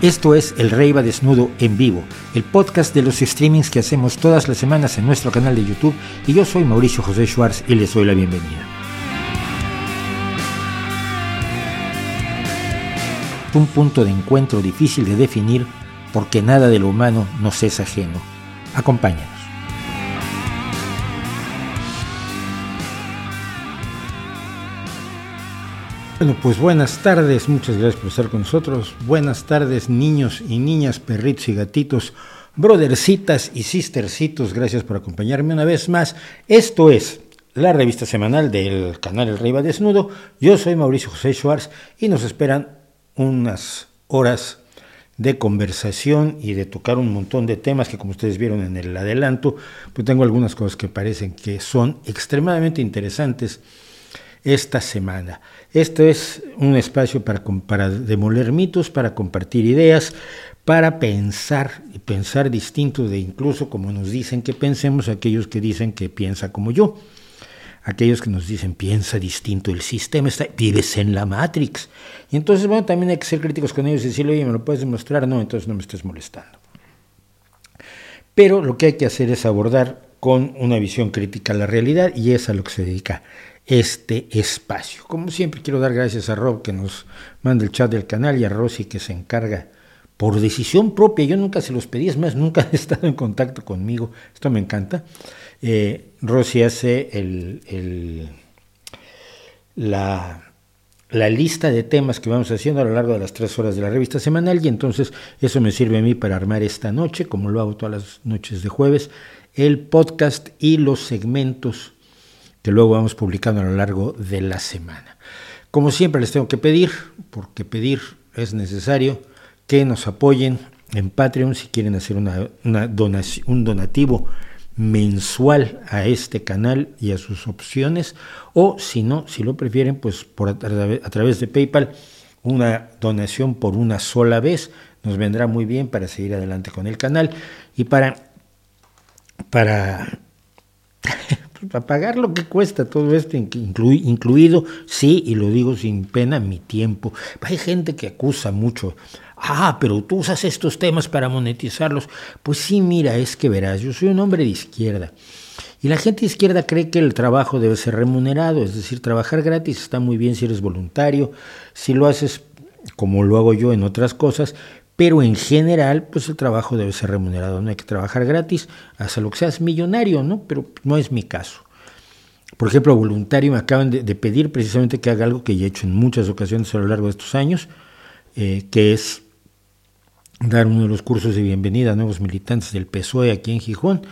Esto es El Rey va desnudo en vivo, el podcast de los streamings que hacemos todas las semanas en nuestro canal de YouTube y yo soy Mauricio José Schwartz y les doy la bienvenida. Un punto de encuentro difícil de definir porque nada de lo humano nos es ajeno. Acompáñanos. Bueno, pues buenas tardes, muchas gracias por estar con nosotros. Buenas tardes, niños y niñas, perritos y gatitos, brothercitas y sistercitos, gracias por acompañarme una vez más. Esto es la revista semanal del canal El Rey Desnudo. Yo soy Mauricio José Schwartz y nos esperan unas horas de conversación y de tocar un montón de temas que como ustedes vieron en el adelanto, pues tengo algunas cosas que parecen que son extremadamente interesantes esta semana. Esto es un espacio para, para demoler mitos, para compartir ideas, para pensar y pensar distinto de incluso como nos dicen que pensemos aquellos que dicen que piensa como yo. Aquellos que nos dicen piensa distinto, el sistema está, vives en la Matrix. Y entonces, bueno, también hay que ser críticos con ellos y decirle, oye, ¿me lo puedes demostrar? No, entonces no me estés molestando. Pero lo que hay que hacer es abordar con una visión crítica la realidad y es a lo que se dedica este espacio. Como siempre quiero dar gracias a Rob que nos manda el chat del canal y a Rosy que se encarga por decisión propia. Yo nunca se los pedí, es más, nunca han estado en contacto conmigo. Esto me encanta. Eh, Rosy hace el, la, la lista de temas que vamos haciendo a lo largo de las tres horas de la revista semanal y entonces eso me sirve a mí para armar esta noche, como lo hago todas las noches de jueves, el podcast y los segmentos que luego vamos publicando a lo largo de la semana. Como siempre les tengo que pedir, porque pedir es necesario, que nos apoyen en Patreon si quieren hacer una, donación, un donativo mensual a este canal y a sus opciones, o si no, si lo prefieren, pues a, a través de PayPal, una donación por una sola vez nos vendrá muy bien para seguir adelante con el canal y para, para para pagar lo que cuesta todo esto, incluido, sí, y lo digo sin pena, mi tiempo. Hay gente que acusa mucho, ah, pero tú usas estos temas para monetizarlos. Pues sí, mira, es que verás, yo soy un hombre de izquierda. Y la gente de izquierda cree que el trabajo debe ser remunerado, es decir, trabajar gratis está muy bien si eres voluntario, si lo haces como lo hago yo en otras cosas, pero en general, pues el trabajo debe ser remunerado, no hay que trabajar gratis, hasta lo que seas millonario, ¿no? Pero no es mi caso. Por ejemplo, voluntario me acaban de, pedir precisamente que haga algo que ya he hecho en muchas ocasiones a lo largo de estos años, eh, que es dar uno de los cursos de bienvenida a nuevos militantes del PSOE aquí en Gijón,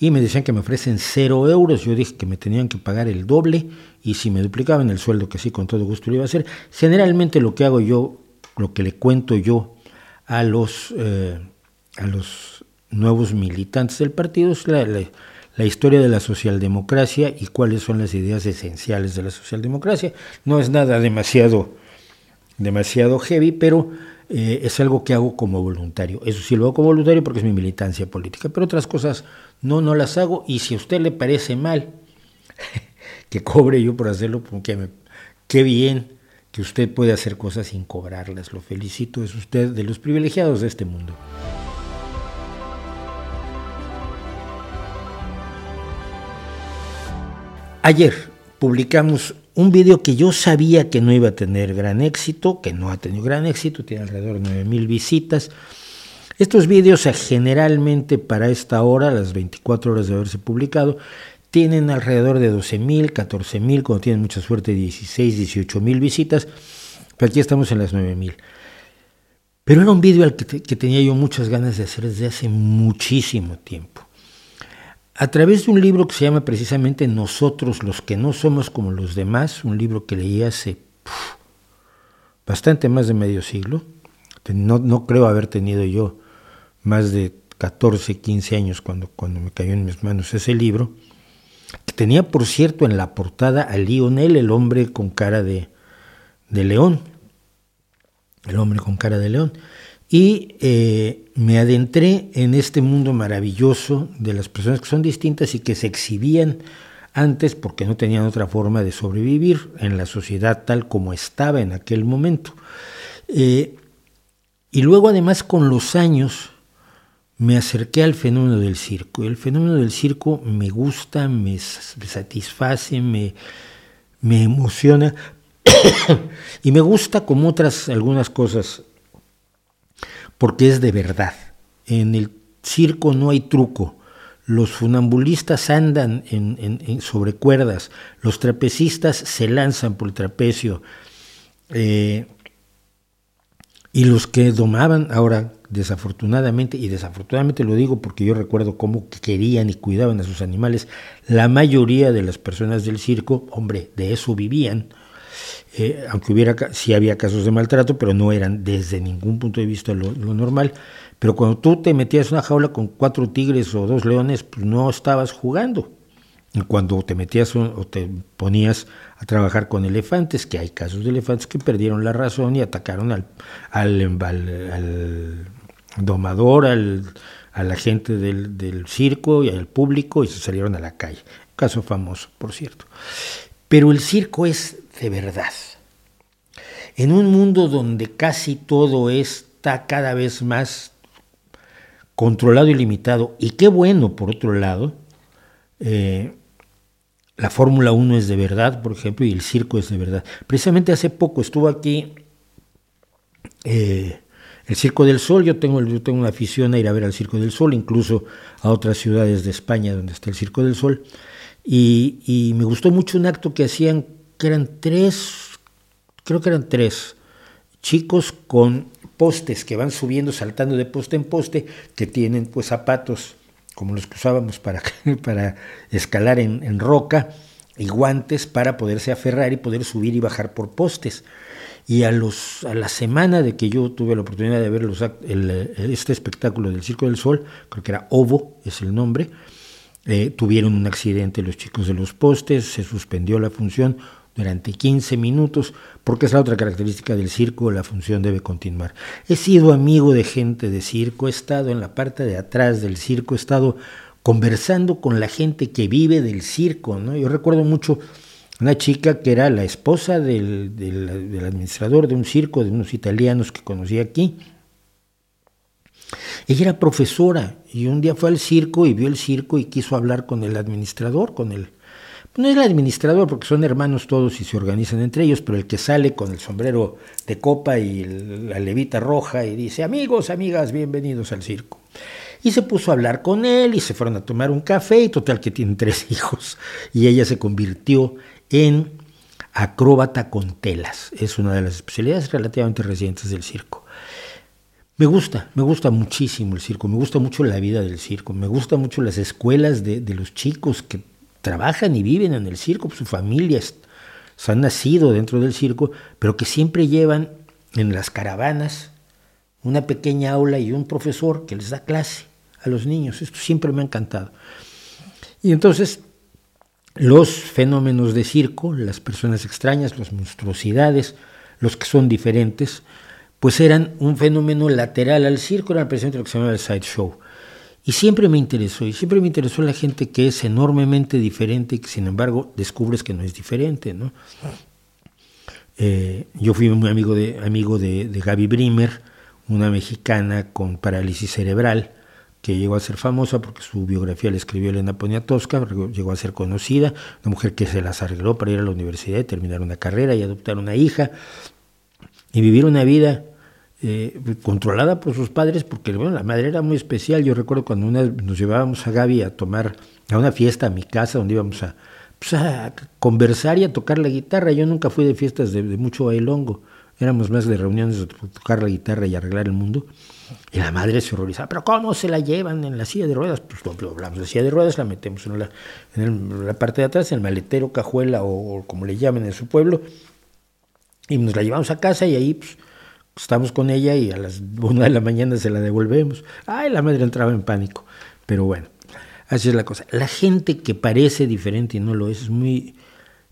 y me decían que me ofrecen cero euros, yo dije que me tenían que pagar el doble, y si me duplicaban el sueldo, que sí, con todo gusto lo iba a hacer. Generalmente lo que hago yo, lo que le cuento yo a los, eh, a los nuevos militantes del partido es la, la, historia de la socialdemocracia y cuáles son las ideas esenciales de la socialdemocracia. No es nada demasiado, demasiado heavy, pero eh, es algo que hago como voluntario. Eso sí lo hago como voluntario porque es mi militancia política, pero otras cosas no, no las hago y si a usted le parece mal que cobre yo por hacerlo, pues que qué bien que usted puede hacer cosas sin cobrarlas. Lo felicito, es usted de los privilegiados de este mundo. Ayer publicamos un video que yo sabía que no iba a tener gran éxito, que no ha tenido gran éxito, tiene alrededor de 9.000 visitas. Estos videos generalmente para esta hora, las 24 horas de haberse publicado, tienen alrededor de 12.000, 14.000, cuando tienen mucha suerte 16, 18.000 visitas, pero aquí estamos en las 9.000. Pero era un vídeo al que, que, tenía yo muchas ganas de hacer desde hace muchísimo tiempo. A través de un libro que se llama precisamente Nosotros los que no somos como los demás, un libro que leí hace bastante más de medio siglo, no, no creo haber tenido yo más de 14, 15 años cuando, cuando me cayó en mis manos ese libro, que tenía por cierto en la portada a Lionel, el hombre con cara de, de león, el hombre con cara de león. Y eh, me adentré en este mundo maravilloso de las personas que son distintas y que se exhibían antes porque no tenían otra forma de sobrevivir en la sociedad tal como estaba en aquel momento. Eh, Y luego además con los años me acerqué al fenómeno del circo. El fenómeno del circo me gusta, me, satisface, me, me emociona y me gusta como otras algunas cosas porque es de verdad. En el circo no hay truco. Los funambulistas andan sobre cuerdas, los trapecistas se lanzan por el trapecio, eh, y los que domaban, ahora desafortunadamente, y desafortunadamente lo digo porque yo recuerdo cómo querían y cuidaban a sus animales, la mayoría de las personas del circo, hombre, de eso vivían, eh, aunque hubiera, sí había casos de maltrato, pero no eran desde ningún punto de vista lo, normal. Pero cuando tú te metías en una jaula con cuatro tigres o dos leones, pues no estabas jugando. Y cuando te metías o te ponías a trabajar con elefantes, que hay casos de elefantes que perdieron la razón y atacaron al, al, domador, al, a la gente del, del circo y al público y se salieron a la calle. Caso famoso, por cierto. Pero el circo es de verdad. En un mundo donde casi todo está cada vez más controlado y limitado, y qué bueno por otro lado, eh, la Fórmula 1 es de verdad, por ejemplo, y el circo es de verdad. Precisamente hace poco estuvo aquí eh, el Circo del Sol, yo tengo, yo tengo una afición a ir a ver al Circo del Sol, incluso a otras ciudades de España donde está el Circo del Sol, y me gustó mucho un acto que hacían que eran tres, creo que eran tres chicos con postes que van subiendo, saltando de poste en poste, que tienen pues zapatos como los que usábamos para, para escalar en, roca y guantes para poderse aferrar y poder subir y bajar por postes. Y a, los, a la semana de que yo tuve la oportunidad de ver este espectáculo del Circo del Sol, creo que era Ovo, es el nombre, eh, tuvieron un accidente los chicos de los postes, se suspendió la función, durante 15 minutos, porque es la otra característica del circo, la función debe continuar. He sido amigo de gente de circo, he estado en la parte de atrás del circo, he estado conversando con la gente que vive del circo. ¿no? Yo recuerdo mucho una chica que era la esposa del, del administrador de un circo, de unos italianos que conocí aquí. Ella era profesora y un día fue al circo y vio el circo y quiso hablar con el administrador, con el no es el administrador porque son hermanos todos y se organizan entre ellos, pero el que sale con el sombrero de copa y la levita roja y dice, amigos, amigas, bienvenidos al circo. Y se puso a hablar con él y se fueron a tomar un café y total que tienen tres hijos. Y ella se convirtió en acróbata con telas. Es una de las especialidades relativamente recientes del circo. Me gusta, me gusta muchísimo el circo, me gusta mucho la vida del circo, me gusta mucho las escuelas de, de los chicos que trabajan y viven en el circo, sus familias han nacido dentro del circo, pero que siempre llevan en las caravanas una pequeña aula y un profesor que les da clase a los niños. Esto siempre me ha encantado. Y entonces los fenómenos de circo, las personas extrañas, las monstruosidades, los que son diferentes, pues eran un fenómeno lateral al circo, era precisamente lo que se llama el sideshow. Y siempre me interesó, y siempre me interesó la gente que es enormemente diferente y que sin embargo descubres que no es diferente. ¿no? Eh, yo fui muy amigo de, amigo de, Gaby Brimer, una mexicana con parálisis cerebral, que llegó a ser famosa porque su biografía la escribió Elena Poniatowska, llegó a ser conocida, una mujer que se las arregló para ir a la universidad y terminar una carrera y adoptar una hija y vivir una vida eh, controlada por sus padres, porque bueno, la madre era muy especial. Yo recuerdo cuando una, nos llevábamos a Gaby a tomar a una fiesta a mi casa, donde íbamos a, pues, a conversar y a tocar la guitarra. Yo nunca fui de fiestas de, mucho bailongo, éramos más de reuniones de tocar la guitarra y arreglar el mundo. Y la madre se horrorizaba, pero ¿cómo se la llevan en la silla de ruedas? Pues hablamos de silla de ruedas, la metemos en la, en la parte de atrás, en el maletero, cajuela o, como le llamen en su pueblo, y nos la llevamos a casa y ahí pues, estamos con ella y a las una de la mañana se la devolvemos. Ay, la madre entraba en pánico. Pero bueno, así es la cosa. La gente que parece diferente y no lo es, es muy,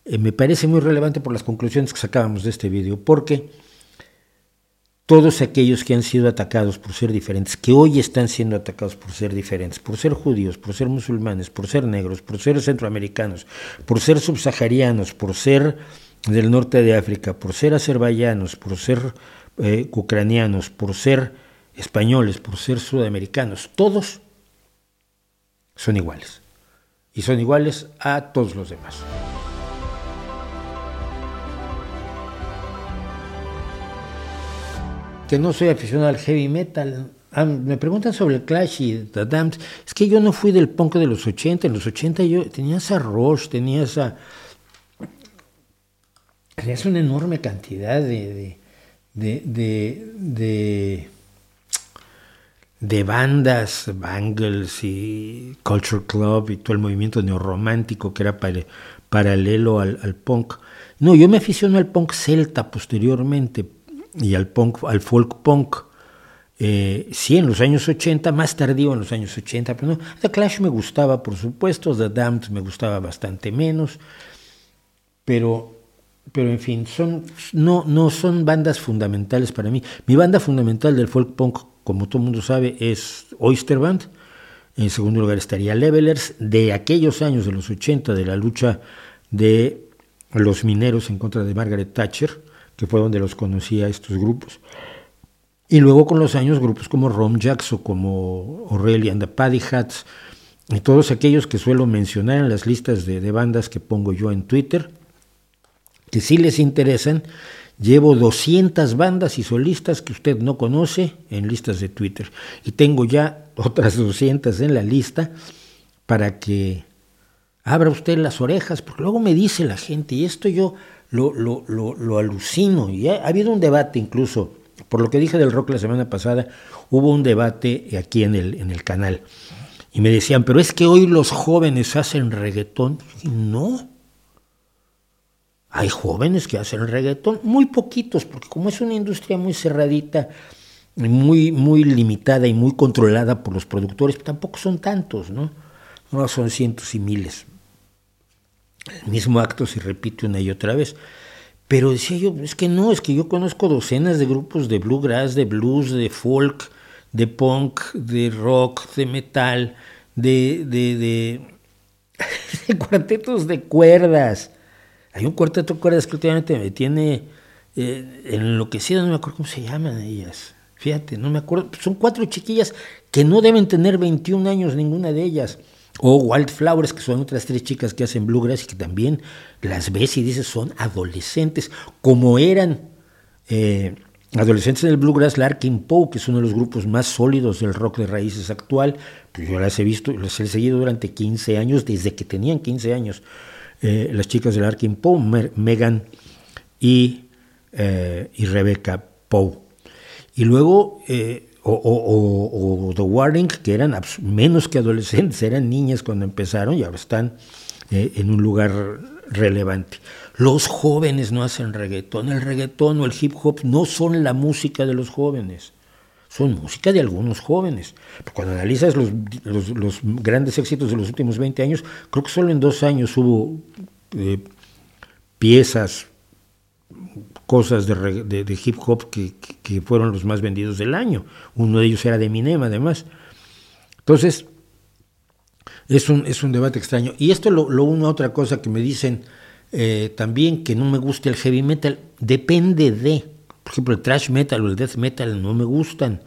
eh, me parece muy relevante por las conclusiones que sacábamos de este video, porque todos aquellos que han sido atacados por ser diferentes, que hoy están siendo atacados por ser diferentes, por ser judíos, por ser musulmanes, por ser negros, por ser centroamericanos, por ser subsaharianos, por ser del norte de África, por ser azerbaiyanos, por ser eh, ucranianos, por ser españoles, por ser sudamericanos, todos son iguales. Y son iguales a todos los demás. Que no soy aficionado al heavy metal. Ah, me preguntan sobre el Clash y The Damned. Es que yo no fui del punk de los 80. En los 80 yo tenía esa Rush, tenía esa. Tenías una enorme cantidad de, de, de, de, bandas, Bangles y Culture Club y todo el movimiento neorromántico que era paralelo al, al, punk. No, yo me aficioné al punk celta posteriormente y al punk, al folk punk. Eh, sí, en los años 80, más tardío en los años 80, pero no. The Clash me gustaba, por supuesto, The Damned me gustaba bastante menos, pero pero en fin, son, no, no son bandas fundamentales para mí. Mi banda fundamental del folk punk, como todo el mundo sabe, es Oyster Band. En segundo lugar estaría Levelers, de aquellos años de los 80, de la lucha de los mineros en contra de Margaret Thatcher, que fue donde los conocía estos grupos. Y luego con los años grupos como Rom Jackson, como Aurelia and the Paddy Hats, y todos aquellos que suelo mencionar en las listas de, de bandas que pongo yo en Twitter que si les interesan, llevo 200 bandas y solistas que usted no conoce en listas de Twitter. Y tengo ya otras 200 en la lista para que abra usted las orejas, porque luego me dice la gente, y esto yo lo, lo, lo, alucino, y ha, habido un debate incluso, por lo que dije del rock la semana pasada, hubo un debate aquí en el, en el canal, y me decían, pero es que hoy los jóvenes hacen reggaetón. Y no, hay jóvenes que hacen reggaetón, muy poquitos, porque como es una industria muy cerradita, muy, muy limitada y muy controlada por los productores, tampoco son tantos, ¿no? No son cientos y miles. El mismo acto se repite una y otra vez. Pero decía yo, es que no, es que yo conozco docenas de grupos de bluegrass, de blues, de folk, de punk, de rock, de metal, de, de, de, de cuartetos de cuerdas hay un cuarteto de cuerdas que últimamente me tiene eh, enloquecido, no me acuerdo cómo se llaman ellas. Fíjate, no me acuerdo. Son cuatro chiquillas que no deben tener 21 años ninguna de ellas. O Wildflowers, que son otras tres chicas que hacen bluegrass y que también las ves y dices son adolescentes, como eran eh, adolescentes del bluegrass, Larkin Poe, que es uno de los grupos más sólidos del rock de raíces actual. Pues yo las he visto, las he seguido durante 15 años, desde que tenían 15 años. Eh, las chicas del Arkin Poe, Megan y, eh, y Rebecca Poe. Y luego, o, The Warning, que eran menos que adolescentes, eran niñas cuando empezaron y ahora están en un lugar relevante. Los jóvenes no hacen reggaetón, el reggaetón o el hip hop no son la música de los jóvenes son música de algunos jóvenes. cuando analizas los, grandes éxitos de los últimos 20 años, creo que solo en dos años hubo eh, piezas, cosas de, hip hop que, fueron los más vendidos del año. Uno de ellos era de Eminem, además. Entonces, es un, es un debate extraño. Y esto lo, lo uno a otra cosa que me dicen eh, también, que no me gusta el heavy metal, depende de por ejemplo, el thrash metal o el death metal no me gustan.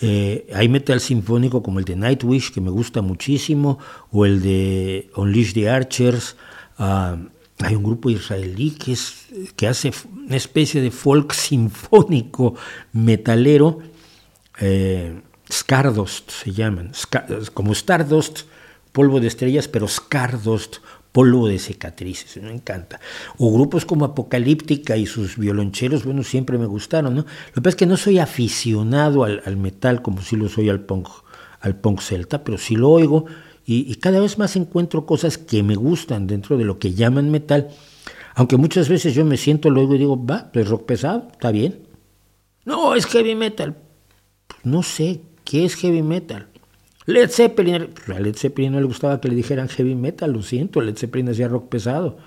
Eh, hay metal sinfónico como el de Nightwish, que me gusta muchísimo, o el de Unleash the Archers. Ah, hay un grupo israelí que, es, que hace una especie de folk sinfónico metalero, eh, Stardust se llaman, como Stardust, polvo de estrellas, pero Stardust, polvo de cicatrices, me encanta. O grupos como Apocalíptica y sus violoncheros, bueno, siempre me gustaron, ¿no? Lo que pasa es que no soy aficionado al, metal como si lo soy al punk, al punk celta, pero sí lo oigo y, cada vez más encuentro cosas que me gustan dentro de lo que llaman metal, aunque muchas veces yo me siento, lo oigo y digo, va, es rock pesado, está bien. No, es heavy metal. Pues no sé, ¿qué es heavy metal? Led Zeppelin, a Led Zeppelin no le gustaba que le dijeran heavy metal, lo siento, Led Zeppelin hacía rock pesado.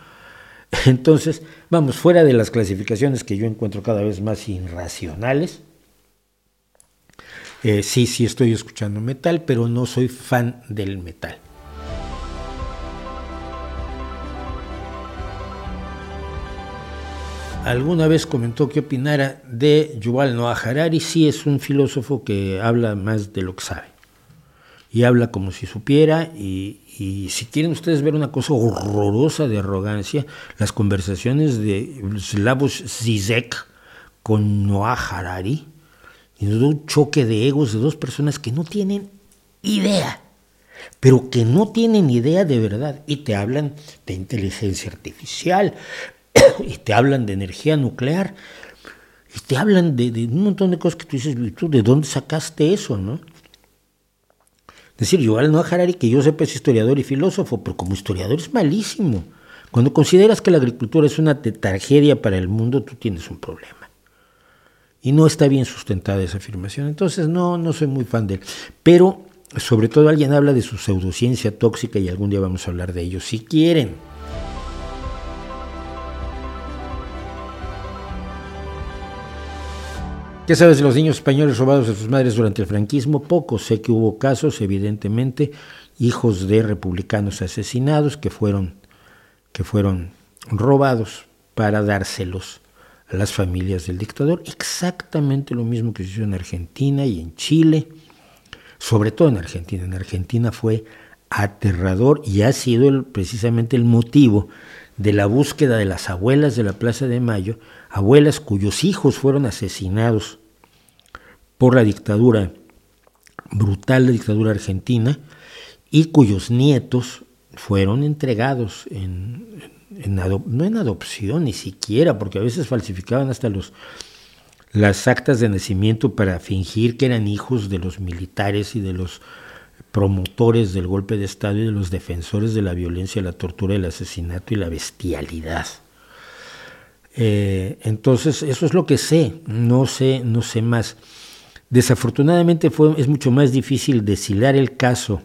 Entonces, vamos, fuera de las clasificaciones que yo encuentro cada vez más irracionales, eh, sí, sí estoy escuchando metal, pero no soy fan del metal. alguna vez comentó que opinara de Yuval Noah Harari. Sí es un filósofo que habla más de lo que sabe. Y habla como si supiera. Y, si quieren ustedes ver una cosa horrorosa de arrogancia, las conversaciones de Slavoj Zizek con Noah Harari. Y un choque de egos de dos personas que no tienen idea pero que no tienen idea de verdad y te hablan de inteligencia artificial, y te hablan de energía nuclear, y te hablan de, un montón de cosas que tú dices, ¿tú de dónde sacaste eso, no? Es decir, Yuval Noah Harari, que yo sepa es historiador y filósofo, pero como historiador es malísimo. Cuando consideras que la agricultura es una tragedia para el mundo, tú tienes un problema. Y no está bien sustentada esa afirmación. Entonces, no, no soy muy fan de él. Pero, sobre todo, alguien habla de su pseudociencia tóxica y algún día vamos a hablar de ello, si quieren. ¿Qué sabes de los niños españoles robados de sus madres durante el franquismo? Poco. Sé que hubo casos, evidentemente, hijos de republicanos asesinados que fueron, que fueron robados para dárselos a las familias del dictador. Exactamente lo mismo que se hizo en Argentina y en Chile, sobre todo en Argentina. En Argentina fue aterrador y ha sido precisamente el motivo de la búsqueda de las abuelas de la Plaza de Mayo, abuelas cuyos hijos fueron asesinados por la dictadura, brutal la dictadura argentina, y cuyos nietos fueron entregados en, no en adopción ni siquiera, porque a veces falsificaban hasta los, las actas de nacimiento para fingir que eran hijos de los militares y de los promotores del golpe de Estado y de los defensores de la violencia, la tortura, el asesinato y la bestialidad. Eh, entonces, eso es lo que sé, no sé, no sé más. Desafortunadamente fue, es mucho más difícil deshilar el caso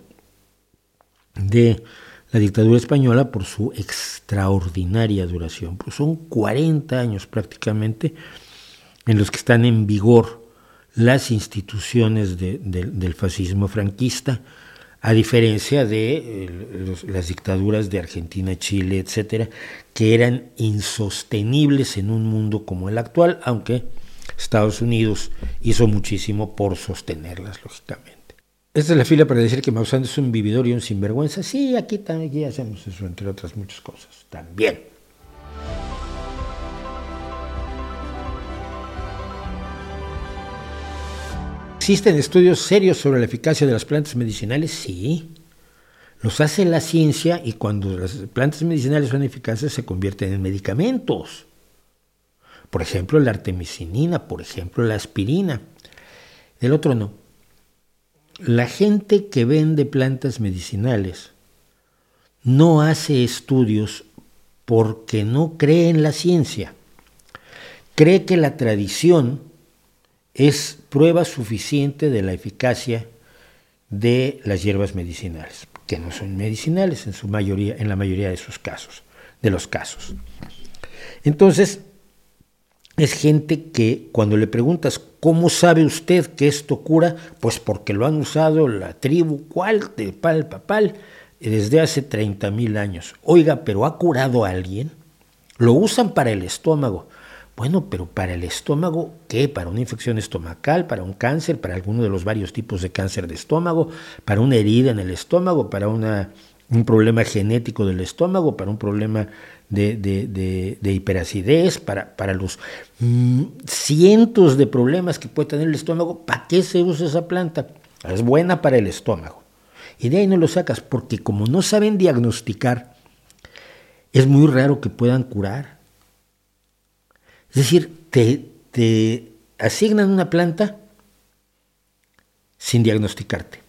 de la dictadura española por su extraordinaria duración. Pues son 40 años prácticamente en los que están en vigor las instituciones del fascismo franquista, a diferencia de eh, las dictaduras de Argentina, Chile, etcétera, que eran insostenibles en un mundo como el actual, aunque Estados Unidos hizo muchísimo por sostenerlas, lógicamente. Esta es la fila para decir que Maussan es un vividor y un sinvergüenza. Sí, aquí también hacemos eso, entre otras muchas cosas. También. ¿Existen estudios serios sobre la eficacia de las plantas medicinales? Sí. Los hace la ciencia y cuando las plantas medicinales son eficaces se convierten en medicamentos. Por ejemplo, la artemisinina, por ejemplo, la aspirina. El otro no. La gente que vende plantas medicinales no hace estudios porque no cree en la ciencia. Cree que la tradición es prueba suficiente de la eficacia de las hierbas medicinales, que no son medicinales en su mayoría, en la mayoría de sus casos, de los casos. Entonces, es gente que cuando le preguntas cómo sabe usted que esto cura, pues porque lo han usado la tribu, cuál, de pal, papal, desde hace 30 mil años. Oiga, pero ¿ha curado a alguien? Lo usan para el estómago. Bueno, pero para el estómago, ¿qué? Para una infección estomacal, para un cáncer, para alguno de los varios tipos de cáncer de estómago, para una herida en el estómago, para un problema genético del estómago, para un problema de, hiperacidez, para, para los mm, cientos de problemas que puede tener el estómago, ¿para qué se usa esa planta? Es buena para el estómago. Y de ahí no lo sacas, porque como no saben diagnosticar, es muy raro que puedan curar. Es decir, te, asignan una planta sin diagnosticarte,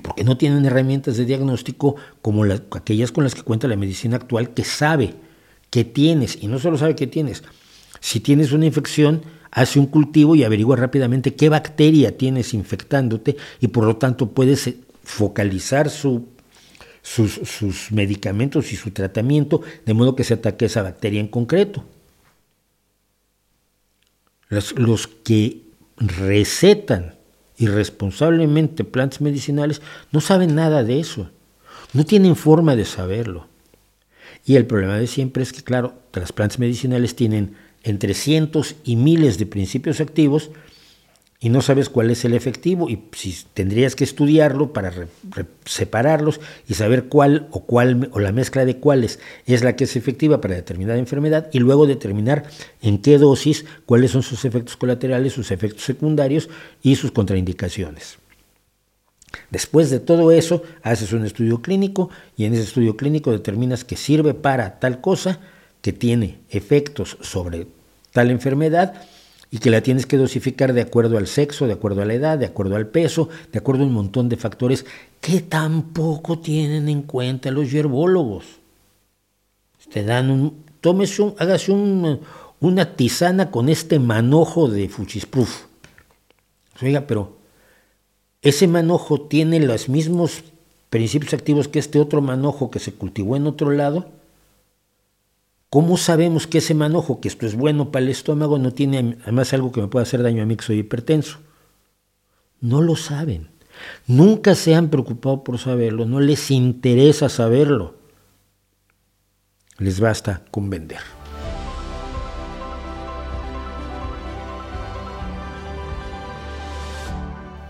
porque no tienen herramientas de diagnóstico como aquellas con las que cuenta la medicina actual, que sabe que tienes, y no solo sabe que tienes, si tienes una infección, hace un cultivo y averigua rápidamente qué bacteria tienes infectándote y por lo tanto puedes eh, focalizar sus, medicamentos y su tratamiento de modo que se ataque esa bacteria en concreto. Los, que recetan irresponsablemente plantas medicinales no saben nada de eso, no tienen forma de saberlo. Y el problema de siempre es que, claro, las plantas medicinales tienen entre cientos y miles de principios activos y no sabes cuál es el efectivo y si tendrías que estudiarlo para separarlos y saber cuál o cuál o la mezcla de cuáles es la que es efectiva para determinada enfermedad y luego determinar en qué dosis cuáles son sus efectos colaterales, sus efectos secundarios y sus contraindicaciones. Después de todo eso, haces un estudio clínico y en ese estudio clínico determinas que sirve para tal cosa, que tiene efectos sobre tal enfermedad y que la tienes que dosificar de acuerdo al sexo, de acuerdo a la edad, de acuerdo al peso, de acuerdo a un montón de factores que tampoco tienen en cuenta los yerbólogos. Te dan un, tómese un, hágase una tisana con este manojo de fuchisproof. Oiga, pero ese manojo tiene los mismos principios activos que este otro manojo que se cultivó en otro lado. ¿Cómo sabemos que ese manojo, que esto es bueno para el estómago, no tiene además algo que me pueda hacer daño a mí que soy hipertenso? No lo saben. Nunca se han preocupado por saberlo, no les interesa saberlo. Les basta con vender.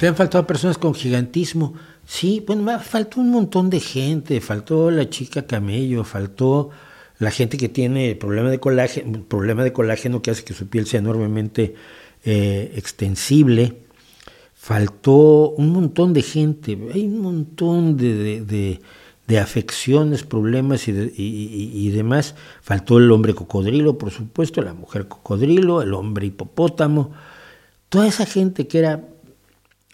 ¿Te han faltado personas con gigantismo? Sí, bueno, faltó un montón de gente, faltó la chica camello, faltó la gente que tiene problema de colágeno, problema de colágeno que hace que su piel sea enormemente eh, extensible. Faltó un montón de gente, hay un montón de, afecciones, problemas y, demás. Faltó el hombre cocodrilo, por supuesto, la mujer cocodrilo, el hombre hipopótamo. Toda esa gente que era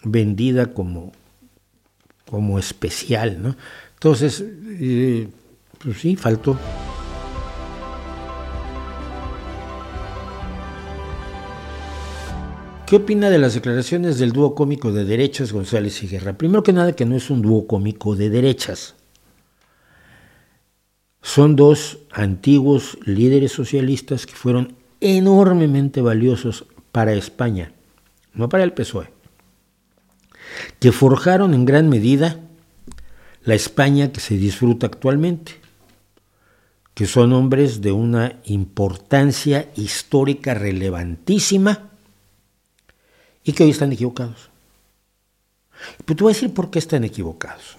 vendida como, como especial, ¿no? Entonces, eh, pues sí, faltó. ¿Qué opina de las declaraciones del dúo cómico de derechas González y Guerra? Primero que nada que no es un dúo cómico de derechas. Son dos antiguos líderes socialistas que fueron enormemente valiosos para España, no para el PSOE, que forjaron en gran medida la España que se disfruta actualmente, que son hombres de una importancia histórica relevantísima y que hoy están equivocados. Pero te voy a decir por qué están equivocados.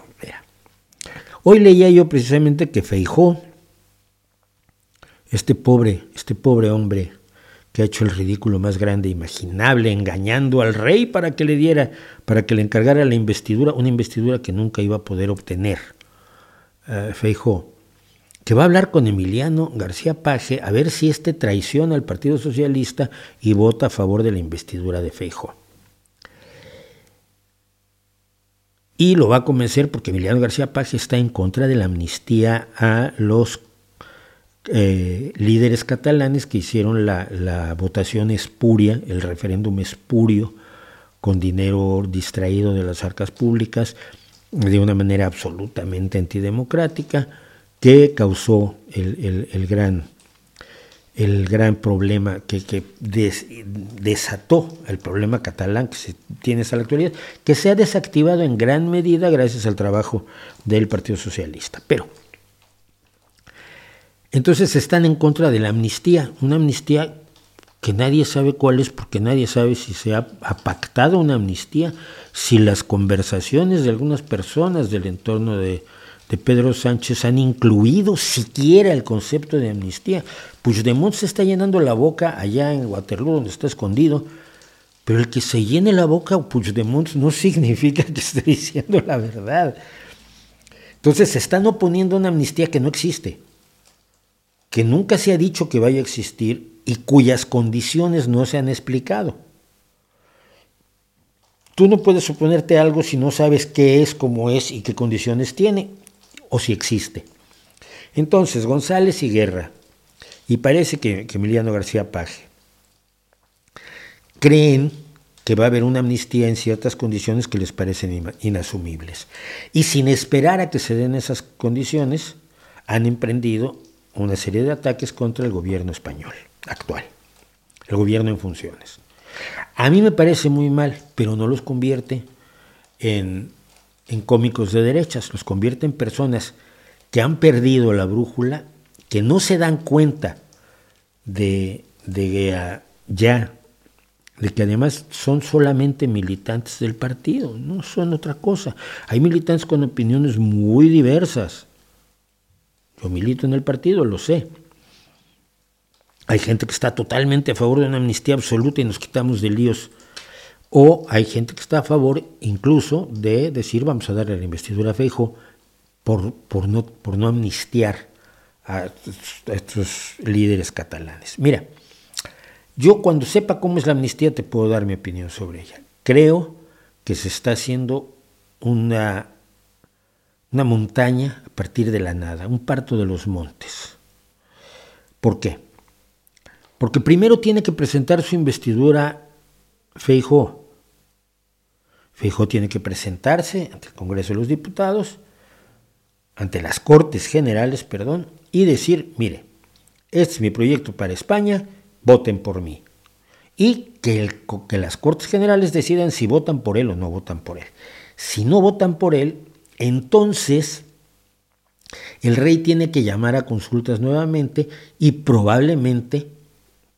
Hoy leía yo precisamente que Feijó, este pobre, este pobre hombre que ha hecho el ridículo más grande imaginable, engañando al rey para que le diera, para que le encargara la investidura, una investidura que nunca iba a poder obtener. Uh, Feijó, que va a hablar con Emiliano García Paje a ver si este traiciona al Partido Socialista y vota a favor de la investidura de Feijó. Y lo va a convencer porque Emiliano García Paz está en contra de la amnistía a los eh, líderes catalanes que hicieron la, votación espuria, el referéndum espurio, con dinero distraído de las arcas públicas, de una manera absolutamente antidemocrática, que causó el gran el gran problema que, desató el problema catalán que se tiene hasta la actualidad, que se ha desactivado en gran medida gracias al trabajo del Partido Socialista. Pero, entonces están en contra de la amnistía, una amnistía que nadie sabe cuál es porque nadie sabe si se ha, pactado una amnistía, si las conversaciones de algunas personas del entorno de, de Pedro Sánchez han incluido siquiera el concepto de amnistía. Puigdemont se está llenando la boca allá en Waterloo, donde está escondido, pero el que se llene la boca Puigdemont no significa que esté diciendo la verdad. Entonces se están oponiendo a una amnistía que no existe, que nunca se ha dicho que vaya a existir y cuyas condiciones no se han explicado. Tú no puedes oponerte a algo si no sabes qué es, cómo es y qué condiciones tiene o si existe. Entonces, González y Guerra, y parece que, Emiliano García Paje, creen que va a haber una amnistía en ciertas condiciones que les parecen inasumibles. Y sin esperar a que se den esas condiciones, han emprendido una serie de ataques contra el gobierno español actual, el gobierno en funciones. A mí me parece muy mal, pero no los convierte en en cómicos de derechas, los convierte en personas que han perdido la brújula que no se dan cuenta de, de ah, ya, de que además son solamente militantes del partido, no son otra cosa. Hay militantes con opiniones muy diversas. Yo milito en el partido, lo sé. Hay gente que está totalmente a favor de una amnistía absoluta y nos quitamos de líos. O hay gente que está a favor incluso de decir vamos a darle la investidura a Feijo por, por, no, por no amnistiar a estos líderes catalanes. Mira, yo cuando sepa cómo es la amnistía te puedo dar mi opinión sobre ella. Creo que se está haciendo una, una montaña a partir de la nada, un parto de los montes. ¿Por qué? Porque primero tiene que presentar su investidura Feijó. Feijó tiene que presentarse ante el Congreso de los Diputados, ante las Cortes Generales, perdón, y decir, mire, este es mi proyecto para España, voten por mí. Y que, el, que las Cortes Generales decidan si votan por él o no votan por él. Si no votan por él, entonces el rey tiene que llamar a consultas nuevamente y probablemente,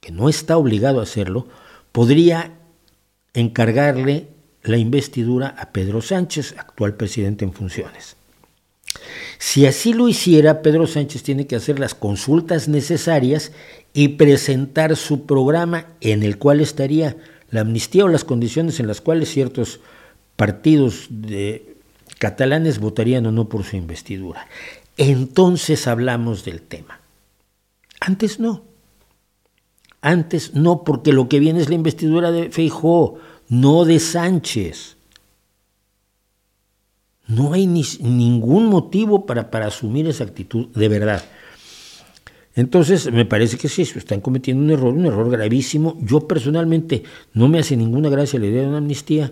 que no está obligado a hacerlo, podría encargarle la investidura a Pedro Sánchez, actual presidente en funciones. Si así lo hiciera, Pedro Sánchez tiene que hacer las consultas necesarias y presentar su programa en el cual estaría la amnistía o las condiciones en las cuales ciertos partidos de catalanes votarían o no por su investidura. Entonces hablamos del tema. Antes no. Antes no, porque lo que viene es la investidura de Feijó, no de Sánchez. No hay ni, ningún motivo para, para asumir esa actitud de verdad. Entonces, me parece que sí, están cometiendo un error, un error gravísimo. Yo personalmente no me hace ninguna gracia la idea de una amnistía,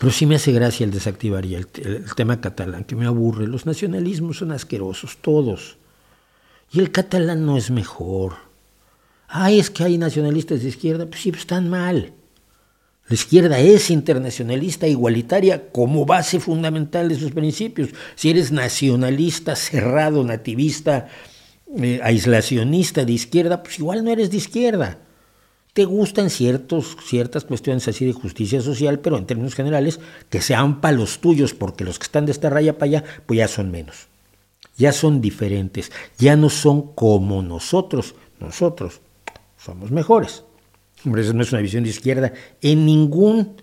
pero sí me hace gracia el desactivar el, el, tema catalán, que me aburre. Los nacionalismos son asquerosos, todos. Y el catalán no es mejor. Ay, es que hay nacionalistas de izquierda, pues sí, pues están mal. La izquierda es internacionalista igualitaria como base fundamental de sus principios. Si eres nacionalista, cerrado, nativista, eh, aislacionista de izquierda, pues igual no eres de izquierda. Te gustan ciertas cuestiones así de justicia social, pero en términos generales, que sean para los tuyos, porque los que están de esta raya para allá, pues ya son menos. Ya son diferentes, ya no son como nosotros. Nosotros somos mejores. Hombre, eso no es una visión de izquierda en ningún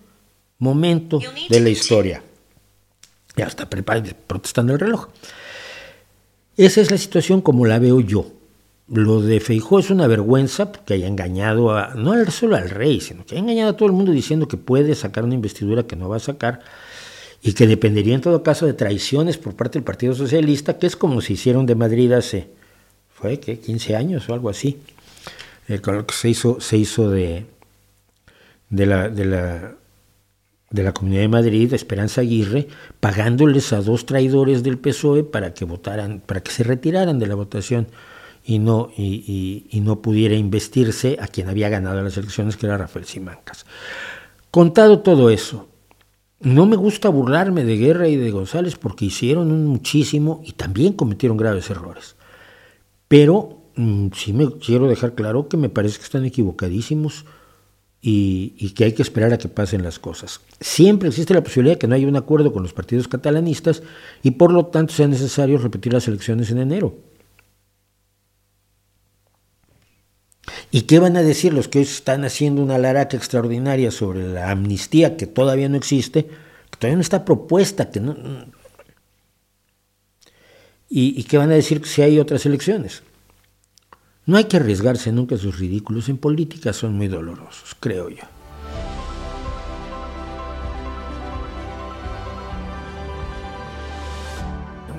momento de la historia. Ya está protestando el reloj. Esa es la situación como la veo yo. Lo de Feijó es una vergüenza porque haya engañado a, no solo al rey, sino que haya engañado a todo el mundo diciendo que puede sacar una investidura que no va a sacar y que dependería en todo caso de traiciones por parte del Partido Socialista, que es como se hicieron de Madrid hace, fue que 15 años o algo así el que se hizo, se hizo de, de, la, de, la, de la Comunidad de Madrid, Esperanza Aguirre, pagándoles a dos traidores del PSOE para que votaran, para que se retiraran de la votación y no, y, no pudiera investirse a quien había ganado las elecciones, que era Rafael Simancas. Contado todo eso, no me gusta burlarme de Guerra y de González porque hicieron muchísimo y también cometieron graves errores. Pero sí me quiero dejar claro que me parece que están equivocadísimos y, que hay que esperar a que pasen las cosas. Siempre existe la posibilidad de que no haya un acuerdo con los partidos catalanistas y por lo tanto sea necesario repetir las elecciones en enero. ¿Y qué van a decir los que hoy están haciendo una laraca extraordinaria sobre la amnistía que todavía no existe, que todavía no está propuesta, que no... ¿Y, y qué van a decir si hay otras elecciones? No hay que arriesgarse nunca a sus ridículos. En política son muy dolorosos, creo yo.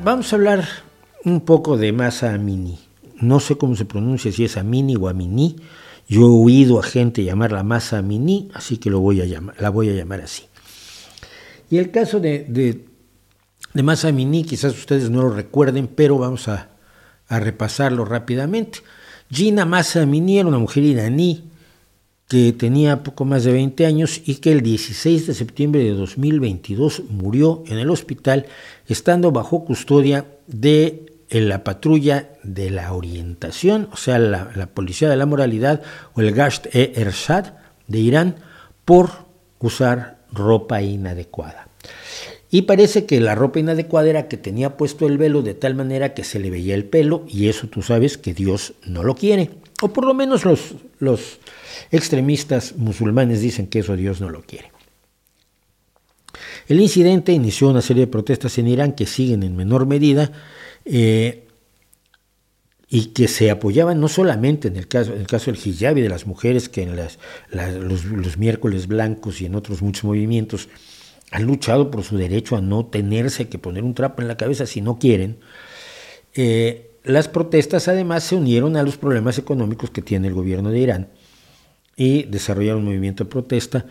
Vamos a hablar un poco de masa Amini. No sé cómo se pronuncia, si es Amini o Amini. Yo he oído a gente llamarla masa Amini, así que lo voy a llamar, la voy a llamar así. Y el caso de, de, de masa Amini, quizás ustedes no lo recuerden, pero vamos a, a repasarlo rápidamente. Gina Massa Mini era una mujer iraní que tenía poco más de 20 años y que el 16 de septiembre de 2022 murió en el hospital estando bajo custodia de la patrulla de la orientación, o sea, la, policía de la moralidad o el Gasht e Ershad de Irán por usar ropa inadecuada. Y parece que la ropa inadecuada era que tenía puesto el velo de tal manera que se le veía el pelo y eso tú sabes que Dios no lo quiere. O por lo menos los, los extremistas musulmanes dicen que eso Dios no lo quiere. El incidente inició una serie de protestas en Irán que siguen en menor medida eh, y que se apoyaban no solamente en el caso, en el caso del hijab y de las mujeres que en las, los, miércoles blancos y en otros muchos movimientos han luchado por su derecho a no tenerse que poner un trapo en la cabeza si no quieren. Eh, las protestas además se unieron a los problemas económicos que tiene el gobierno de Irán y desarrollaron un movimiento de protesta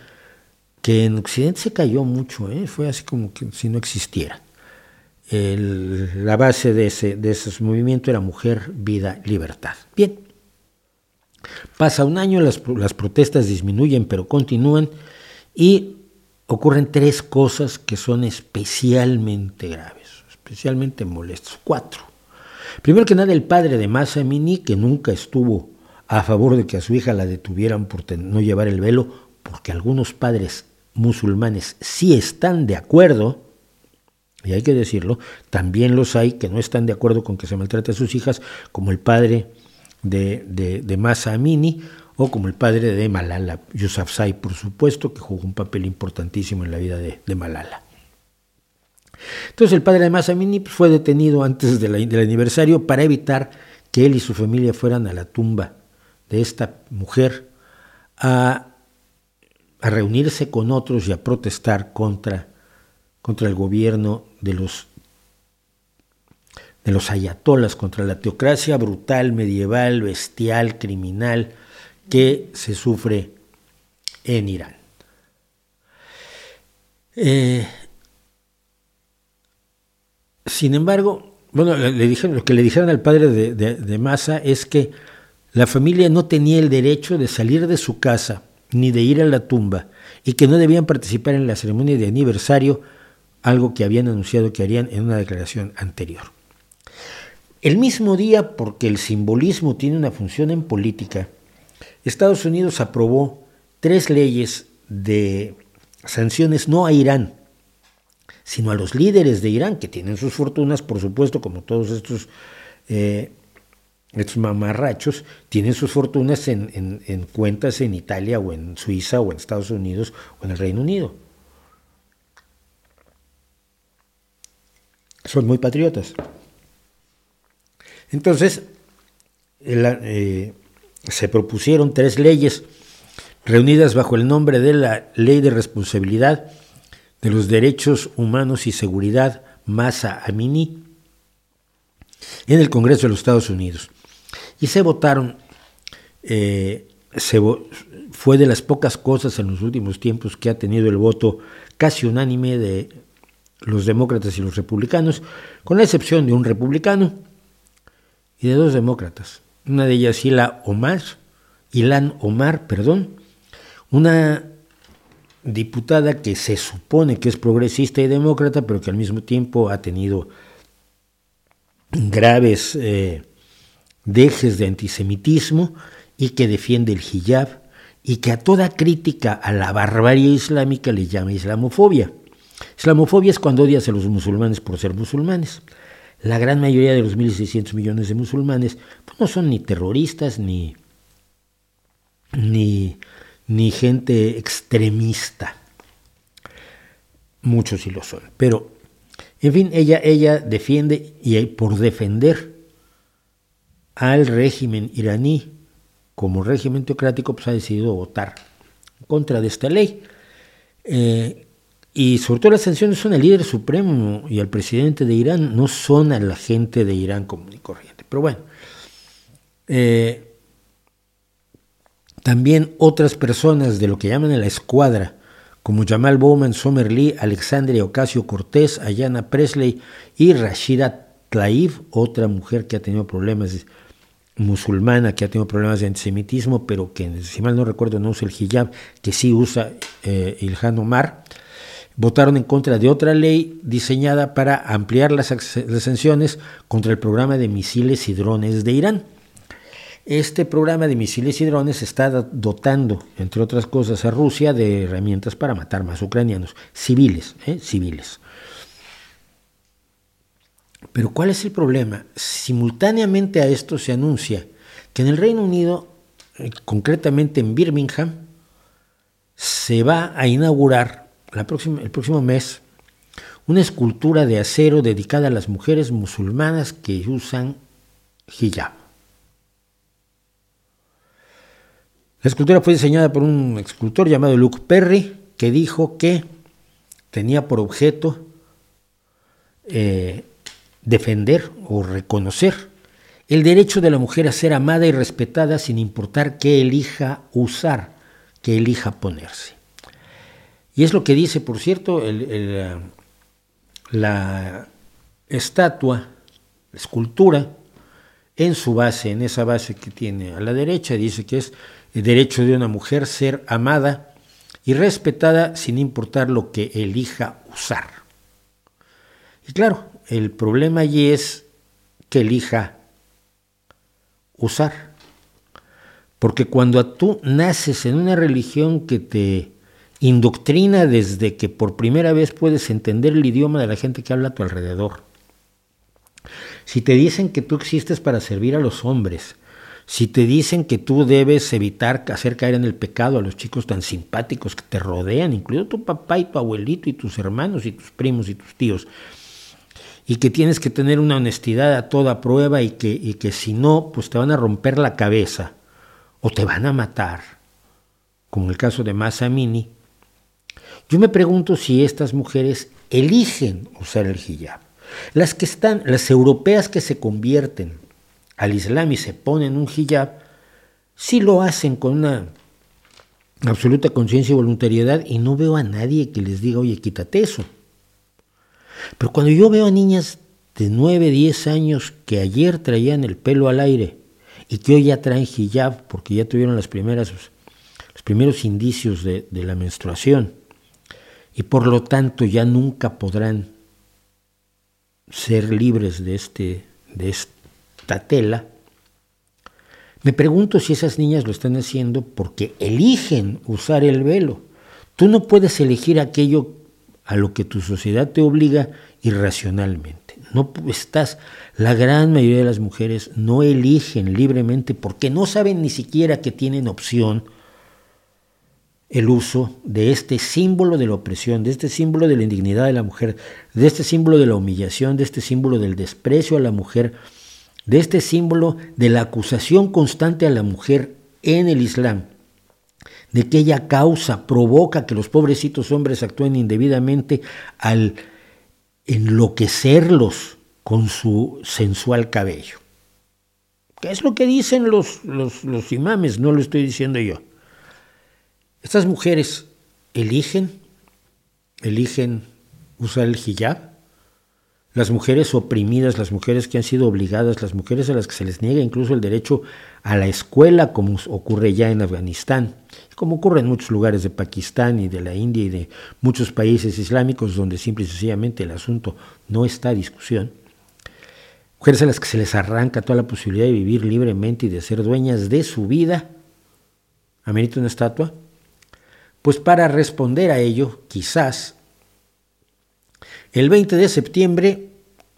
que en Occidente se cayó mucho, ¿eh? fue así como que si no existiera. la base de ese, de ese movimiento era mujer, vida, libertad. Bien, pasa un año, las, las protestas disminuyen pero continúan y ocurren tres cosas que son especialmente graves, especialmente molestas. Cuatro. Primero que nada, el padre de Masa Mini, que nunca estuvo a favor de que a su hija la detuvieran por no llevar el velo, porque algunos padres musulmanes sí están de acuerdo, y hay que decirlo, también los hay que no están de acuerdo con que se maltrate a sus hijas, como el padre de, de, Masa Amini o como el padre de Malala Yousafzai, por supuesto, que jugó un papel importantísimo en la vida de, Malala. Entonces el padre de Masa Amini pues, fue detenido antes del aniversario para evitar que él y su familia fueran a la tumba de esta mujer a a reunirse con otros y a protestar contra, contra el gobierno de los, de los ayatolas, contra la teocracia brutal, medieval, bestial, criminal que se sufre en Irán. Eh, sin embargo, bueno, le dijeron, lo que le dijeron al padre de, de, de Massa es que la familia no tenía el derecho de salir de su casa ni de ir a la tumba, y que no debían participar en la ceremonia de aniversario, algo que habían anunciado que harían en una declaración anterior. El mismo día, porque el simbolismo tiene una función en política, Estados Unidos aprobó tres leyes de sanciones no a Irán, sino a los líderes de Irán, que tienen sus fortunas, por supuesto, como todos estos eh, estos mamarrachos tienen sus fortunas en, cuentas en Italia o en Suiza o en Estados Unidos o en el Reino Unido. Son muy patriotas. Entonces, eh, se propusieron tres leyes reunidas bajo el nombre de la Ley de Responsabilidad de los Derechos Humanos y Seguridad Masa Amini en el Congreso de los Estados Unidos y se votaron, eh, fue de las pocas cosas en los últimos tiempos que ha tenido el voto casi unánime de los demócratas y los republicanos, con la excepción de un republicano y de dos demócratas. Una de ellas, Ilan Omar, Ilan Omar, perdón, una diputada que se supone que es progresista y demócrata, pero que al mismo tiempo ha tenido graves eh, dejes de antisemitismo y que defiende el hijab y que a toda crítica a la barbarie islámica le llama islamofobia. Islamofobia es cuando odias a los musulmanes por ser musulmanes. La gran mayoría de los 1.600 millones de musulmanes pues, no son ni terroristas ni, ni, ni gente extremista. Muchos sí lo son. Pero, en fin, ella, ella defiende y por defender al régimen iraní como régimen teocrático, pues ha decidido votar contra de esta ley. Eh, y sobre todo las sanciones son al líder supremo y al presidente de Irán, no son a la gente de Irán común y corriente. Pero bueno, eh, también otras personas de lo que llaman la escuadra, como Jamal Bowman, Somer Lee, Alexandria Ocasio Cortés, Ayana Presley y Rashida Tlaib, otra mujer que ha tenido problemas musulmana que ha tenido problemas de antisemitismo, pero que, si mal no recuerdo, no usa el hijab, que sí usa eh, Ilhan Omar. Votaron en contra de otra ley diseñada para ampliar las, sanciones contra el programa de misiles y drones de Irán. Este programa de misiles y drones está dotando, entre otras cosas, a Rusia de herramientas para matar más ucranianos, civiles, ¿eh? civiles. Pero ¿cuál es el problema? Simultáneamente a esto se anuncia que en el Reino Unido, eh, concretamente en Birmingham, se va a inaugurar el próximo mes una escultura de acero dedicada a las mujeres musulmanas que usan hijab. La escultura fue diseñada por un escultor llamado Luke Perry, que dijo que tenía por objeto eh, defender o reconocer el derecho de la mujer a ser amada y respetada sin importar qué elija usar, qué elija ponerse. Y es lo que dice, por cierto, la estatua, la escultura, en su base, en esa base que tiene a la derecha, dice que es el derecho de una mujer ser amada y respetada sin importar lo que elija usar. Y claro, el problema allí es que elija usar. Porque cuando tú naces en una religión que te indoctrina desde que por primera vez puedes entender el idioma de la gente que habla a tu alrededor, si te dicen que tú existes para servir a los hombres, si te dicen que tú debes evitar hacer caer en el pecado a los chicos tan simpáticos que te rodean, incluido tu papá y tu abuelito y tus hermanos y tus primos y tus tíos, y que tienes que tener una honestidad a toda prueba y que, que si no, pues te van a romper la cabeza o te van a matar, como el caso de Masamini. Yo me pregunto si estas mujeres eligen usar el hijab. Las que están, las europeas que se convierten al Islam y se ponen un hijab, sí lo hacen con una absoluta conciencia y voluntariedad y no veo a nadie que les diga, oye, quítate eso. Pero cuando yo veo a niñas de 9, 10 años que ayer traían el pelo al aire y que hoy ya traen hijab porque ya tuvieron los primeros indicios de la menstruación y por lo tanto ya nunca podrán ser libres de, este, de esta tela, me pregunto si esas niñas lo están haciendo porque eligen usar el velo. Tú no puedes elegir aquello a lo que tu sociedad te obliga irracionalmente. No estás, la gran mayoría de las mujeres no eligen libremente porque no saben ni siquiera que tienen opción el uso de este símbolo de la opresión, de este símbolo de la indignidad de la mujer, de este símbolo de la humillación, de este símbolo del desprecio a la mujer, de este símbolo de la acusación constante a la mujer en el Islam de que ella causa, provoca que los pobrecitos hombres actúen indebidamente al enloquecerlos con su sensual cabello. ¿Qué es lo que dicen los, los, los imames? No lo estoy diciendo yo. Estas mujeres eligen, eligen usar el hijab, las mujeres oprimidas, las mujeres que han sido obligadas, las mujeres a las que se les niega incluso el derecho a la escuela, como ocurre ya en Afganistán, como ocurre en muchos lugares de Pakistán y de la India y de muchos países islámicos donde simple y sencillamente el asunto no está a discusión. Mujeres a las que se les arranca toda la posibilidad de vivir libremente y de ser dueñas de su vida. ¿Amerita una estatua? Pues para responder a ello, quizás el 20 de septiembre,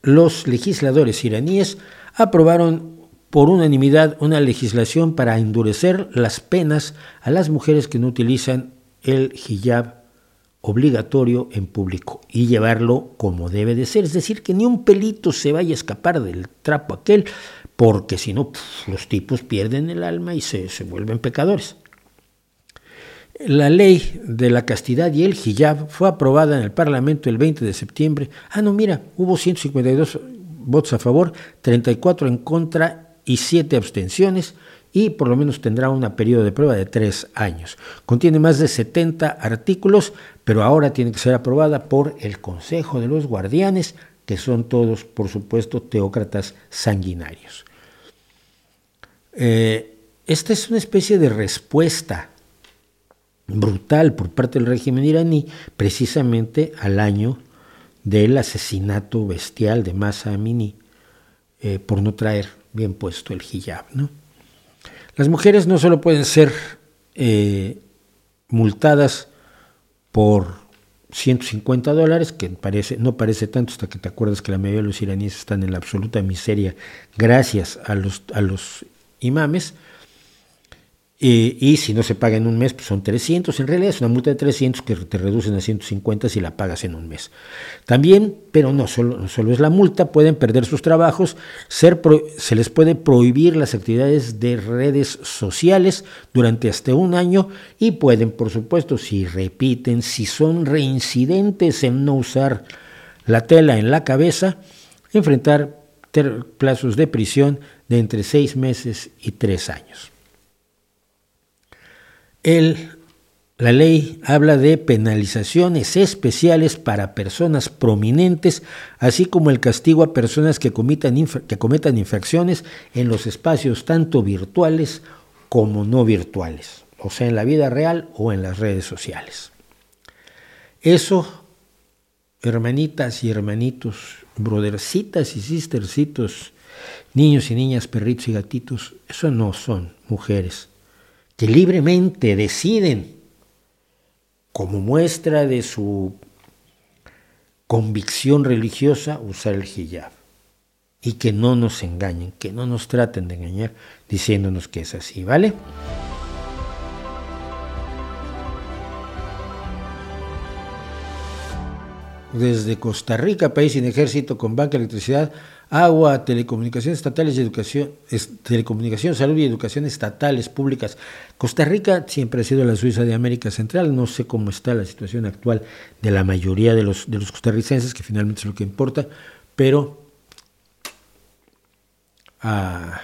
los legisladores iraníes aprobaron por unanimidad una legislación para endurecer las penas a las mujeres que no utilizan el hijab obligatorio en público y llevarlo como debe de ser. Es decir, que ni un pelito se vaya a escapar del trapo aquel, porque si no, los tipos pierden el alma y se, se vuelven pecadores. La ley de la castidad y el hijab fue aprobada en el Parlamento el 20 de septiembre. Ah, no, mira, hubo 152 votos a favor, 34 en contra y 7 abstenciones y por lo menos tendrá un periodo de prueba de 3 años. Contiene más de 70 artículos, pero ahora tiene que ser aprobada por el Consejo de los Guardianes, que son todos, por supuesto, teócratas sanguinarios. Eh, esta es una especie de respuesta brutal por parte del régimen iraní, precisamente al año del asesinato bestial de Masa Amini eh, por no traer bien puesto el hijab. ¿no? Las mujeres no solo pueden ser eh, multadas por 150 dólares, que parece, no parece tanto hasta que te acuerdas que la mayoría de los iraníes están en la absoluta miseria gracias a los, a los imames, y si no se paga en un mes, pues son 300. En realidad es una multa de 300 que te reducen a 150 si la pagas en un mes. También, pero no solo, es la multa, pueden perder sus trabajos, se les puede prohibir las actividades de redes sociales durante hasta un año y pueden, por supuesto, si repiten, si son reincidentes en no usar la tela en la cabeza, enfrentar plazos de prisión de entre seis meses y tres años. El, la ley habla de penalizaciones especiales para personas prominentes, así como el castigo a personas que, cometan, que cometan infracciones en los espacios tanto virtuales como no virtuales, o sea, en la vida real o en las redes sociales. Eso, hermanitas y hermanitos, brothercitas y sistercitos, niños y niñas, perritos y gatitos, eso no son mujeres que libremente deciden, como muestra de su convicción religiosa, usar el hijab. Y que no nos engañen, que no nos traten de engañar diciéndonos que es así, ¿vale? Desde Costa Rica, país sin ejército, con banca, electricidad, agua, telecomunicaciones estatales y educación, telecomunicación, salud y educación estatales públicas. Costa Rica siempre ha sido la Suiza de América Central, no sé cómo está la situación actual de la mayoría de los, de los costarricenses, que finalmente es lo que importa, pero ah,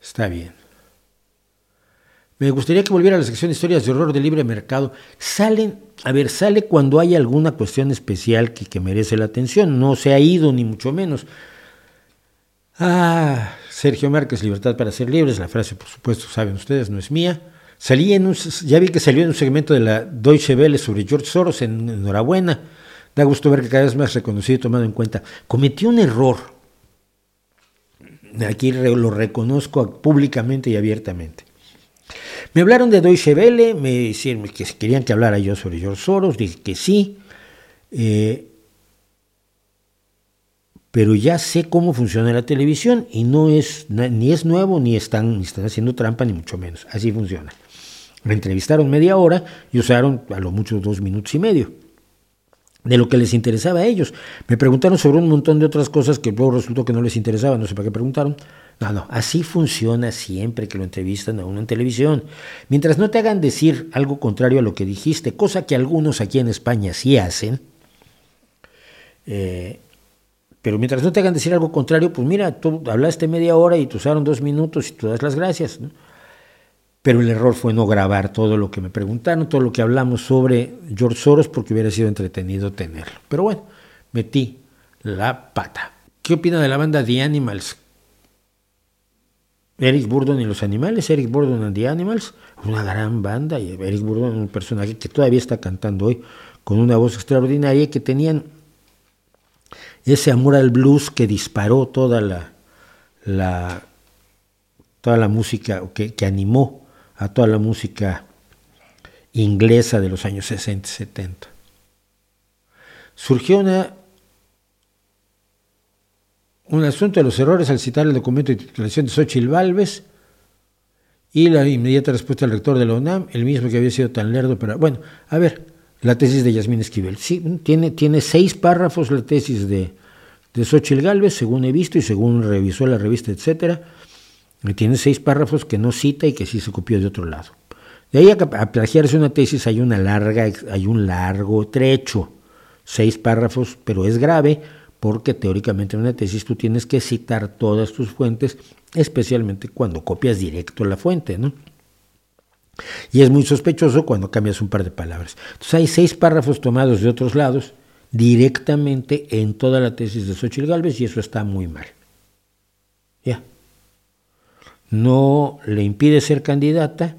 está bien. Me gustaría que volviera a la sección de historias de horror de libre mercado. Salen, a ver, sale cuando hay alguna cuestión especial que, merece la atención. No se ha ido, ni mucho menos. Ah, Sergio Márquez, libertad para ser libres. La frase, por supuesto, saben ustedes, no es mía. Salí en un, ya vi que salió en un segmento de la Deutsche Welle sobre George Soros. En, enhorabuena. Da gusto ver que cada vez más reconocido y tomado en cuenta. Cometió un error. Aquí lo reconozco públicamente y abiertamente. Me hablaron de Deutsche Welle, me dijeron que querían que hablara yo sobre George Soros, dije que sí, eh, pero ya sé cómo funciona la televisión y no es ni es nuevo ni están, ni están haciendo trampa ni mucho menos, así funciona. Me entrevistaron media hora y usaron a lo mucho dos minutos y medio de lo que les interesaba a ellos. Me preguntaron sobre un montón de otras cosas que luego resultó que no les interesaba, no sé para qué preguntaron. No, no, así funciona siempre que lo entrevistan a uno en televisión. Mientras no te hagan decir algo contrario a lo que dijiste, cosa que algunos aquí en España sí hacen, eh, pero mientras no te hagan decir algo contrario, pues mira, tú hablaste media hora y te usaron dos minutos y tú das las gracias. Pero el error fue no grabar todo lo que me preguntaron, todo lo que hablamos sobre George Soros, porque hubiera sido entretenido tenerlo. Pero bueno, metí la pata. ¿Qué opina de la banda The Animals? Eric Burdon y los animales, Eric Burdon and the Animals, una gran banda, y Eric Burdon un personaje que todavía está cantando hoy con una voz extraordinaria y que tenían ese amor al blues que disparó toda la, la toda la música, que, que animó a toda la música inglesa de los años 60 y 70. Surgió una un asunto de los errores al citar el documento de titulación de Xochitl Valves y la inmediata respuesta del rector de la UNAM, el mismo que había sido tan lerdo, pero bueno, a ver, la tesis de Yasmín Esquivel. Sí, tiene, tiene seis párrafos la tesis de, de Xochitl Galvez, según he visto y según revisó la revista, etcétera. Tiene seis párrafos que no cita y que sí se copió de otro lado. De ahí a, a plagiarse una tesis hay una larga, hay un largo trecho, seis párrafos, pero es grave porque teóricamente en una tesis tú tienes que citar todas tus fuentes, especialmente cuando copias directo la fuente, ¿no? Y es muy sospechoso cuando cambias un par de palabras. Entonces hay seis párrafos tomados de otros lados directamente en toda la tesis de Xochitl Galvez y eso está muy mal. Ya. No le impide ser candidata,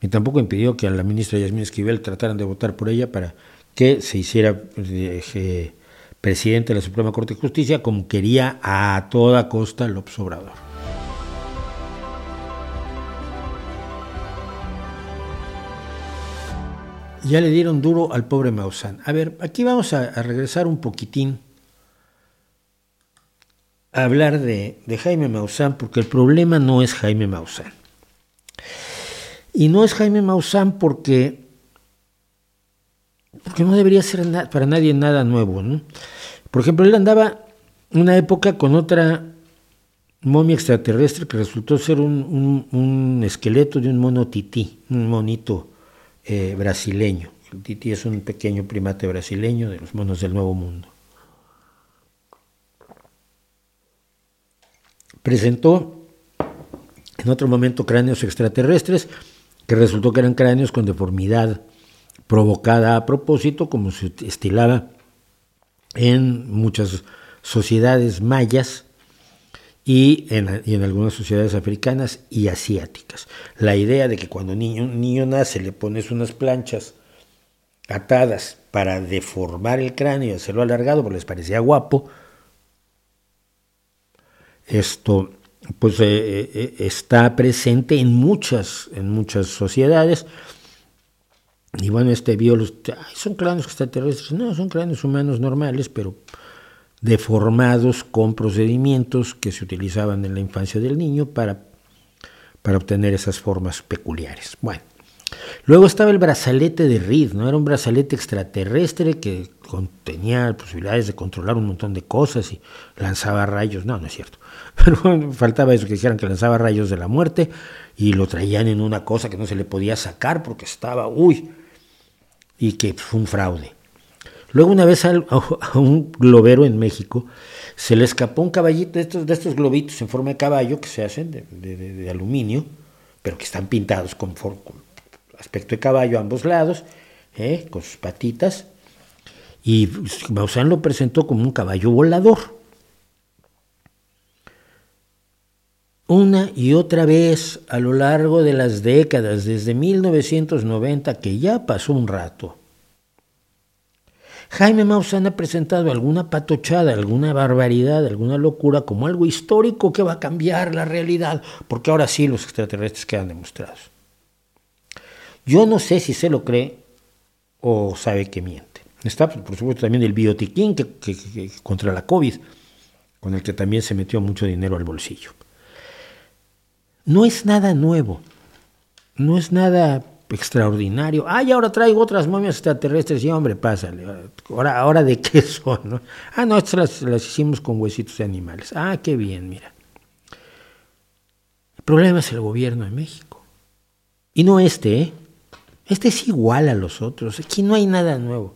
ni tampoco impidió que a la ministra Yasmín Esquivel trataran de votar por ella para que se hiciera eh, presidente de la Suprema Corte de Justicia como quería a toda costa López Obrador. Ya le dieron duro al pobre Maussan. A ver, aquí vamos a, regresar un poquitín a hablar de, de Jaime Maussan, porque el problema no es Jaime Maussan. Y no es Jaime Maussan porque, porque no debería ser para nadie nada nuevo. ¿no? Por ejemplo, él andaba una época con otra momia extraterrestre que resultó ser un, esqueleto de un mono tití, un monito eh, brasileño. El tití es un pequeño primate brasileño de los monos del Nuevo Mundo. Presentó en otro momento cráneos extraterrestres que resultó que eran cráneos con deformidad provocada a propósito, como se estilaba en muchas sociedades mayas y en, algunas sociedades africanas y asiáticas. La idea de que cuando un niño, niño nace le pones unas planchas atadas para deformar el cráneo y hacerlo alargado porque les parecía guapo, esto pues eh, eh, eh, está presente en muchas, en muchas sociedades. Y bueno, este biólogo, son cráneos extraterrestres, no, son cráneos humanos normales, pero deformados con procedimientos que se utilizaban en la infancia del niño para, para obtener esas formas peculiares. Bueno, luego estaba el brazalete de Reed, ¿no? Era un brazalete extraterrestre que tenía posibilidades de controlar un montón de cosas y lanzaba rayos. No, no es cierto. Pero faltaba eso, que dijeran que lanzaba rayos de la muerte y lo traían en una cosa que no se le podía sacar porque estaba, uy, y que fue un fraude. Luego una vez a, un globero en México se le escapó un caballito de estos, de estos globitos en forma de caballo que se hacen de, aluminio, pero que están pintados con, aspecto de caballo a ambos lados, ¿eh? con sus patitas, y Maussan lo presentó como un caballo volador. Una y otra vez a lo largo de las décadas, desde 1990, que ya pasó un rato, Jaime Maussan ha presentado alguna patochada, alguna barbaridad, alguna locura como algo histórico que va a cambiar la realidad, porque ahora sí los extraterrestres quedan demostrados. Yo no sé si se lo cree o sabe que miente. Está, por supuesto, también el biotiquín que, contra la COVID, con el que también se metió mucho dinero al bolsillo. No es nada nuevo, no es nada extraordinario. Ay, ahora traigo otras momias extraterrestres. Y hombre, pásale. Ahora, ahora de qué son, Ah, no, estas las, hicimos con huesitos de animales. Ah, qué bien, mira. El problema es el gobierno de México. Y no este, ¿eh? Este es igual a los otros. Aquí no hay nada nuevo.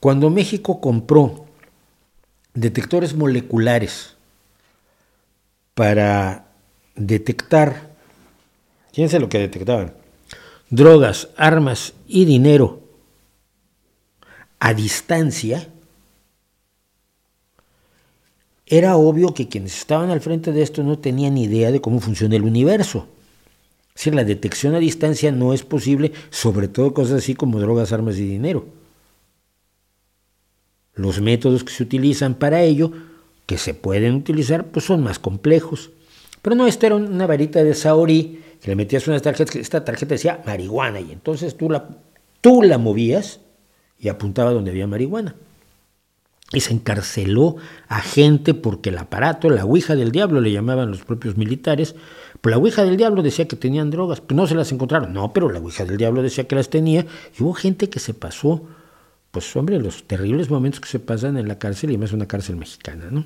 Cuando México compró detectores moleculares para detectar, fíjense lo que detectaban, drogas, armas y dinero a distancia, era obvio que quienes estaban al frente de esto no tenían idea de cómo funciona el universo. Decir, la detección a distancia no es posible, sobre todo cosas así como drogas, armas y dinero. Los métodos que se utilizan para ello, que se pueden utilizar, pues son más complejos. Pero no, esta era una varita de Saori, que le metías una tarjeta, esta tarjeta decía marihuana, y entonces tú la, tú la movías y apuntaba donde había marihuana. Y se encarceló a gente porque el aparato, la Ouija del Diablo, le llamaban los propios militares, pues la Ouija del Diablo decía que tenían drogas, pues no se las encontraron. No, pero la Ouija del Diablo decía que las tenía, y hubo gente que se pasó pues hombre, los terribles momentos que se pasan en la cárcel y más una cárcel mexicana, ¿no?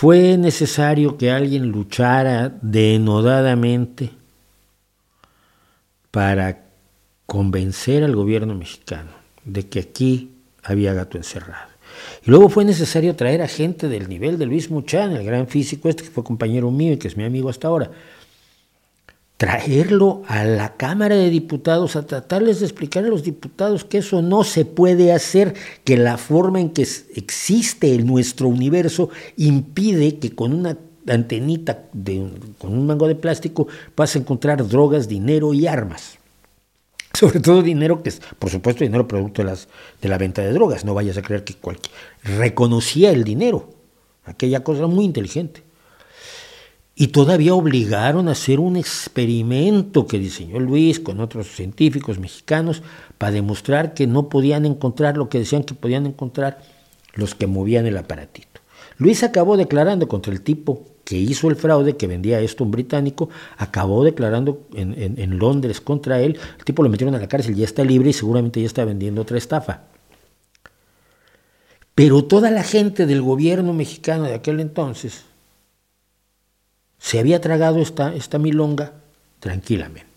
Fue necesario que alguien luchara denodadamente para convencer al gobierno mexicano de que aquí había gato encerrado. Y luego fue necesario traer a gente del nivel de Luis Muchán, el gran físico este que fue compañero mío y que es mi amigo hasta ahora, traerlo a la Cámara de Diputados, a tratarles de explicar a los diputados que eso no se puede hacer, que la forma en que existe nuestro universo impide que con una antenita con un mango de plástico, vas a encontrar drogas, dinero y armas. Sobre todo dinero que es, por supuesto, dinero producto de, las, de la venta de drogas. No vayas a creer que cualquier... Reconocía el dinero. Aquella cosa muy inteligente. Y todavía obligaron a hacer un experimento que diseñó Luis con otros científicos mexicanos para demostrar que no podían encontrar lo que decían que podían encontrar los que movían el aparatito. Luis acabó declarando contra el tipo que hizo el fraude, que vendía esto un británico, acabó declarando en, Londres contra él. El tipo lo metieron a la cárcel, ya está libre y seguramente ya está vendiendo otra estafa. Pero toda la gente del gobierno mexicano de aquel entonces se había tragado esta, esta milonga tranquilamente.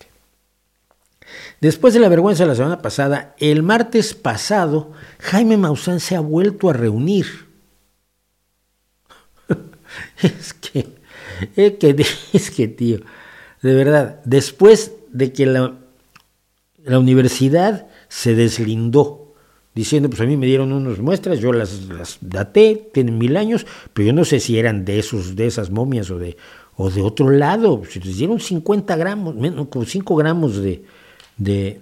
Después de la vergüenza de la semana pasada, el martes pasado, Jaime Maussan se ha vuelto a reunir. es que, es que, es que, tío, de verdad, después de que la, la universidad se deslindó, diciendo, pues a mí me dieron unas muestras, yo las, las daté, tienen mil años, pero yo no sé si eran de, esos, de esas momias o de, o de otro lado, si les dieron 50 gramos, menos, 5 gramos de, de,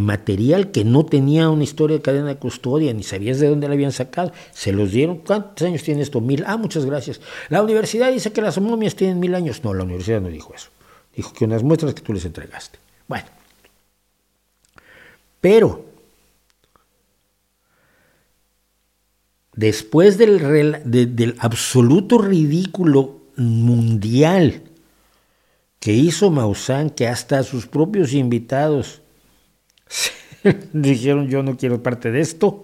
material que no tenía una historia de cadena de custodia, ni sabías de dónde la habían sacado, se los dieron, ¿cuántos años tiene esto? Mil, ah, muchas gracias. La universidad dice que las momias tienen mil años, no, la universidad no dijo eso, dijo que unas muestras que tú les entregaste. Bueno, pero después del, del absoluto ridículo mundial que hizo Maussan, que hasta sus propios invitados dijeron yo no quiero parte de esto,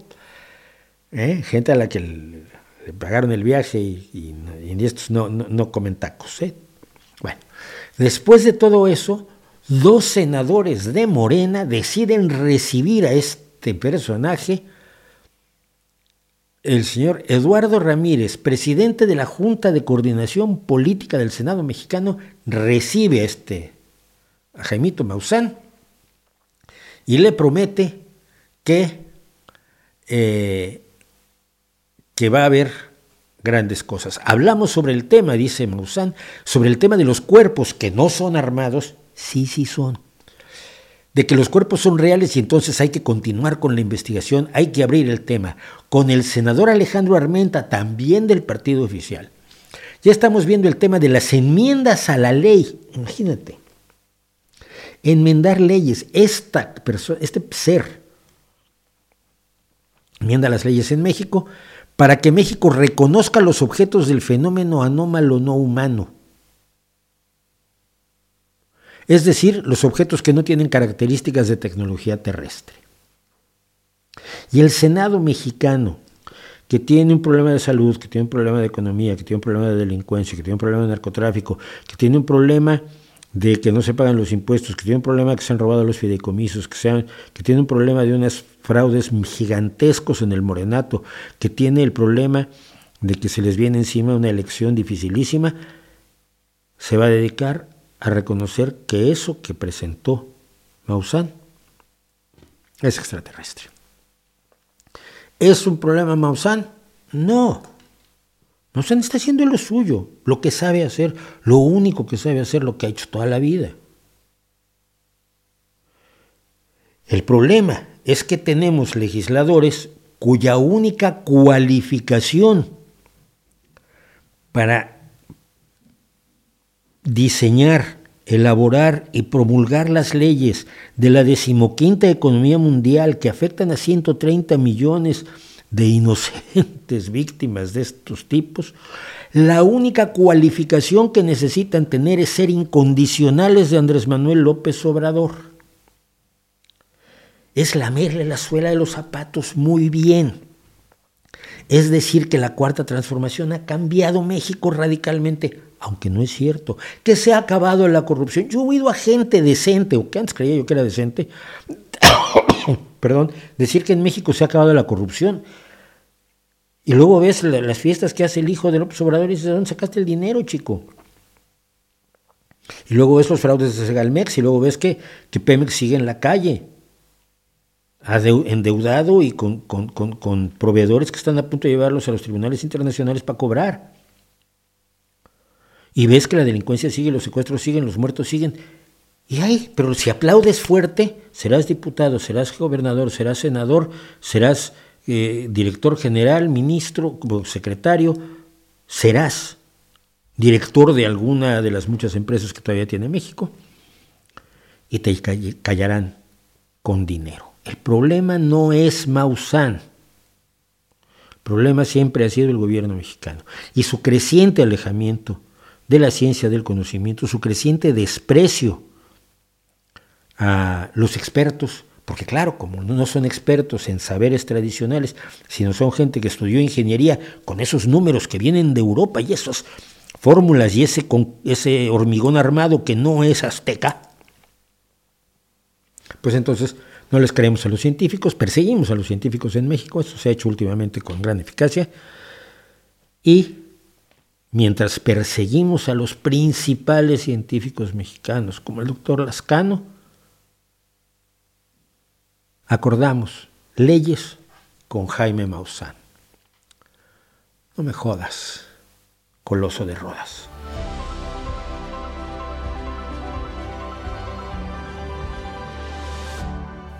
¿eh? gente a la que le, pagaron el viaje y, estos no, no, comen tacos. ¿eh? Bueno, después de todo eso, dos senadores de Morena deciden recibir a este personaje el señor Eduardo Ramírez, presidente de la Junta de Coordinación Política del Senado mexicano, recibe a este a Jaimito Maussan y le promete que, eh, que va a haber grandes cosas. Hablamos sobre el tema, dice Maussan, sobre el tema de los cuerpos que no son armados. Sí, sí son de que los cuerpos son reales y entonces hay que continuar con la investigación, hay que abrir el tema, con el senador Alejandro Armenta, también del partido oficial. Ya estamos viendo el tema de las enmiendas a la ley, imagínate, enmendar leyes, esta este ser enmienda las leyes en México para que México reconozca los objetos del fenómeno anómalo no humano es decir, los objetos que no tienen características de tecnología terrestre. Y el Senado mexicano, que tiene un problema de salud, que tiene un problema de economía, que tiene un problema de delincuencia, que tiene un problema de narcotráfico, que tiene un problema de que no se pagan los impuestos, que tiene un problema de que se han robado los fideicomisos, que, que tiene un problema de unas fraudes gigantescos en el morenato, que tiene el problema de que se les viene encima una elección dificilísima, se va a dedicar a reconocer que eso que presentó Maussan es extraterrestre. ¿Es un problema Maussan? No. Maussan está haciendo lo suyo, lo que sabe hacer, lo único que sabe hacer, lo que ha hecho toda la vida. El problema es que tenemos legisladores cuya única cualificación para diseñar, elaborar y promulgar las leyes de la decimoquinta economía mundial que afectan a 130 millones de inocentes víctimas de estos tipos, la única cualificación que necesitan tener es ser incondicionales de Andrés Manuel López Obrador. Es lamerle la suela de los zapatos muy bien. Es decir, que la cuarta transformación ha cambiado México radicalmente aunque no es cierto, que se ha acabado la corrupción. Yo he oído a gente decente, o que antes creía yo que era decente, perdón, decir que en México se ha acabado la corrupción. Y luego ves las fiestas que hace el hijo de López Obrador y dices, ¿de dónde sacaste el dinero, chico? Y luego ves los fraudes de Segalmex y luego ves que, que Pemex sigue en la calle, endeudado y con, con proveedores que están a punto de llevarlos a los tribunales internacionales para cobrar. Y ves que la delincuencia sigue, los secuestros siguen, los muertos siguen. Y ay, pero si aplaudes fuerte, serás diputado, serás gobernador, serás senador, serás eh, director general, ministro, secretario, serás director de alguna de las muchas empresas que todavía tiene México y te callarán con dinero. El problema no es Maussan. El problema siempre ha sido el gobierno mexicano y su creciente alejamiento de la ciencia del conocimiento, su creciente desprecio a los expertos, porque claro, como no son expertos en saberes tradicionales, sino son gente que estudió ingeniería con esos números que vienen de Europa y esas fórmulas y ese, ese hormigón armado que no es azteca, pues entonces no les creemos a los científicos, perseguimos a los científicos en México, eso se ha hecho últimamente con gran eficacia, y mientras perseguimos a los principales científicos mexicanos, como el doctor Lascano, acordamos leyes con Jaime Maussan. No me jodas, coloso de Rodas.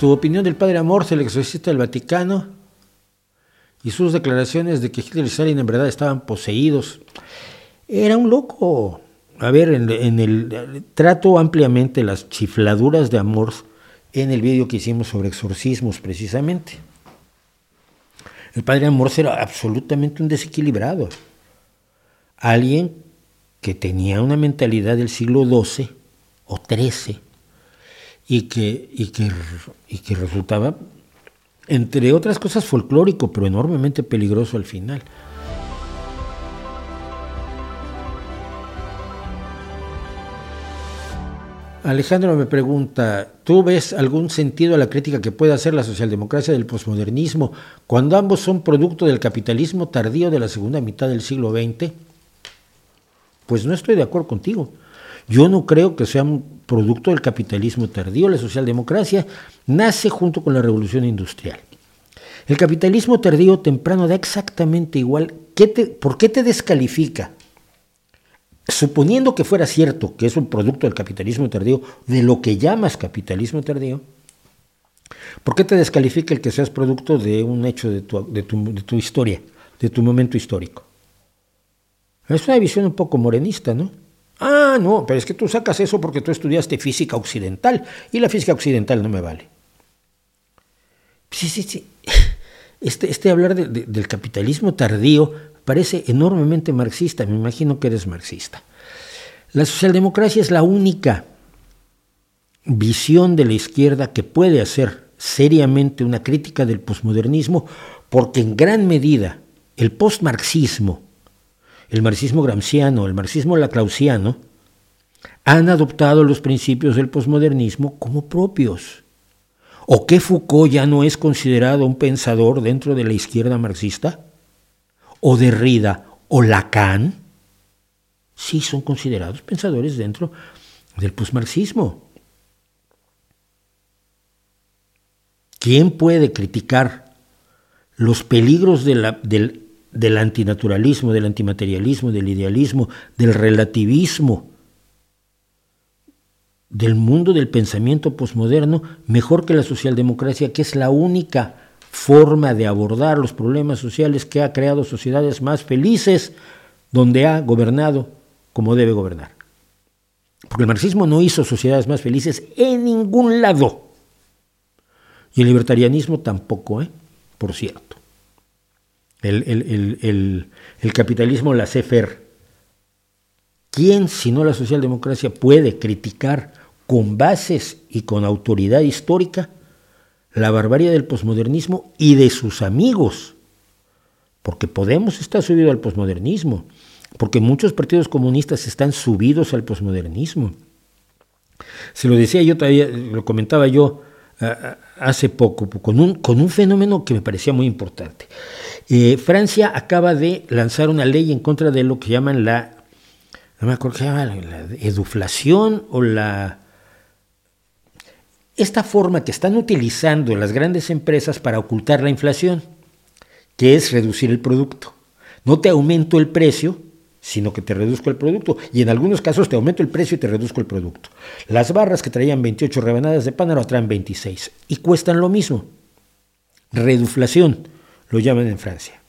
Tu opinión del padre Amorce, el exorcista del Vaticano, y sus declaraciones de que Hitler y Stalin en verdad estaban poseídos. Era un loco. A ver, en, el trato ampliamente las chifladuras de Amorce en el vídeo que hicimos sobre exorcismos precisamente. El padre Amorce era absolutamente un desequilibrado. Alguien que tenía una mentalidad del siglo XII o XIII y que, y que, y que resultaba, entre otras cosas, folclórico, pero enormemente peligroso al final. Alejandro me pregunta, ¿tú ves algún sentido a la crítica que puede hacer la socialdemocracia del posmodernismo cuando ambos son producto del capitalismo tardío de la segunda mitad del siglo XX? Pues no estoy de acuerdo contigo. Yo no creo que sea un producto del capitalismo tardío. La socialdemocracia nace junto con la revolución industrial. El capitalismo tardío temprano da exactamente igual. ¿Por qué te descalifica? Suponiendo que fuera cierto que es un producto del capitalismo tardío, de lo que llamas capitalismo tardío, ¿por qué te descalifica el que seas producto de un hecho de tu, de tu historia, de tu momento histórico? Es una visión un poco morenista, ¿no? Ah, no, pero es que tú sacas eso porque tú estudiaste física occidental y la física occidental no me vale. Sí, sí, sí. Este, este hablar del capitalismo tardío parece enormemente marxista. Me imagino que eres marxista. La socialdemocracia es la única visión de la izquierda que puede hacer seriamente una crítica del posmodernismo porque en gran medida el postmarxismo el marxismo gramsciano, el marxismo laclausiano, han adoptado los principios del posmodernismo como propios. ¿O que Foucault ya no es considerado un pensador dentro de la izquierda marxista? ¿O Derrida o Lacan? Sí son considerados pensadores dentro del posmarxismo. ¿Quién puede criticar los peligros de la, del del antinaturalismo, del antimaterialismo, del idealismo, del relativismo, del mundo del pensamiento posmoderno, mejor que la socialdemocracia, que es la única forma de abordar los problemas sociales que ha creado sociedades más felices, donde ha gobernado como debe gobernar. Porque el marxismo no hizo sociedades más felices en ningún lado. Y el libertarianismo tampoco, ¿eh? por cierto el, capitalismo la CFR. ¿Quién, si no la socialdemocracia, puede criticar con bases y con autoridad histórica la barbarie del posmodernismo y de sus amigos? Porque Podemos está subido al posmodernismo, porque muchos partidos comunistas están subidos al posmodernismo. Se lo decía yo todavía, lo comentaba yo hace poco, con un, con un fenómeno que me parecía muy importante. Eh, Francia acaba de lanzar una ley en contra de lo que llaman la, no me acuerdo qué llama, la eduflación o la... Esta forma que están utilizando las grandes empresas para ocultar la inflación, que es reducir el producto. No te aumento el precio, sino que te reduzco el producto. Y en algunos casos te aumento el precio y te reduzco el producto. Las barras que traían 28 rebanadas de pan ahora traen 26 y cuestan lo mismo. Reduflación, lo llaman en Francia.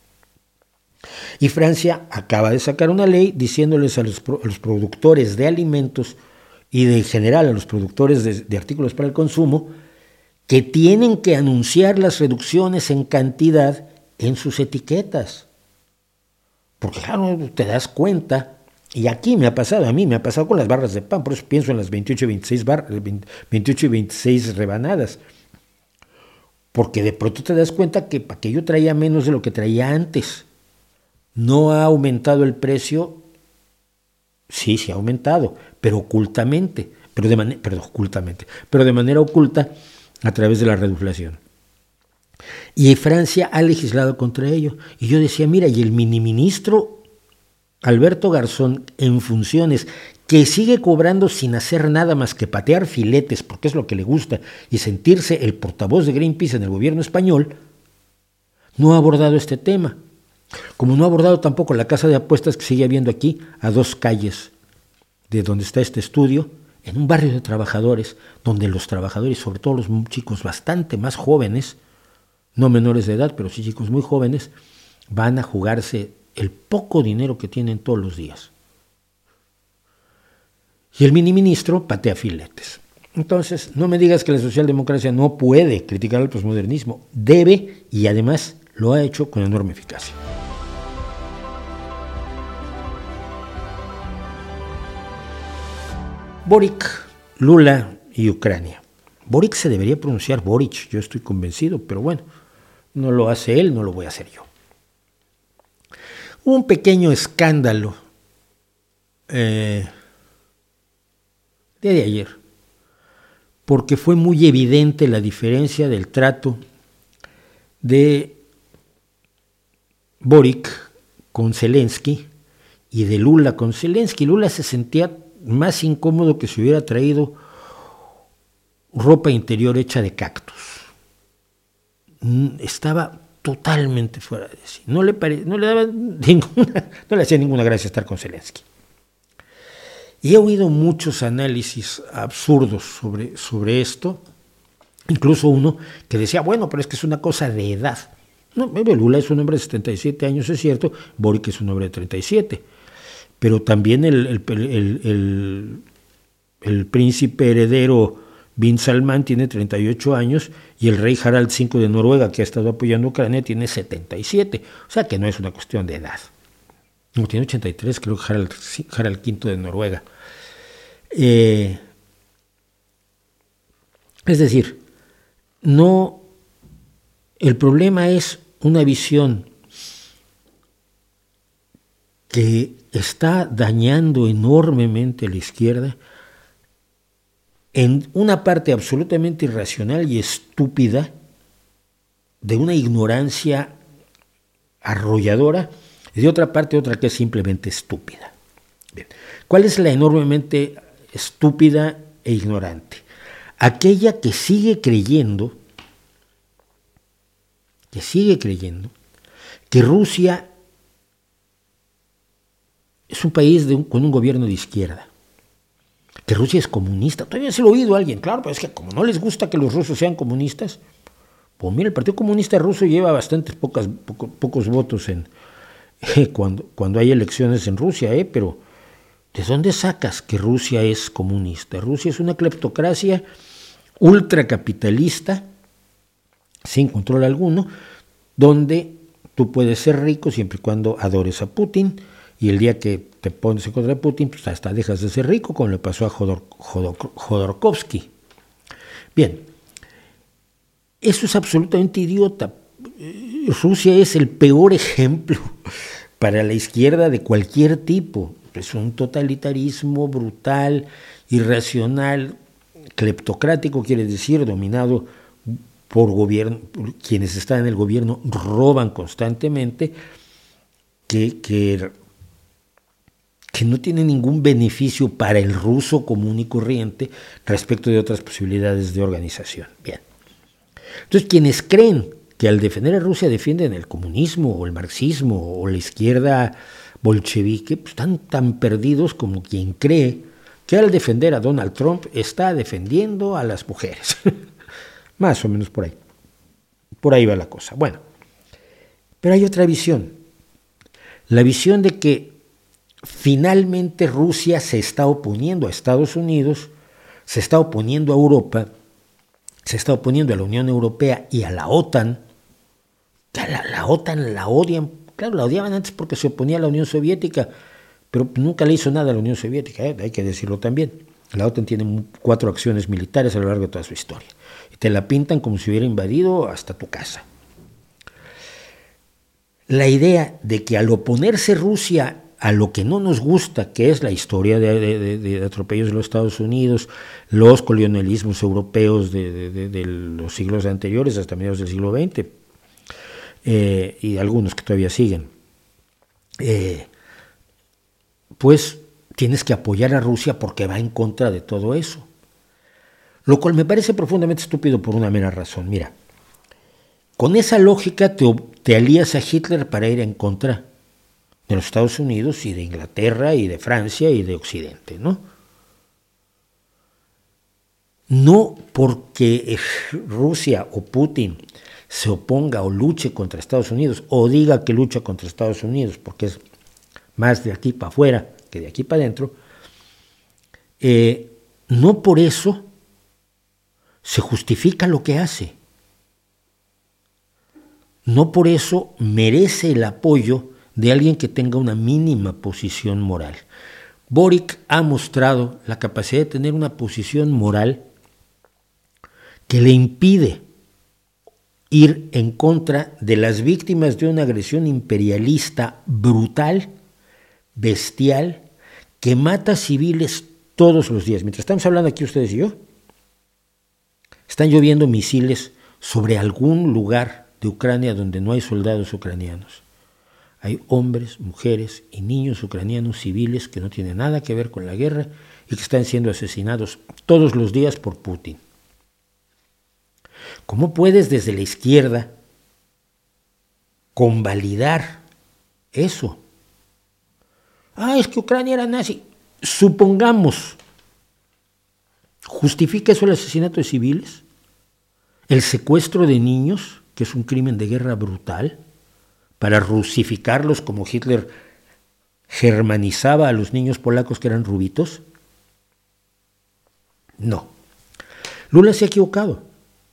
Y Francia acaba de sacar una ley diciéndoles a los, productores de alimentos y de en general a los productores de, artículos para el consumo que tienen que anunciar las reducciones en cantidad en sus etiquetas. Porque claro, te das cuenta, y aquí me ha pasado, a mí me ha pasado con las barras de pan, por eso pienso en las 28 y 26, 28 y 26 rebanadas. Porque de pronto te das cuenta que yo traía menos de lo que traía antes. No ha aumentado el precio, sí, sí ha aumentado, pero ocultamente, pero de manera, ocultamente, pero de manera oculta a través de la reduflación. Y Francia ha legislado contra ello. Y yo decía, mira, y el mini ministro Alberto Garzón en funciones, que sigue cobrando sin hacer nada más que patear filetes, porque es lo que le gusta, y sentirse el portavoz de Greenpeace en el gobierno español, no ha abordado este tema. Como no ha abordado tampoco la casa de apuestas que sigue habiendo aquí, a dos calles de donde está este estudio, en un barrio de trabajadores, donde los trabajadores, sobre todo los chicos bastante más jóvenes, no menores de edad, pero sí chicos muy jóvenes, van a jugarse el poco dinero que tienen todos los días. Y el mini ministro patea filetes. Entonces, no me digas que la socialdemocracia no puede criticar el posmodernismo, debe y además lo ha hecho con enorme eficacia. Boric, Lula y Ucrania. Boric se debería pronunciar Boric, yo estoy convencido, pero bueno, no lo hace él, no lo voy a hacer yo. un pequeño escándalo eh, de ayer, porque fue muy evidente la diferencia del trato de Boric con Zelensky y de Lula con Zelensky. Lula se sentía más incómodo que si hubiera traído ropa interior hecha de cactus. Mm, estaba totalmente fuera de sí. No le, no le daba ninguna, no le hacía ninguna gracia estar con Zelensky. Y he oído muchos análisis absurdos sobre, sobre esto, incluso uno que decía, bueno, pero es que es una cosa de edad. No, Lula es un hombre de 77 años, es cierto, Boric es un hombre de 37, pero también el, el, el príncipe heredero Bin Salman tiene 38 años y el rey Harald V de Noruega, que ha estado apoyando a Ucrania, tiene 77. O sea que no es una cuestión de edad. No, tiene 83, creo que Harald, V de Noruega. Eh, es decir, no. El problema es una visión que está dañando enormemente a la izquierda en una parte absolutamente irracional y estúpida de una ignorancia arrolladora y de otra parte otra que es simplemente estúpida. ¿Cuál es la enormemente estúpida e ignorante? Aquella que sigue creyendo, que sigue creyendo, que Rusia es un país con un gobierno de izquierda que Rusia es comunista. Todavía se lo ha oído a alguien, claro, pero es que como no les gusta que los rusos sean comunistas, pues mira, el Partido Comunista Ruso lleva bastantes pocos votos en, cuando, cuando hay elecciones en Rusia, ¿eh? pero ¿de dónde sacas que Rusia es comunista? Rusia es una cleptocracia ultracapitalista, sin control alguno, donde tú puedes ser rico siempre y cuando adores a Putin, y el día que te pones contra Putin, pues hasta dejas de ser rico, como le pasó a Jodorkovsky. Bien, eso es absolutamente idiota. Rusia es el peor ejemplo para la izquierda de cualquier tipo. Es un totalitarismo brutal, irracional, cleptocrático, quiere decir, dominado por gobierno, quienes están en el gobierno roban constantemente, que, que que no tiene ningún beneficio para el ruso común y corriente respecto de otras posibilidades de organización. Bien. Entonces, quienes creen que al defender a Rusia defienden el comunismo o el marxismo o la izquierda bolchevique pues, están tan perdidos como quien cree que al defender a Donald Trump está defendiendo a las mujeres. Más o menos por ahí. Por ahí va la cosa. Bueno, pero hay otra visión. La visión de que finalmente Rusia se está oponiendo a Estados Unidos, se está oponiendo a Europa, se está oponiendo a la Unión Europea y a la OTAN. La, la OTAN la odian, claro, la odiaban antes porque se oponía a la Unión Soviética, pero nunca le hizo nada a la Unión Soviética, ¿eh? hay que decirlo también. La OTAN tiene cuatro acciones militares a lo largo de toda su historia. Y te la pintan como si hubiera invadido hasta tu casa la idea de que al oponerse Rusia a lo que no nos gusta, que es la historia de, atropellos de los Estados Unidos, los colonialismos europeos de, los siglos anteriores hasta mediados del siglo XX, eh, y algunos que todavía siguen, eh, pues tienes que apoyar a Rusia porque va en contra de todo eso. Lo cual me parece profundamente estúpido por una mera razón. Mira, con esa lógica te, alías a Hitler para ir en contra de los Estados Unidos y de Inglaterra y de Francia y de Occidente, ¿no? No porque Rusia o Putin se oponga o luche contra Estados Unidos o diga que lucha contra Estados Unidos, porque es más de aquí para afuera que de aquí para adentro, eh, no por eso se justifica lo que hace no por eso merece el apoyo de alguien que tenga una mínima posición moral. Boric ha mostrado la capacidad de tener una posición moral que le impide ir en contra de las víctimas de una agresión imperialista brutal, bestial, que mata civiles todos los días. Mientras estamos hablando aquí ustedes y yo, están lloviendo misiles sobre algún lugar de Ucrania donde no hay soldados ucranianos. Hay hombres, mujeres y niños ucranianos civiles que no tienen nada que ver con la guerra y que están siendo asesinados todos los días por Putin. ¿Cómo puedes desde la izquierda convalidar eso? Ah, es que Ucrania era nazi. Supongamos, ¿justifica eso el asesinato de civiles? ¿El secuestro de niños? que es un crimen de guerra brutal, para rusificarlos como Hitler germanizaba a los niños polacos que eran rubitos? No. Lula se ha equivocado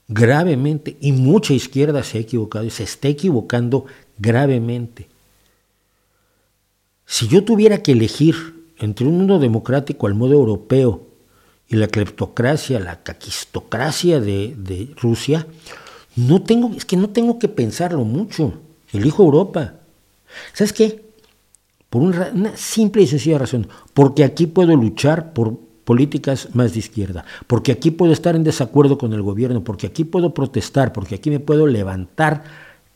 gravemente y mucha izquierda se ha equivocado y se está equivocando gravemente. Si yo tuviera que elegir entre un mundo democrático al modo europeo y la cleptocracia, la caquistocracia de, Rusia, no tengo, es que no tengo que pensarlo mucho. Elijo Europa. ¿Sabes qué? Por una simple y sencilla razón. Porque aquí puedo luchar por políticas más de izquierda. Porque aquí puedo estar en desacuerdo con el gobierno. Porque aquí puedo protestar. Porque aquí me puedo levantar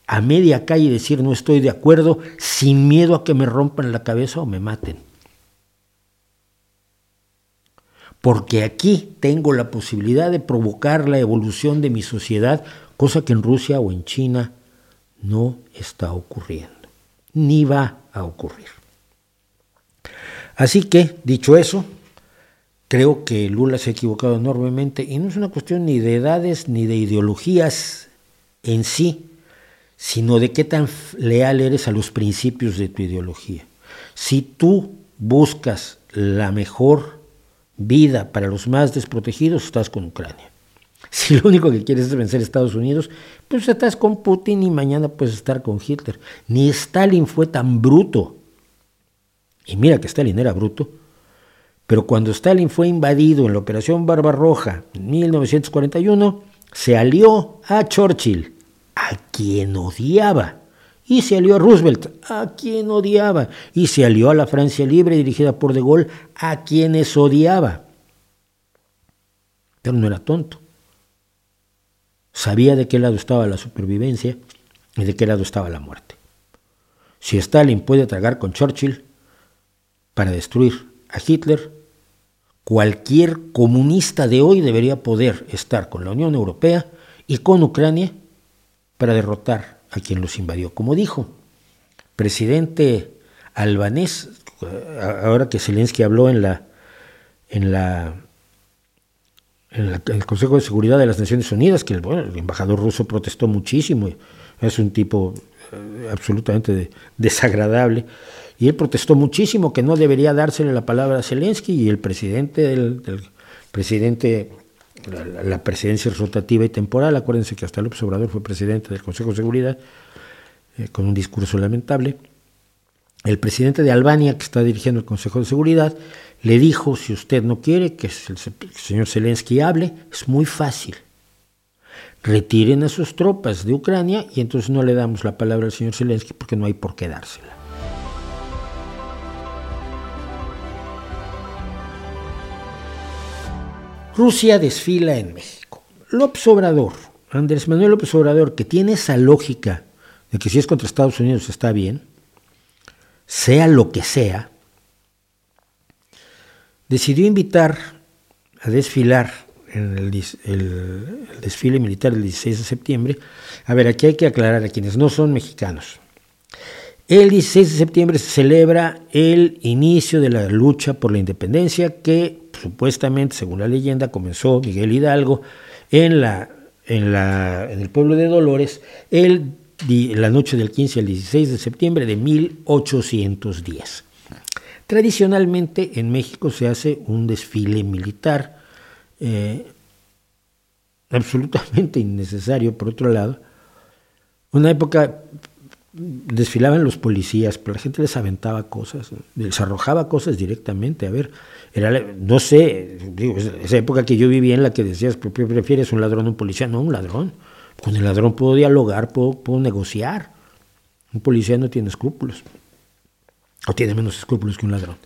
a media calle y decir no estoy de acuerdo sin miedo a que me rompan la cabeza o me maten. Porque aquí tengo la posibilidad de provocar la evolución de mi sociedad cosa que en Rusia o en China no está ocurriendo, ni va a ocurrir. Así que, dicho eso, creo que Lula se ha equivocado enormemente y no es una cuestión ni de edades ni de ideologías en sí, sino de qué tan leal eres a los principios de tu ideología. Si tú buscas la mejor vida para los más desprotegidos, estás con Ucrania. Si lo único que quieres es vencer a Estados Unidos, pues estás con Putin y mañana puedes estar con Hitler. Ni Stalin fue tan bruto. Y mira que Stalin era bruto. Pero cuando Stalin fue invadido en la Operación Barbarroja en 1941, se alió a Churchill, a quien odiaba. Y se alió a Roosevelt, a quien odiaba. Y se alió a la Francia Libre dirigida por De Gaulle, a quienes odiaba. Pero no era tonto. Sabía de qué lado estaba la supervivencia y de qué lado estaba la muerte. Si Stalin puede tragar con Churchill para destruir a Hitler, cualquier comunista de hoy debería poder estar con la Unión Europea y con Ucrania para derrotar a quien los invadió. Como dijo, presidente albanés, ahora que Zelensky habló en la en la en, el Consejo de Seguridad de las Naciones Unidas, que el, el embajador ruso protestó muchísimo, es un tipo eh, absolutamente desagradable, y él protestó muchísimo que no debería dársele la palabra a Zelensky, y el presidente del, presidente, la, presidencia es rotativa y temporal, acuérdense que hasta López Obrador fue presidente del Consejo de Seguridad, eh, con un discurso lamentable, el presidente de Albania, que está dirigiendo el Consejo de Seguridad, le dijo, si usted no quiere que el señor Zelensky hable, es muy fácil. Retiren a sus tropas de Ucrania y entonces no le damos la palabra al señor Zelensky porque no hay por qué dársela. Rusia desfila en México. López Obrador, Andrés Manuel López Obrador, que tiene esa lógica de que si es contra Estados Unidos está bien, sea lo que sea, decidió invitar a desfilar en el, desfile militar del 16 de septiembre. A ver, aquí hay que aclarar a quienes no son mexicanos. El 16 de septiembre se celebra el inicio de la lucha por la independencia que supuestamente, según la leyenda, comenzó Miguel Hidalgo en, el pueblo de Dolores el, la noche del 15 al 16 de septiembre de 1810. Tradicionalmente en México se hace un desfile militar eh, absolutamente innecesario, por otro lado. Una época desfilaban los policías, pero la gente les aventaba cosas, les arrojaba cosas directamente. A ver, era, no sé, esa época que yo vivía en la que decías, ¿prefieres un ladrón o un policía? No, un ladrón. Con el ladrón puedo dialogar, puedo, puedo negociar. Un policía no tiene escrúpulos o tiene menos escrúpulos que un ladrón.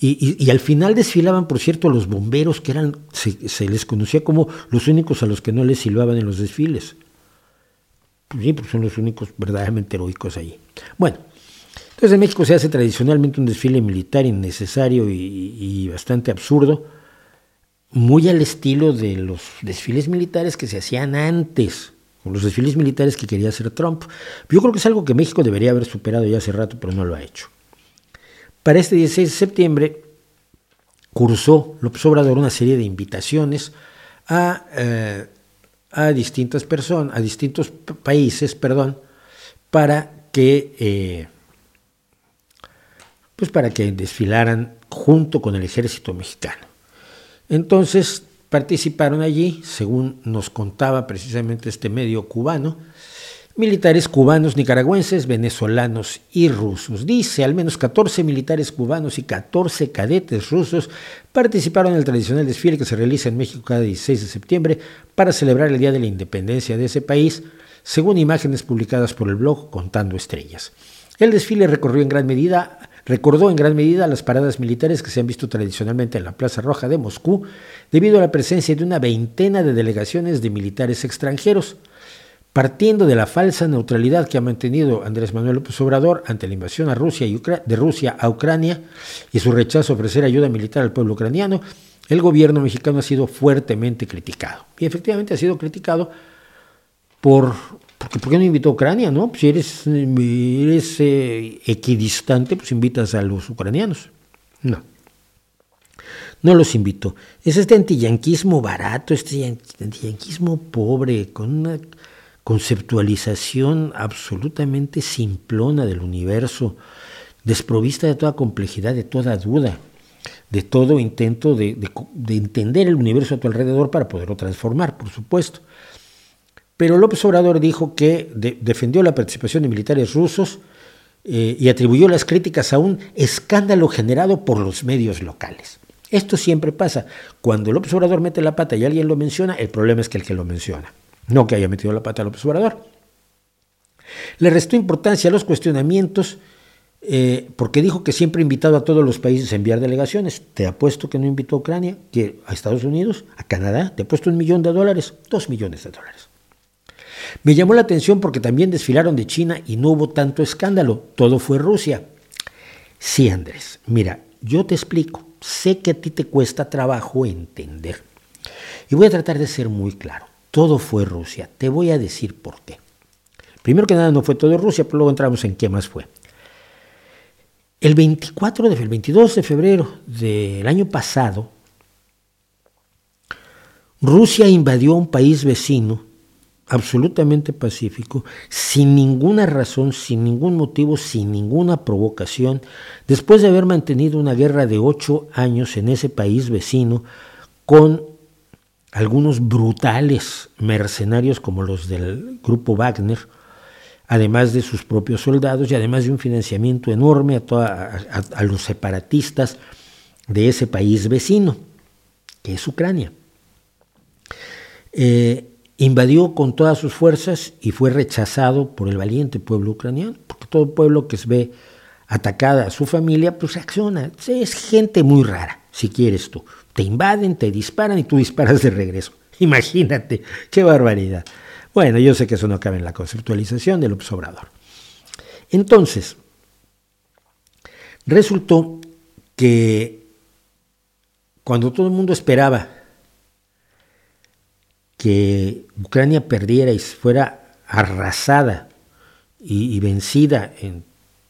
Y, al final desfilaban, por cierto, los bomberos, que eran, se, les conocía como los únicos a los que no les silbaban en los desfiles. Pues sí, porque son los únicos verdaderamente heroicos allí. Bueno, entonces en México se hace tradicionalmente un desfile militar innecesario y, bastante absurdo, muy al estilo de los desfiles militares que se hacían antes, con los desfiles militares que quería hacer Trump. Yo creo que es algo que México debería haber superado ya hace rato, pero no lo ha hecho. Para este 16 de septiembre cursó López Obrador una serie de invitaciones a, eh, a distintas personas, a distintos países, perdón, para que, eh, pues para que desfilaran junto con el ejército mexicano. Entonces participaron allí, según nos contaba precisamente este medio cubano, militares cubanos, nicaragüenses, venezolanos y rusos. Dice, al menos 14 militares cubanos y 14 cadetes rusos participaron en el tradicional desfile que se realiza en México cada 16 de septiembre para celebrar el Día de la Independencia de ese país, según imágenes publicadas por el blog Contando Estrellas. El desfile recorrió en gran medida recordó en gran medida las paradas militares que se han visto tradicionalmente en la Plaza Roja de Moscú, debido a la presencia de una veintena de delegaciones de militares extranjeros partiendo de la falsa neutralidad que ha mantenido Andrés Manuel López Obrador ante la invasión de Rusia a Ucrania y su rechazo a ofrecer ayuda militar al pueblo ucraniano, el gobierno mexicano ha sido fuertemente criticado. Y efectivamente ha sido criticado por... Porque, ¿Por qué no invitó a Ucrania? No? Si eres, eres eh, equidistante, pues invitas a los ucranianos. No. No los invitó. Es este antiyanquismo barato, este antiyanquismo pobre, con una conceptualización absolutamente simplona del universo, desprovista de toda complejidad, de toda duda, de todo intento de, entender el universo a tu alrededor para poderlo transformar, por supuesto. Pero López Obrador dijo que defendió la participación de militares rusos eh, y atribuyó las críticas a un escándalo generado por los medios locales. Esto siempre pasa. Cuando López Obrador mete la pata y alguien lo menciona, el problema es que el que lo menciona no que haya metido la pata a López Obrador. Le restó importancia a los cuestionamientos eh, porque dijo que siempre ha invitado a todos los países a enviar delegaciones. Te apuesto que no invitó a Ucrania, que a Estados Unidos, a Canadá, te ha puesto un millón de dólares, dos millones de dólares. Me llamó la atención porque también desfilaron de China y no hubo tanto escándalo, todo fue Rusia. Sí, Andrés, mira, yo te explico, sé que a ti te cuesta trabajo entender. Y voy a tratar de ser muy claro todo fue Rusia. Te voy a decir por qué. Primero que nada no fue todo Rusia, pero luego entramos en qué más fue. El 24 de, el 22 de febrero del año pasado, Rusia invadió un país vecino absolutamente pacífico, sin ninguna razón, sin ningún motivo, sin ninguna provocación, después de haber mantenido una guerra de ocho años en ese país vecino con algunos brutales mercenarios como los del grupo Wagner, además de sus propios soldados y además de un financiamiento enorme a, los separatistas de ese país vecino, que es Ucrania. Eh, invadió con todas sus fuerzas y fue rechazado por el valiente pueblo ucraniano, porque todo pueblo que se ve atacada a su familia, pues reacciona. Es gente muy rara, si quieres tú. Te invaden, te disparan y tú disparas de regreso. Imagínate, qué barbaridad. Bueno, yo sé que eso no cabe en la conceptualización del observador. Entonces, resultó que cuando todo el mundo esperaba que Ucrania perdiera y fuera arrasada y, vencida en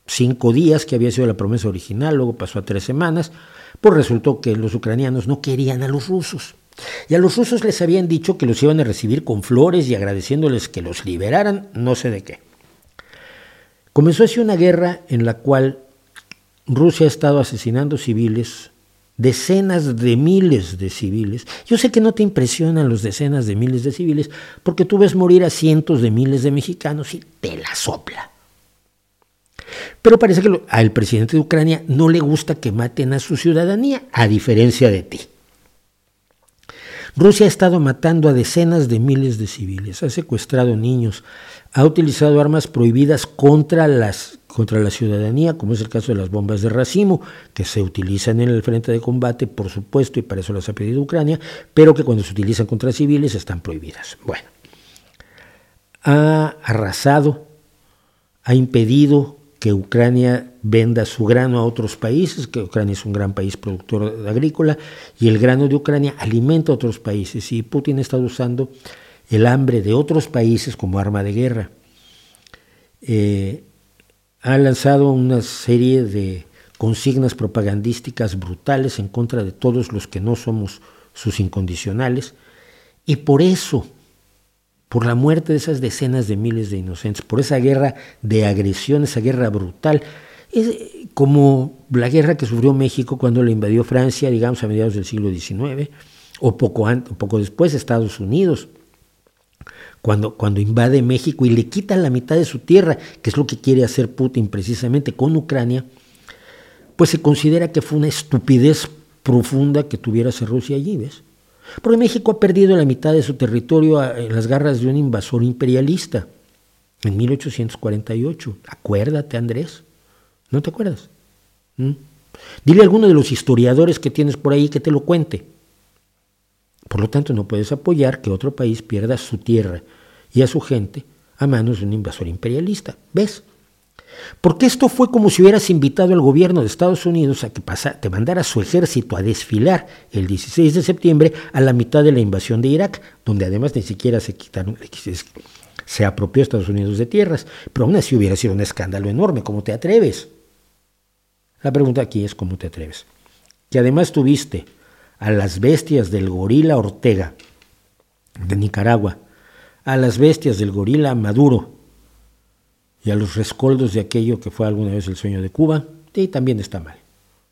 cinco días, que había sido la promesa original, luego pasó a tres semanas, pues resultó que los ucranianos no querían a los rusos. Y a los rusos les habían dicho que los iban a recibir con flores y agradeciéndoles que los liberaran, no sé de qué. Comenzó así una guerra en la cual Rusia ha estado asesinando civiles, decenas de miles de civiles. Yo sé que no te impresionan los decenas de miles de civiles porque tú ves morir a cientos de miles de mexicanos y te la sopla. Pero parece que al presidente de Ucrania no le gusta que maten a su ciudadanía, a diferencia de ti. Rusia ha estado matando a decenas de miles de civiles, ha secuestrado niños, ha utilizado armas prohibidas contra, las, contra la ciudadanía, como es el caso de las bombas de racimo, que se utilizan en el frente de combate, por supuesto, y para eso las ha pedido Ucrania, pero que cuando se utilizan contra civiles están prohibidas. Bueno, ha arrasado, ha impedido que Ucrania venda su grano a otros países, que Ucrania es un gran país productor agrícola, y el grano de Ucrania alimenta a otros países, y Putin está usando el hambre de otros países como arma de guerra. Eh, ha lanzado una serie de consignas propagandísticas brutales en contra de todos los que no somos sus incondicionales, y por eso por la muerte de esas decenas de miles de inocentes, por esa guerra de agresión, esa guerra brutal. Es como la guerra que sufrió México cuando le invadió Francia, digamos, a mediados del siglo XIX, o poco, antes, poco después Estados Unidos, cuando, cuando invade México y le quita la mitad de su tierra, que es lo que quiere hacer Putin precisamente con Ucrania, pues se considera que fue una estupidez profunda que tuviera Rusia allí, ¿ves? Porque México ha perdido la mitad de su territorio en las garras de un invasor imperialista en 1848. Acuérdate, Andrés. ¿No te acuerdas? ¿Mm? Dile a alguno de los historiadores que tienes por ahí que te lo cuente. Por lo tanto, no puedes apoyar que otro país pierda su tierra y a su gente a manos de un invasor imperialista. ¿Ves? Porque esto fue como si hubieras invitado al gobierno de Estados Unidos a que te mandara su ejército a desfilar el 16 de septiembre a la mitad de la invasión de Irak, donde además ni siquiera se quitaron, se apropió Estados Unidos de tierras, pero aún así hubiera sido un escándalo enorme. ¿Cómo te atreves? La pregunta aquí es cómo te atreves. Que además tuviste a las bestias del gorila Ortega de Nicaragua, a las bestias del gorila Maduro y a los rescoldos de aquello que fue alguna vez el sueño de Cuba, y también está mal.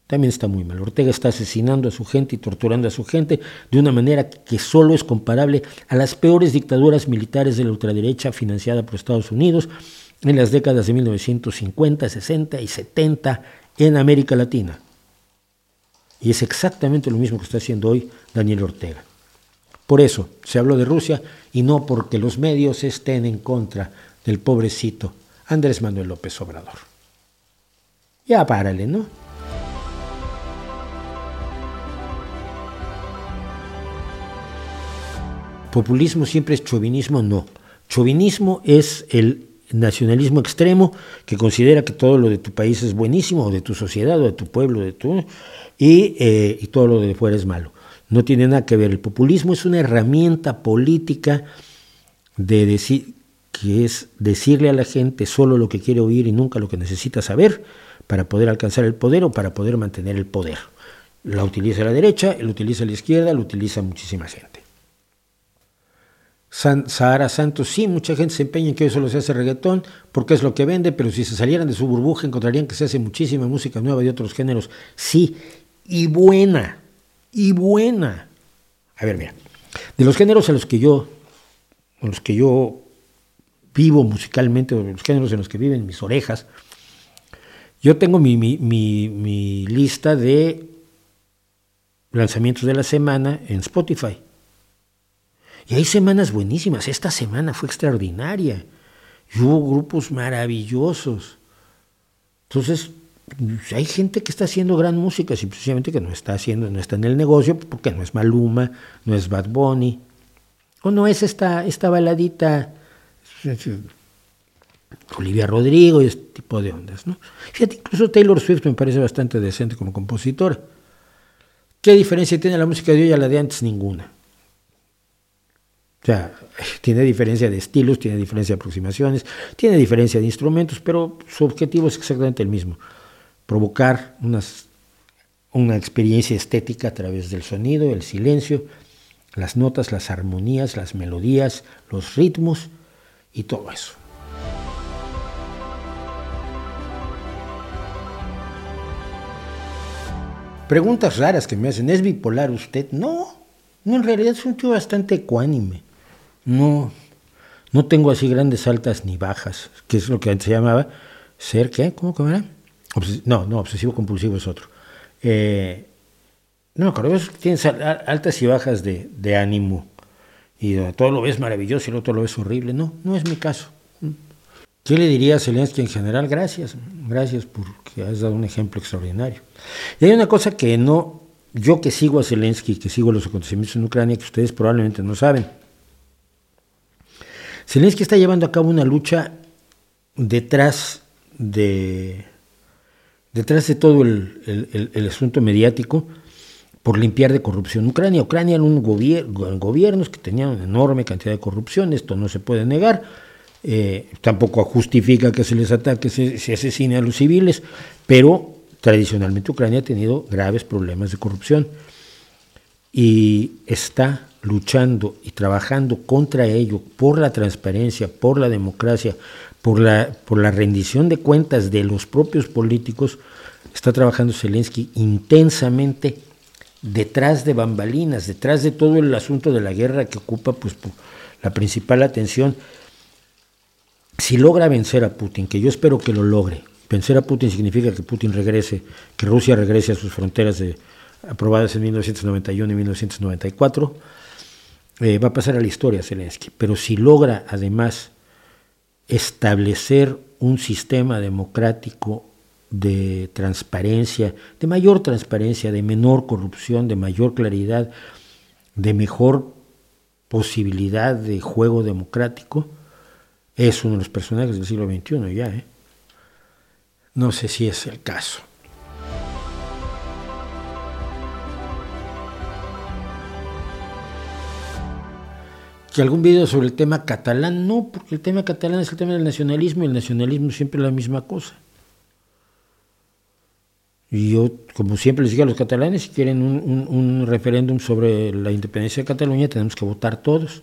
También está muy mal. Ortega está asesinando a su gente y torturando a su gente de una manera que solo es comparable a las peores dictaduras militares de la ultraderecha financiada por Estados Unidos en las décadas de 1950, 60 y 70 en América Latina. Y es exactamente lo mismo que está haciendo hoy Daniel Ortega. Por eso se habló de Rusia y no porque los medios estén en contra del pobrecito Andrés Manuel López Obrador. Ya párale, ¿no? Populismo siempre es chauvinismo, no. Chauvinismo es el nacionalismo extremo que considera que todo lo de tu país es buenísimo, o de tu sociedad, o de tu pueblo, de tu, y, eh, y todo lo de fuera es malo. No tiene nada que ver. El populismo es una herramienta política de decir, que es decirle a la gente solo lo que quiere oír y nunca lo que necesita saber, para poder alcanzar el poder o para poder mantener el poder. La utiliza la derecha, la utiliza la izquierda, la utiliza muchísima gente. Sahara Santos, sí, mucha gente se empeña en que hoy solo se hace reggaetón porque es lo que vende, pero si se salieran de su burbuja encontrarían que se hace muchísima música nueva de otros géneros. Sí, y buena, y buena. A ver, mira, de los géneros a los que yo, a los que yo vivo musicalmente, los géneros en los que viven mis orejas, yo tengo mi, mi, mi lista de lanzamientos de la semana en Spotify. Y hay semanas buenísimas. Esta semana fue extraordinaria. Y hubo grupos maravillosos. Entonces, hay gente que está haciendo gran música, simplemente que no está haciendo, no está en el negocio, porque no es Maluma, no es Bad Bunny, o no es esta, esta baladita Olivia Rodrigo y este tipo de ondas, incluso Taylor Swift me parece bastante decente como compositor. ¿Qué diferencia tiene la música de hoy a la de antes? Ninguna. O sea, tiene diferencia de estilos, tiene diferencia de aproximaciones, tiene diferencia de instrumentos, pero su objetivo es exactamente el mismo, provocar una experiencia estética a través del sonido, el silencio, las notas, las armonías, las melodías, los ritmos y todo eso. Preguntas raras que me hacen, ¿es bipolar usted? No, no en realidad es un tío bastante ecuánime no, no tengo así grandes altas ni bajas, que es lo que antes se llamaba ser, ¿qué? ¿Cómo que era? no, no, obsesivo compulsivo es otro. Eh, no me acuerdo, tienes altas y bajas de, ánimo y todo lo ves maravilloso y el otro lo ves horrible. No, no es mi caso. ¿Qué le diría a Zelensky en general? Gracias, gracias porque has dado un ejemplo extraordinario. Y hay una cosa que no, yo que sigo a Zelensky, que sigo los acontecimientos en Ucrania, que ustedes probablemente no saben. Zelensky está llevando a cabo una lucha detrás de, detrás de todo el, asunto mediático por limpiar de corrupción Ucrania. Ucrania era un gobierno, gobiernos que tenían una enorme cantidad de corrupción, esto no se puede negar. Eh, tampoco justifica que se les ataque, se, se asesine a los civiles, pero tradicionalmente Ucrania ha tenido graves problemas de corrupción y está luchando y trabajando contra ello, por la transparencia, por la democracia, por la, por la rendición de cuentas de los propios políticos, está trabajando Zelensky intensamente detrás de bambalinas, detrás de todo el asunto de la guerra que ocupa pues, la principal atención. Si logra vencer a Putin, que yo espero que lo logre, vencer a Putin significa que Putin regrese, que Rusia regrese a sus fronteras de, aprobadas en 1991 y 1994, eh, va a pasar a la historia Zelensky, pero si logra además establecer un sistema democrático de transparencia, de mayor transparencia, de menor corrupción, de mayor claridad, de mejor posibilidad de juego democrático, es uno de los personajes del siglo XXI ya. ¿eh? No sé si es el caso. que algún video sobre el tema catalán, no, porque el tema catalán es el tema del nacionalismo y el nacionalismo siempre es la misma cosa. Y yo, como siempre les digo a los catalanes, si quieren un, referéndum sobre la independencia de Cataluña, tenemos que votar todos.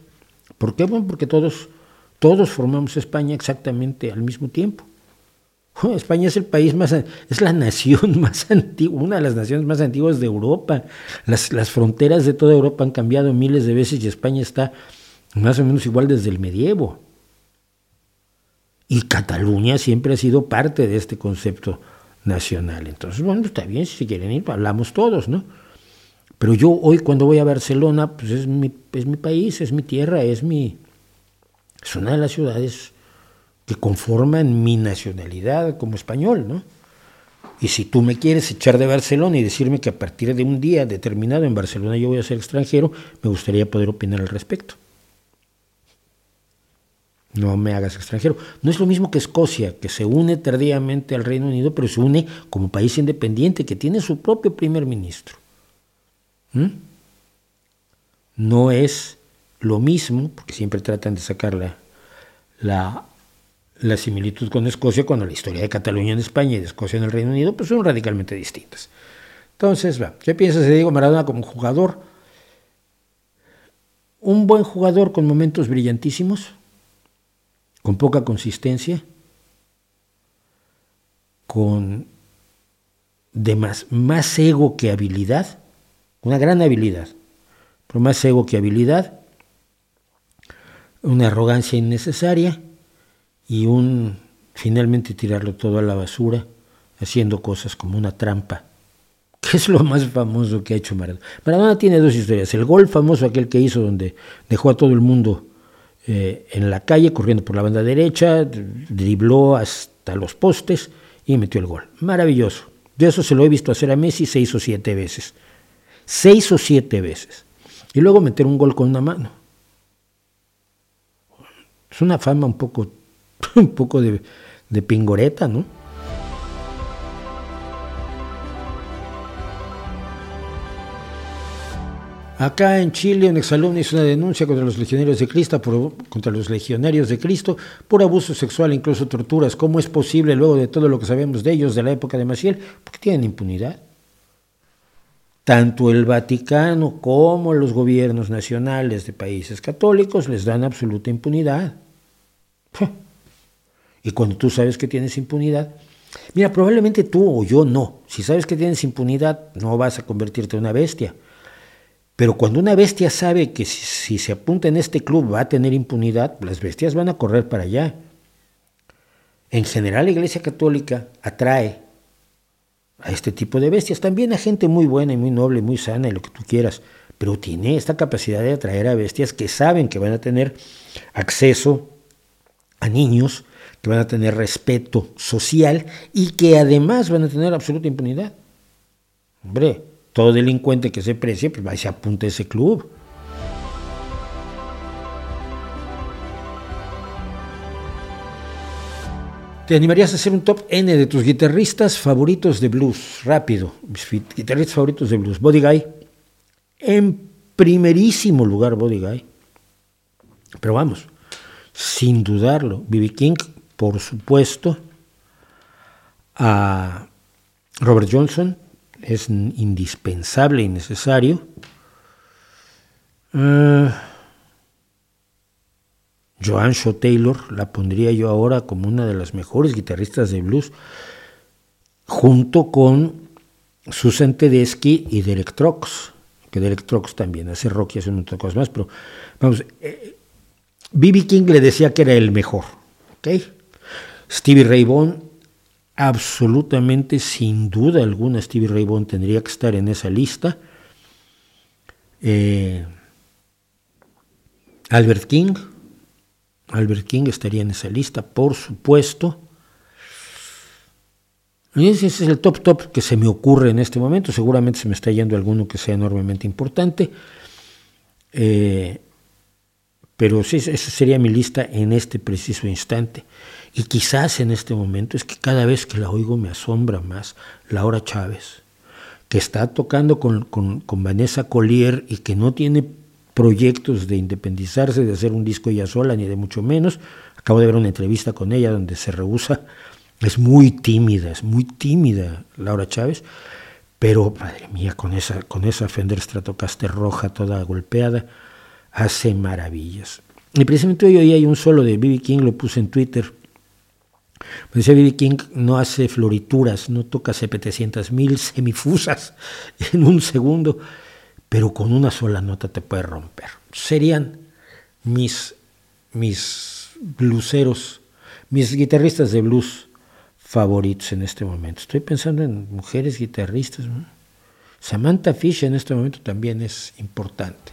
¿Por qué? Bueno, porque todos, todos formamos España exactamente al mismo tiempo. España es el país más, es la nación más antigua, una de las naciones más antiguas de Europa. Las, las fronteras de toda Europa han cambiado miles de veces y España está más o menos igual desde el medievo. Y Cataluña siempre ha sido parte de este concepto nacional. Entonces, bueno, está bien, si quieren ir, hablamos todos, ¿no? Pero yo hoy cuando voy a Barcelona, pues es mi, es mi país, es mi tierra, es mi... Es una de las ciudades que conforman mi nacionalidad como español, ¿no? Y si tú me quieres echar de Barcelona y decirme que a partir de un día determinado en Barcelona yo voy a ser extranjero, me gustaría poder opinar al respecto no me hagas extranjero. No es lo mismo que Escocia, que se une tardíamente al Reino Unido, pero se une como país independiente, que tiene su propio primer ministro. ¿Mm? No es lo mismo, porque siempre tratan de sacar la, similitud con Escocia cuando la historia de Cataluña en España y de Escocia en el Reino Unido pues son radicalmente distintas. Entonces, ¿qué piensas de Diego Maradona como jugador? Un buen jugador con momentos brillantísimos, con poca consistencia, con de más, más ego que habilidad, una gran habilidad, pero más ego que habilidad, una arrogancia innecesaria y un finalmente tirarlo todo a la basura, haciendo cosas como una trampa, que es lo más famoso que ha hecho Maradona. Maradona tiene dos historias, el gol famoso aquel que hizo donde dejó a todo el mundo eh, en la calle corriendo por la banda derecha, dribló hasta los postes y metió el gol. Maravilloso. De eso se lo he visto hacer a Messi seis o siete veces. Seis o siete veces. Y luego meter un gol con una mano. Es una fama un poco, un poco de, de pingoreta, ¿no? Acá en Chile, un exalumno hizo una denuncia contra los legionarios de Cristo por, contra los legionarios de Cristo por abuso sexual, incluso torturas. ¿Cómo es posible, luego de todo lo que sabemos de ellos de la época de Maciel? Porque tienen impunidad. Tanto el Vaticano como los gobiernos nacionales de países católicos les dan absoluta impunidad. Y cuando tú sabes que tienes impunidad, mira, probablemente tú o yo no. Si sabes que tienes impunidad, no vas a convertirte en una bestia pero cuando una bestia sabe que si, se apunta en este club va a tener impunidad, las bestias van a correr para allá. En general la Iglesia Católica atrae a este tipo de bestias, también a gente muy buena y muy noble, muy sana y lo que tú quieras, pero tiene esta capacidad de atraer a bestias que saben que van a tener acceso a niños, que van a tener respeto social y que además van a tener absoluta impunidad. Hombre, todo delincuente que se precie, pues va y se apunta a ese club. ¿Te animarías a hacer un top N de tus guitarristas favoritos de blues? Rápido, guitarristas favoritos de blues. Body Guy, en primerísimo lugar Body Guy. Pero vamos, sin dudarlo, B.B. King, por supuesto, a Robert Johnson, es indispensable y necesario. Uh, Joan Shaw Taylor la pondría yo ahora como una de las mejores guitarristas de blues, junto con Susan Tedeschi y Derek Trox, que Derek Trox también hace rock y hace un montón de cosas más, pero vamos, B.B. Eh, King le decía que era el mejor, ¿ok? Stevie Ray Vaughan absolutamente sin duda alguna Stevie Ray Vaughan tendría que estar en esa lista. Eh, Albert King, Albert King estaría en esa lista, por supuesto. ese es el top top que se me ocurre en este momento. Seguramente se me está yendo alguno que sea enormemente importante. Eh, pero sí, esa sería mi lista en este preciso instante. Y quizás en este momento es que cada vez que la oigo me asombra más Laura Chávez, que está tocando con, Vanessa Collier y que no tiene proyectos de independizarse, de hacer un disco ella sola, ni de mucho menos. Acabo de ver una entrevista con ella donde se rehúsa. Es muy tímida, es muy tímida Laura Chávez, pero madre mía, con esa, con esa Fender Stratocaster roja toda golpeada, hace maravillas. Y precisamente hoy, hoy hay un solo de B.B. King, lo puse en Twitter, pues decía B.B. King no hace florituras, no toca 700.000 semifusas en un segundo, pero con una sola nota te puede romper. Serían mis, mis bluseros, mis guitarristas de blues favoritos en este momento. Estoy pensando en mujeres guitarristas. Samantha Fish en este momento también es importante.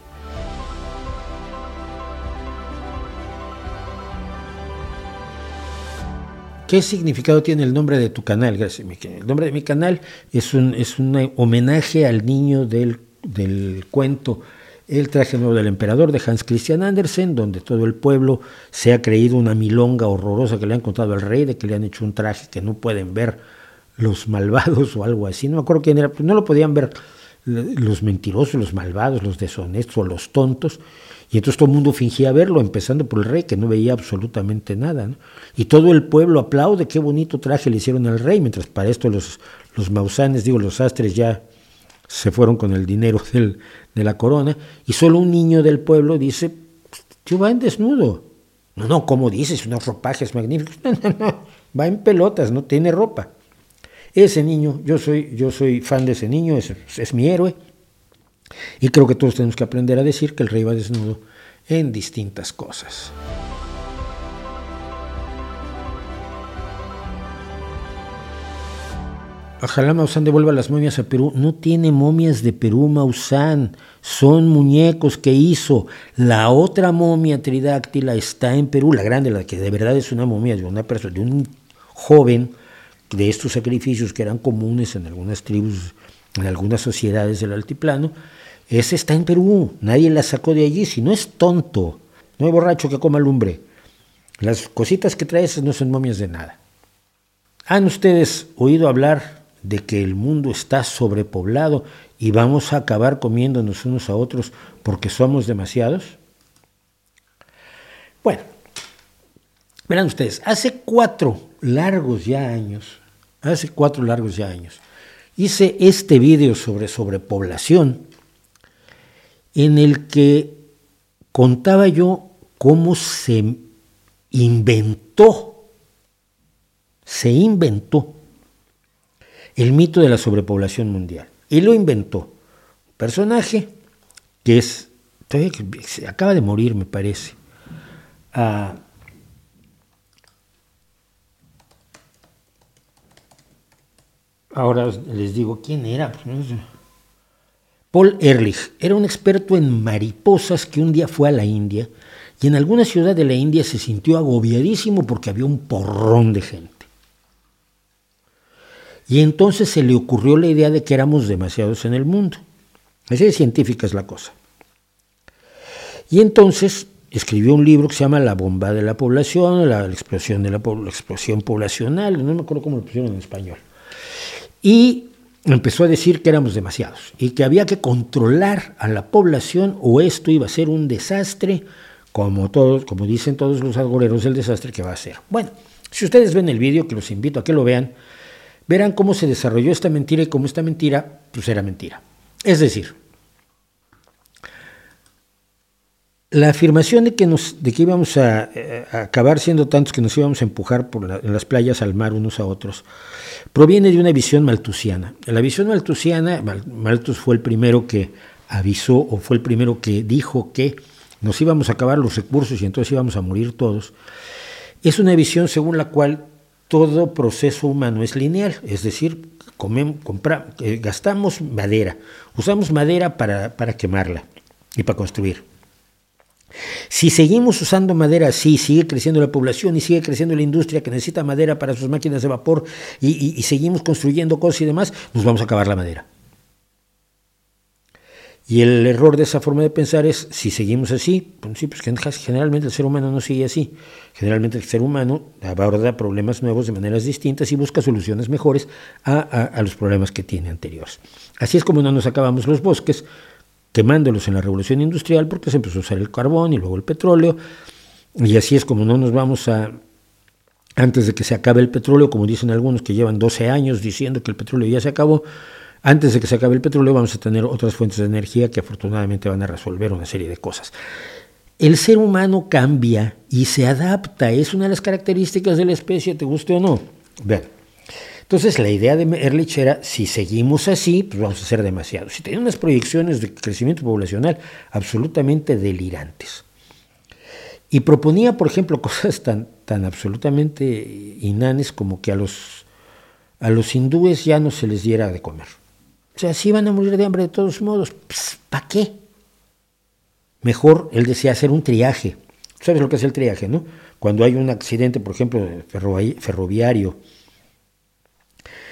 ¿Qué significado tiene el nombre de tu canal? El nombre de mi canal es un, es un homenaje al niño del, cuento El traje nuevo del emperador de Hans Christian Andersen, donde todo el pueblo se ha creído una milonga horrorosa que le han contado al rey, de que le han hecho un traje que no pueden ver los malvados o algo así. No me acuerdo quién era, no lo podían ver los mentirosos, los malvados, los deshonestos o los tontos. Y entonces todo el mundo fingía verlo, empezando por el rey, que no veía absolutamente nada. Y todo el pueblo aplaude, qué bonito traje le hicieron al rey, mientras para esto los, los mausanes, digo, los astres ya se fueron con el dinero del, de la corona, y solo un niño del pueblo dice, tío, va en desnudo. No, no, ¿cómo dices? Unos ropajes magníficos. No, no, no, va en pelotas, no tiene ropa. Ese niño, yo soy, yo soy fan de ese niño, es, es mi héroe. Y creo que todos tenemos que aprender a decir que el rey va desnudo en distintas cosas. Ojalá Maussan devuelva las momias a Perú. No tiene momias de Perú, Maussan. Son muñecos que hizo. La otra momia tridáctila está en Perú, la grande, la que de verdad es una momia de una persona, de un joven de estos sacrificios que eran comunes en algunas tribus, en algunas sociedades del altiplano. Ese está en Perú. Nadie la sacó de allí. Si no es tonto, no es borracho que coma lumbre. Las cositas que traes no son momias de nada. ¿Han ustedes oído hablar de que el mundo está sobrepoblado y vamos a acabar comiéndonos unos a otros porque somos demasiados? Bueno, verán ustedes, hace cuatro largos ya años, hace cuatro largos ya años, hice este vídeo sobre sobrepoblación en el que contaba yo cómo se inventó, se inventó el mito de la sobrepoblación mundial. Y lo inventó. Un personaje que es, acaba de morir, me parece. Ah, ahora les digo quién era. Pues, Paul Ehrlich era un experto en mariposas que un día fue a la India y en alguna ciudad de la India se sintió agobiadísimo porque había un porrón de gente. Y entonces se le ocurrió la idea de que éramos demasiados en el mundo. Así de científica es la cosa. Y entonces escribió un libro que se llama La bomba de la población, la, explosión de la, explosión poblacional, no me acuerdo cómo lo pusieron en español. Y empezó a decir que éramos demasiados y que había que controlar a la población o esto iba a ser un desastre, como todos, como dicen todos los agoreros del desastre que va a ser. Bueno, si ustedes ven el vídeo, que los invito a que lo vean, verán cómo se desarrolló esta mentira y cómo esta mentira pues era mentira. Es decir, la afirmación de que, nos, de que íbamos a, acabar siendo tantos que nos íbamos a empujar por en las playas al mar unos a otros proviene de una visión maltusiana. La visión maltusiana, Malthus fue el primero que avisó o fue el primero que dijo que nos íbamos a acabar los recursos y entonces íbamos a morir todos. Es una visión según la cual todo proceso humano es lineal, es decir, comemos, eh, gastamos madera, usamos madera para, para quemarla y para construir. Si seguimos usando madera así, sigue creciendo la población y sigue creciendo la industria que necesita madera para sus máquinas de vapor y seguimos construyendo cosas y demás, nos vamos a acabar la madera. Y el error de esa forma de pensar es, si seguimos así, pues sí, pues generalmente el ser humano no sigue así. Generalmente el ser humano aborda problemas nuevos de maneras distintas y busca soluciones mejores a, los problemas que tiene anteriores. Así es como no nos acabamos los bosques, quemándolos en la revolución industrial, porque se empezó a usar el carbón y luego el petróleo. Y así es como no nos vamos a, antes de que se acabe el petróleo, como dicen algunos que llevan 12 años diciendo que el petróleo ya se acabó, antes de que se acabe el petróleo vamos a tener otras fuentes de energía que afortunadamente van a resolver una serie de cosas. El ser humano cambia y se adapta, es una de las características de la especie, te guste o no. Bien. Entonces la idea de Ehrlich era, si seguimos así, pues vamos a ser demasiados. Y tenía unas proyecciones de crecimiento poblacional absolutamente delirantes. Y proponía, por ejemplo, cosas tan, tan absolutamente inanes como que a los, a los hindúes ya no se les diera de comer. O sea, si iban a morir de hambre de todos modos, ¿para qué? Mejor, él decía, hacer un triaje. ¿Sabes lo que es el triaje, no? Cuando hay un accidente, por ejemplo, ferroviario,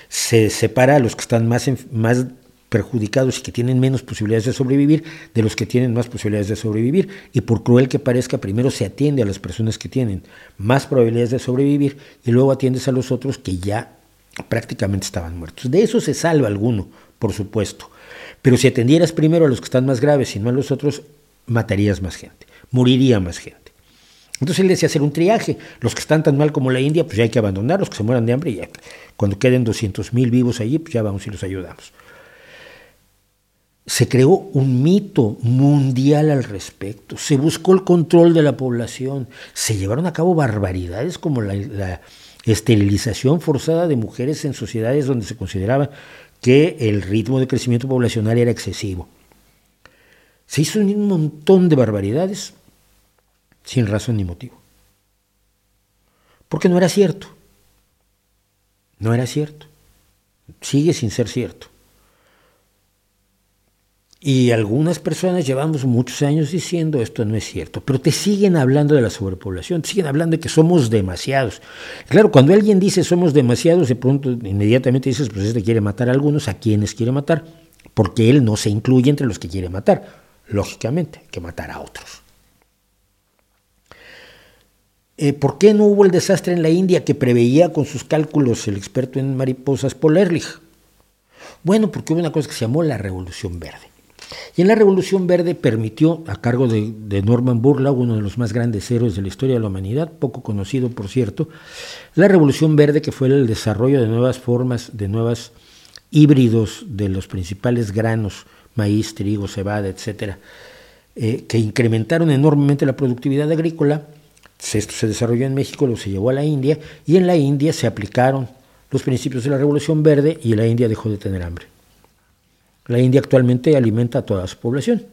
se separa a los que están más, más perjudicados y que tienen menos posibilidades de sobrevivir de los que tienen más posibilidades de sobrevivir. Y por cruel que parezca, primero se atiende a las personas que tienen más probabilidades de sobrevivir y luego atiendes a los otros que ya prácticamente estaban muertos. De eso se salva alguno, por supuesto. Pero si atendieras primero a los que están más graves y no a los otros, matarías más gente, moriría más gente. Entonces él decía hacer un triaje. Los que están tan mal como la India, pues ya hay que abandonarlos, que se mueran de hambre y ya. Cuando queden 200.000 vivos allí, pues ya vamos y los ayudamos. Se creó un mito mundial al respecto, se buscó el control de la población, se llevaron a cabo barbaridades como la, la esterilización forzada de mujeres en sociedades donde se consideraba que el ritmo de crecimiento poblacional era excesivo. Se hizo un montón de barbaridades sin razón ni motivo. Porque no era cierto. No era cierto. Sigue sin ser cierto. Y algunas personas llevamos muchos años diciendo esto no es cierto, pero te siguen hablando de la sobrepoblación, te siguen hablando de que somos demasiados. Claro, cuando alguien dice somos demasiados, de pronto inmediatamente dices, pues este quiere matar a algunos, ¿a quienes quiere matar? Porque él no se incluye entre los que quiere matar. Lógicamente, que matar a otros. Eh, ¿Por qué no hubo el desastre en la India que preveía con sus cálculos el experto en mariposas Paul Ehrlich? Bueno, porque hubo una cosa que se llamó la Revolución Verde. Y en la Revolución Verde permitió, a cargo de, Norman Burlow, uno de los más grandes héroes de la historia de la humanidad, poco conocido por cierto, la Revolución Verde que fue el desarrollo de nuevas formas, de nuevos híbridos de los principales granos, maíz, trigo, cebada, etcétera, eh, que incrementaron enormemente la productividad agrícola esto se desarrolló en México, luego se llevó a la India y en la India se aplicaron los principios de la Revolución Verde y la India dejó de tener hambre. La India actualmente alimenta a toda su población.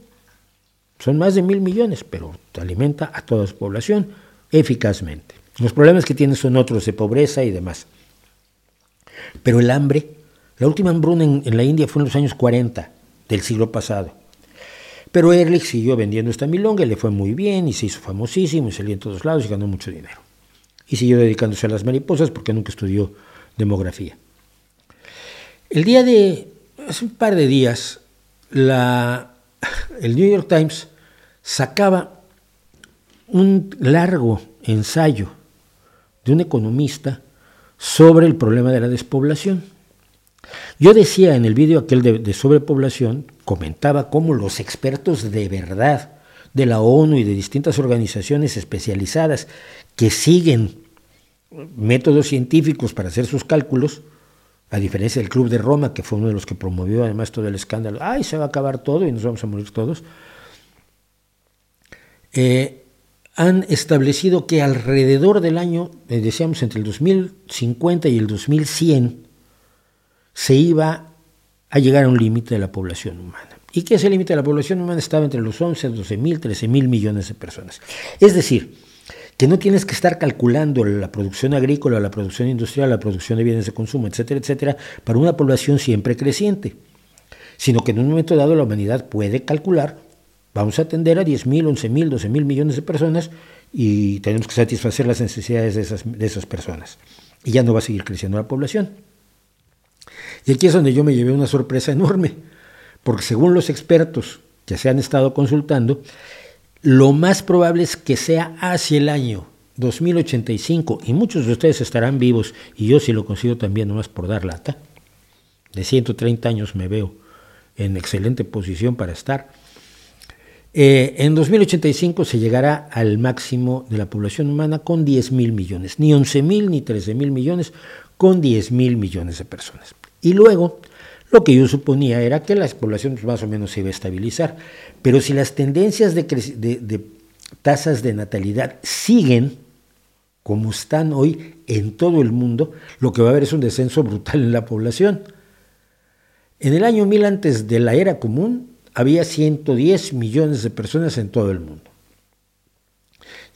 Son más de mil millones, pero alimenta a toda su población eficazmente. Los problemas que tiene son otros de pobreza y demás. Pero el hambre, la última hambruna en, en la India fue en los años 40 del siglo pasado. Pero Ehrlich siguió vendiendo esta milonga y le fue muy bien y se hizo famosísimo y salió en todos lados y ganó mucho dinero. Y siguió dedicándose a las mariposas porque nunca estudió demografía. El día de, hace un par de días, el New York Times sacaba un largo ensayo de un economista sobre el problema de la despoblación. Yo decía en el vídeo aquel de, sobrepoblación, comentaba cómo los expertos de verdad de la ONU y de distintas organizaciones especializadas que siguen métodos científicos para hacer sus cálculos, a diferencia del Club de Roma, que fue uno de los que promovió además todo el escándalo, ay, se va a acabar todo y nos vamos a morir todos, eh, han establecido que alrededor del año, eh, decíamos entre el 2050 y el 2100, se iba a llegar a un límite de la población humana. ¿Y que ese límite de la población humana estaba entre los 11, 12 mil, 13 mil millones de personas? Es decir, que no tienes que estar calculando la producción agrícola, la producción industrial, la producción de bienes de consumo, etcétera, etcétera, para una población siempre creciente, sino que en un momento dado la humanidad puede calcular, vamos a atender a 10 mil, 11 mil, 12 mil millones de personas y tenemos que satisfacer las necesidades de esas, de esas personas. Y ya no va a seguir creciendo la población. Y aquí es donde yo me llevé una sorpresa enorme, porque según los expertos que se han estado consultando, lo más probable es que sea hacia el año 2085, y muchos de ustedes estarán vivos, y yo si lo consigo también, nomás por dar lata, de 130 años me veo en excelente posición para estar. Eh, en 2085 se llegará al máximo de la población humana con 10 mil millones, ni 11 mil ni 13 mil millones, con 10 mil millones de personas. Y luego, lo que yo suponía era que la población más o menos se iba a estabilizar. Pero si las tendencias de, de tasas de natalidad siguen como están hoy en todo el mundo, lo que va a haber es un descenso brutal en la población. En el año 1000 antes de la era común, había 110 millones de personas en todo el mundo.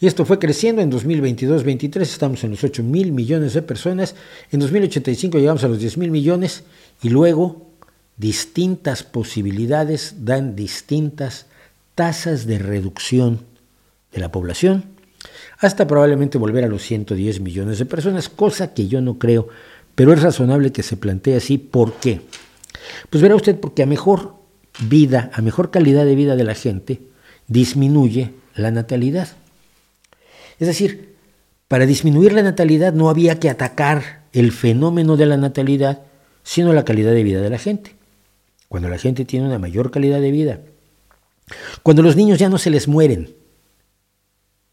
Y esto fue creciendo en 2022-23, estamos en los 8 mil millones de personas, en 2085 llegamos a los 10 mil millones y luego distintas posibilidades dan distintas tasas de reducción de la población, hasta probablemente volver a los 110 millones de personas, cosa que yo no creo, pero es razonable que se plantee así. ¿Por qué? Pues verá usted, porque a mejor vida, a mejor calidad de vida de la gente, disminuye la natalidad. Es decir, para disminuir la natalidad no había que atacar el fenómeno de la natalidad, sino la calidad de vida de la gente. Cuando la gente tiene una mayor calidad de vida Cuando los niños ya no se les mueren,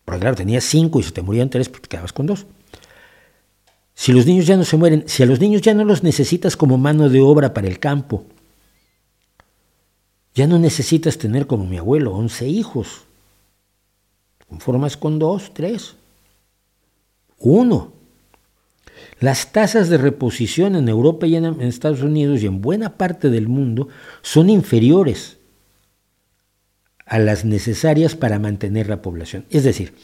porque claro, tenías cinco y se te morían tres, pues te quedabas con dos. Si los niños ya no se mueren, si a los niños ya no los necesitas como mano de obra para el campo, ya no necesitas tener como mi abuelo 11 hijos. Conformas con dos, tres, uno. Las tasas de reposición en Europa y en Estados Unidos y en buena parte del mundo son inferiores a las necesarias para mantener la población. Es decir,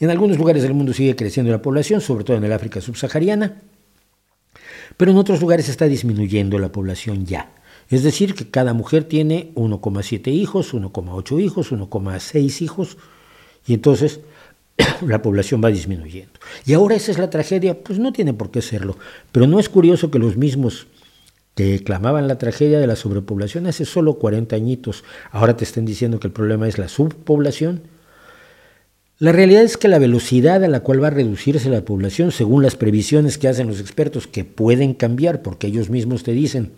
en algunos lugares del mundo sigue creciendo la población, sobre todo en el África subsahariana, pero en otros lugares está disminuyendo la población ya. Es decir, que cada mujer tiene 1,7 hijos, 1,8 hijos, 1,6 hijos, y entonces la población va disminuyendo. Y ahora esa es la tragedia, pues no tiene por qué serlo, pero no es curioso que los mismos que clamaban la tragedia de la sobrepoblación hace solo 40 añitos, ahora te estén diciendo que el problema es la subpoblación. La realidad es que la velocidad a la cual va a reducirse la población, según las previsiones que hacen los expertos, que pueden cambiar porque ellos mismos te dicen,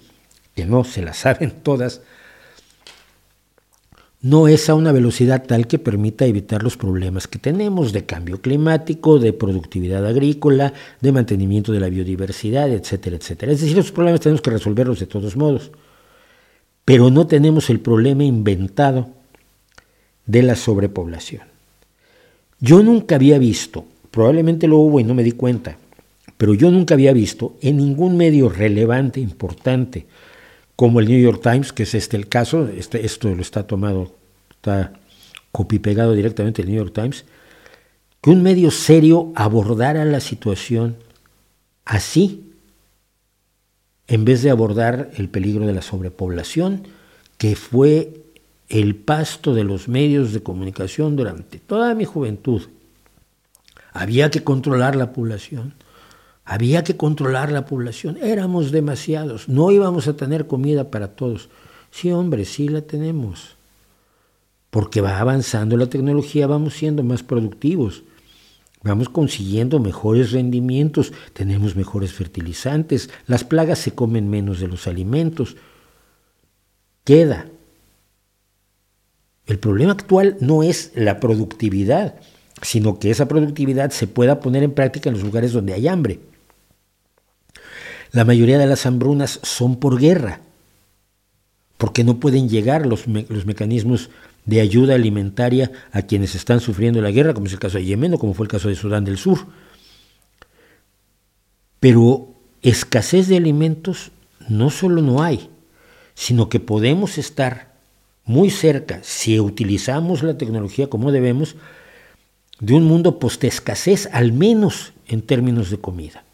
que no se las saben todas, no es a una velocidad tal que permita evitar los problemas que tenemos de cambio climático, de productividad agrícola, de mantenimiento de la biodiversidad, etcétera, etcétera. Es decir, esos problemas tenemos que resolverlos de todos modos, pero no tenemos el problema inventado de la sobrepoblación. Yo nunca había visto, probablemente lo hubo y no me di cuenta, pero yo nunca había visto en ningún medio relevante, importante, como el New York Times, que es este el caso, este, esto lo está tomado, está copy-pegado directamente del New York Times, que un medio serio abordara la situación así, en vez de abordar el peligro de la sobrepoblación, que fue el pasto de los medios de comunicación durante toda mi juventud. Había que controlar la población, había que controlar la población, éramos demasiados, no íbamos a tener comida para todos. Sí, hombre, sí la tenemos. Porque va avanzando la tecnología, vamos siendo más productivos, vamos consiguiendo mejores rendimientos, tenemos mejores fertilizantes, las plagas se comen menos de los alimentos. Queda. El problema actual no es la productividad, sino que esa productividad se pueda poner en práctica en los lugares donde hay hambre. La mayoría de las hambrunas son por guerra, porque no pueden llegar los, los mecanismos de ayuda alimentaria a quienes están sufriendo la guerra, como es el caso de Yemen o como fue el caso de Sudán del Sur. Pero escasez de alimentos no solo no hay, sino que podemos estar muy cerca, si utilizamos la tecnología como debemos, de un mundo post-escasez, al menos en términos de comida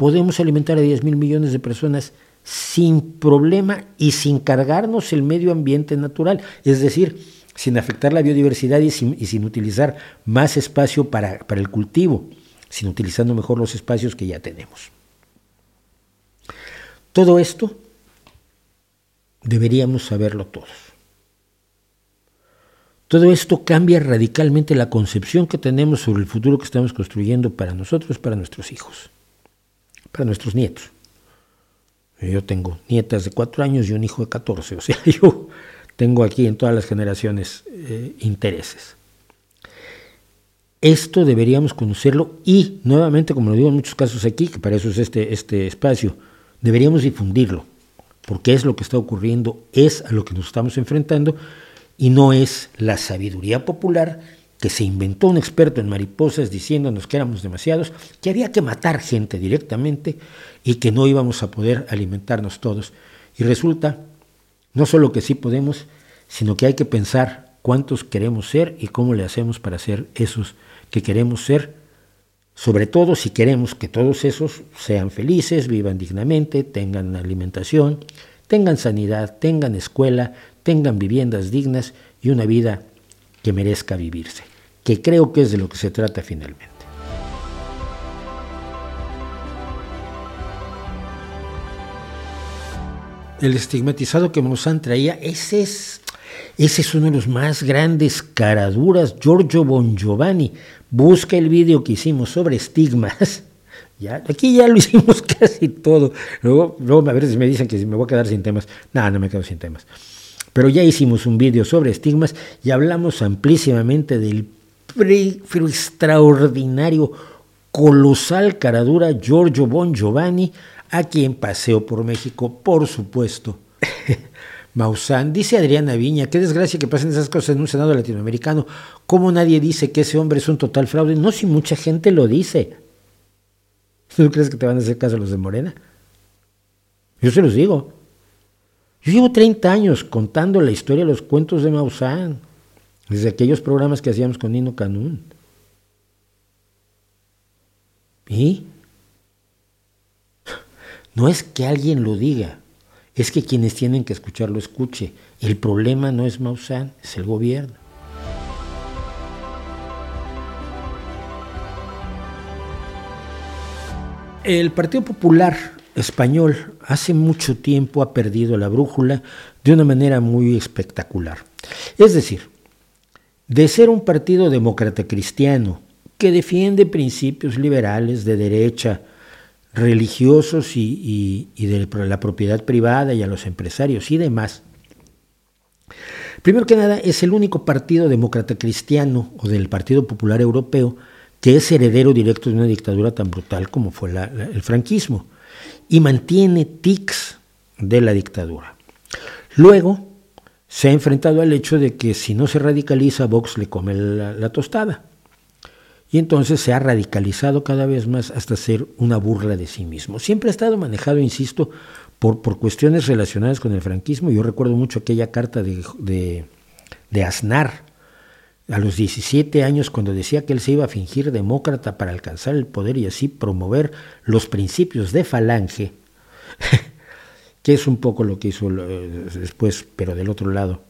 podemos alimentar a 10 mil millones de personas sin problema y sin cargarnos el medio ambiente natural, es decir, sin afectar la biodiversidad y sin, utilizar más espacio para, para el cultivo, sino utilizando mejor los espacios que ya tenemos. Todo esto deberíamos saberlo todos. Todo esto cambia radicalmente la concepción que tenemos sobre el futuro que estamos construyendo para nosotros, para nuestros hijos para nuestros nietos. Yo tengo nietas de cuatro años y un hijo de 14, o sea, yo tengo aquí en todas las generaciones eh, intereses. Esto deberíamos conocerlo y, nuevamente, como lo digo en muchos casos aquí, que para eso es este, este espacio, deberíamos difundirlo, porque es lo que está ocurriendo, es a lo que nos estamos enfrentando y no es la sabiduría popular que se inventó un experto en mariposas diciéndonos que éramos demasiados, que había que matar gente directamente y que no íbamos a poder alimentarnos todos. Y resulta, no solo que sí podemos, sino que hay que pensar cuántos queremos ser y cómo le hacemos para ser esos que queremos ser, sobre todo si queremos que todos esos sean felices, vivan dignamente, tengan alimentación, tengan sanidad, tengan escuela, tengan viviendas dignas y una vida que merezca vivirse que creo que es de lo que se trata finalmente. El estigmatizado que Monsanto traía, ese es, ese es uno de los más grandes caraduras, Giorgio Bon Giovanni. Busca el vídeo que hicimos sobre estigmas. Ya, aquí ya lo hicimos casi todo. Luego, luego a veces me dicen que me voy a quedar sin temas. No, no me quedo sin temas. Pero ya hicimos un vídeo sobre estigmas y hablamos amplísimamente del extraordinario, colosal caradura Giorgio Bon Giovanni, a quien paseo por México, por supuesto. Maussan, dice Adriana Viña, qué desgracia que pasen esas cosas en un Senado latinoamericano. ¿Cómo nadie dice que ese hombre es un total fraude? No, si mucha gente lo dice. ¿Tú crees que te van a hacer caso los de Morena? Yo se los digo. Yo llevo 30 años contando la historia los cuentos de Maussan, desde aquellos programas que hacíamos con Nino Canún. ¿Y? No es que alguien lo diga, es que quienes tienen que escucharlo escuche. El problema no es Maussan, es el gobierno. El Partido Popular Español hace mucho tiempo ha perdido la brújula de una manera muy espectacular. Es decir, de ser un partido demócrata cristiano que defiende principios liberales de derecha, religiosos y, de la propiedad privada y a los empresarios y demás. Primero que nada, es el único partido demócrata cristiano o del Partido Popular Europeo que es heredero directo de una dictadura tan brutal como fue el franquismo y mantiene tics de la dictadura. Luego se ha enfrentado al hecho de que si no se radicaliza, Vox le come la tostada y entonces se ha radicalizado cada vez más hasta ser una burla de sí mismo. Siempre ha estado manejado, insisto, por, por cuestiones relacionadas con el franquismo. Yo recuerdo mucho aquella carta de, de, de Aznar a los 17 años cuando decía que él se iba a fingir demócrata para alcanzar el poder y así promover los principios de Falange, que es un poco lo que hizo eh, después, pero del otro lado,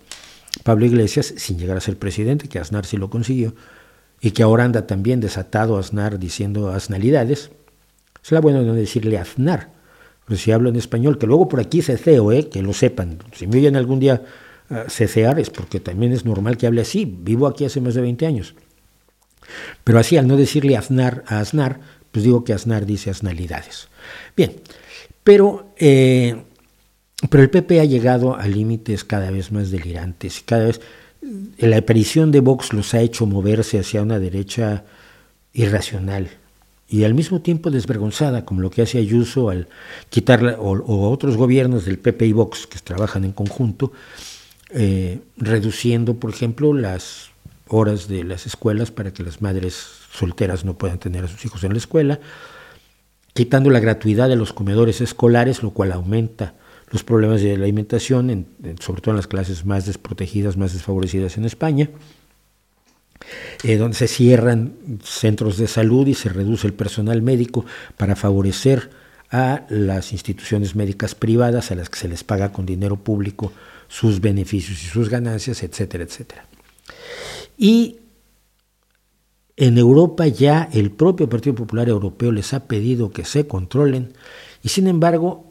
Pablo Iglesias, sin llegar a ser presidente, que Aznar sí lo consiguió, y que ahora anda también desatado Aznar diciendo asnalidades, será bueno no decirle Aznar, pero si hablo en español, que luego por aquí ceceo, ¿eh? que lo sepan, si me oyen algún día uh, es porque también es normal que hable así, vivo aquí hace más de 20 años. Pero así, al no decirle Aznar a Aznar, pues digo que Aznar dice asnalidades. Bien, pero, eh, pero el PP ha llegado a límites cada vez más delirantes y cada vez la aparición de Vox los ha hecho moverse hacia una derecha irracional y al mismo tiempo desvergonzada, como lo que hace Ayuso al quitar, o, otros gobiernos del PP y Vox que trabajan en conjunto, eh, reduciendo, por ejemplo, las horas de las escuelas para que las madres solteras no puedan tener a sus hijos en la escuela, quitando la gratuidad de los comedores escolares, lo cual aumenta los problemas de la alimentación, sobre todo en las clases más desprotegidas, más desfavorecidas en España, eh, donde se cierran centros de salud y se reduce el personal médico para favorecer a las instituciones médicas privadas a las que se les paga con dinero público sus beneficios y sus ganancias, etcétera, etcétera. Y en Europa ya el propio Partido Popular Europeo les ha pedido que se controlen y sin embargo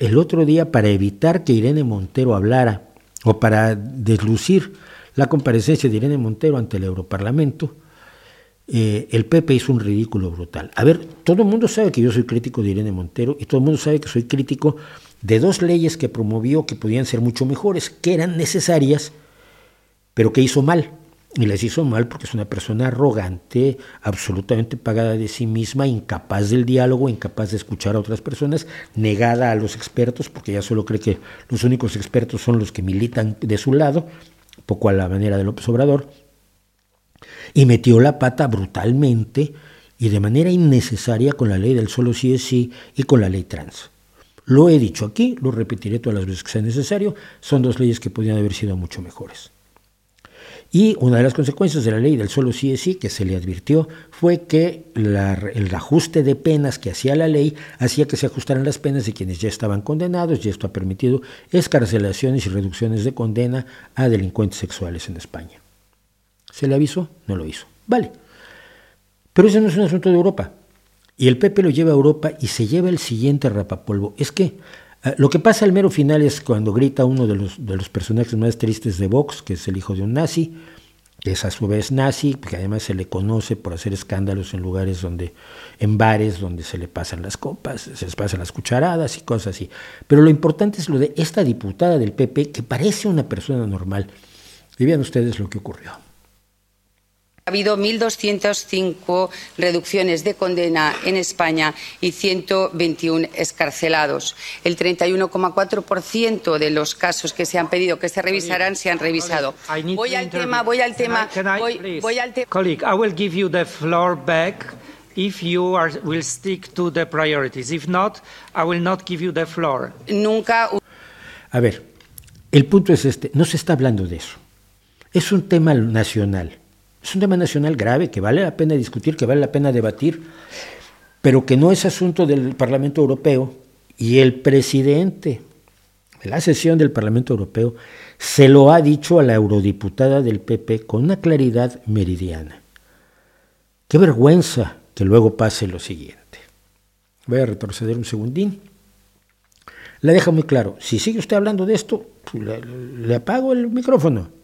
el otro día para evitar que Irene Montero hablara o para deslucir la comparecencia de Irene Montero ante el Europarlamento, eh, el PP hizo un ridículo brutal. A ver, todo el mundo sabe que yo soy crítico de Irene Montero y todo el mundo sabe que soy crítico de dos leyes que promovió que podían ser mucho mejores, que eran necesarias, pero que hizo mal. Y les hizo mal porque es una persona arrogante, absolutamente pagada de sí misma, incapaz del diálogo, incapaz de escuchar a otras personas, negada a los expertos, porque ella solo cree que los únicos expertos son los que militan de su lado, poco a la manera de López Obrador, y metió la pata brutalmente y de manera innecesaria con la ley del solo sí es sí y con la ley trans. Lo he dicho aquí, lo repetiré todas las veces que sea necesario, son dos leyes que podrían haber sido mucho mejores. Y una de las consecuencias de la ley del solo sí es sí que se le advirtió fue que el ajuste de penas que hacía la ley hacía que se ajustaran las penas de quienes ya estaban condenados y esto ha permitido escarcelaciones y reducciones de condena a delincuentes sexuales en España. ¿Se le avisó? No lo hizo. Vale. Pero ese no es un asunto de Europa. Y el PP lo lleva a Europa y se lleva el siguiente rapapolvo. Es que lo que pasa al mero final es cuando grita uno de los, de los personajes más tristes de Vox, que es el hijo de un nazi, que es a su vez nazi, que además se le conoce por hacer escándalos en lugares donde, en bares donde se le pasan las copas, se les pasan las cucharadas y cosas así. Pero lo importante es lo de esta diputada del PP que parece una persona normal. Y vean ustedes lo que ocurrió. Ha habido 1.205 reducciones de condena en España y 121 escarcelados. El 31,4% de los casos que se han pedido que se revisarán se han revisado. Voy al tema, voy al tema, voy, voy al tema. Colleague, I will give you the floor back if you are, will stick to the priorities. If not, I will not give you the floor. Nunca. A ver, el punto es este, no se está hablando de eso. Es un tema nacional. Es un tema nacional grave que vale la pena discutir, que vale la pena debatir, pero que no es asunto del Parlamento Europeo. Y el presidente de la sesión del Parlamento Europeo se lo ha dicho a la eurodiputada del PP con una claridad meridiana. Qué vergüenza que luego pase lo siguiente. Voy a retroceder un segundín. La deja muy claro. Si sigue usted hablando de esto, le, le apago el micrófono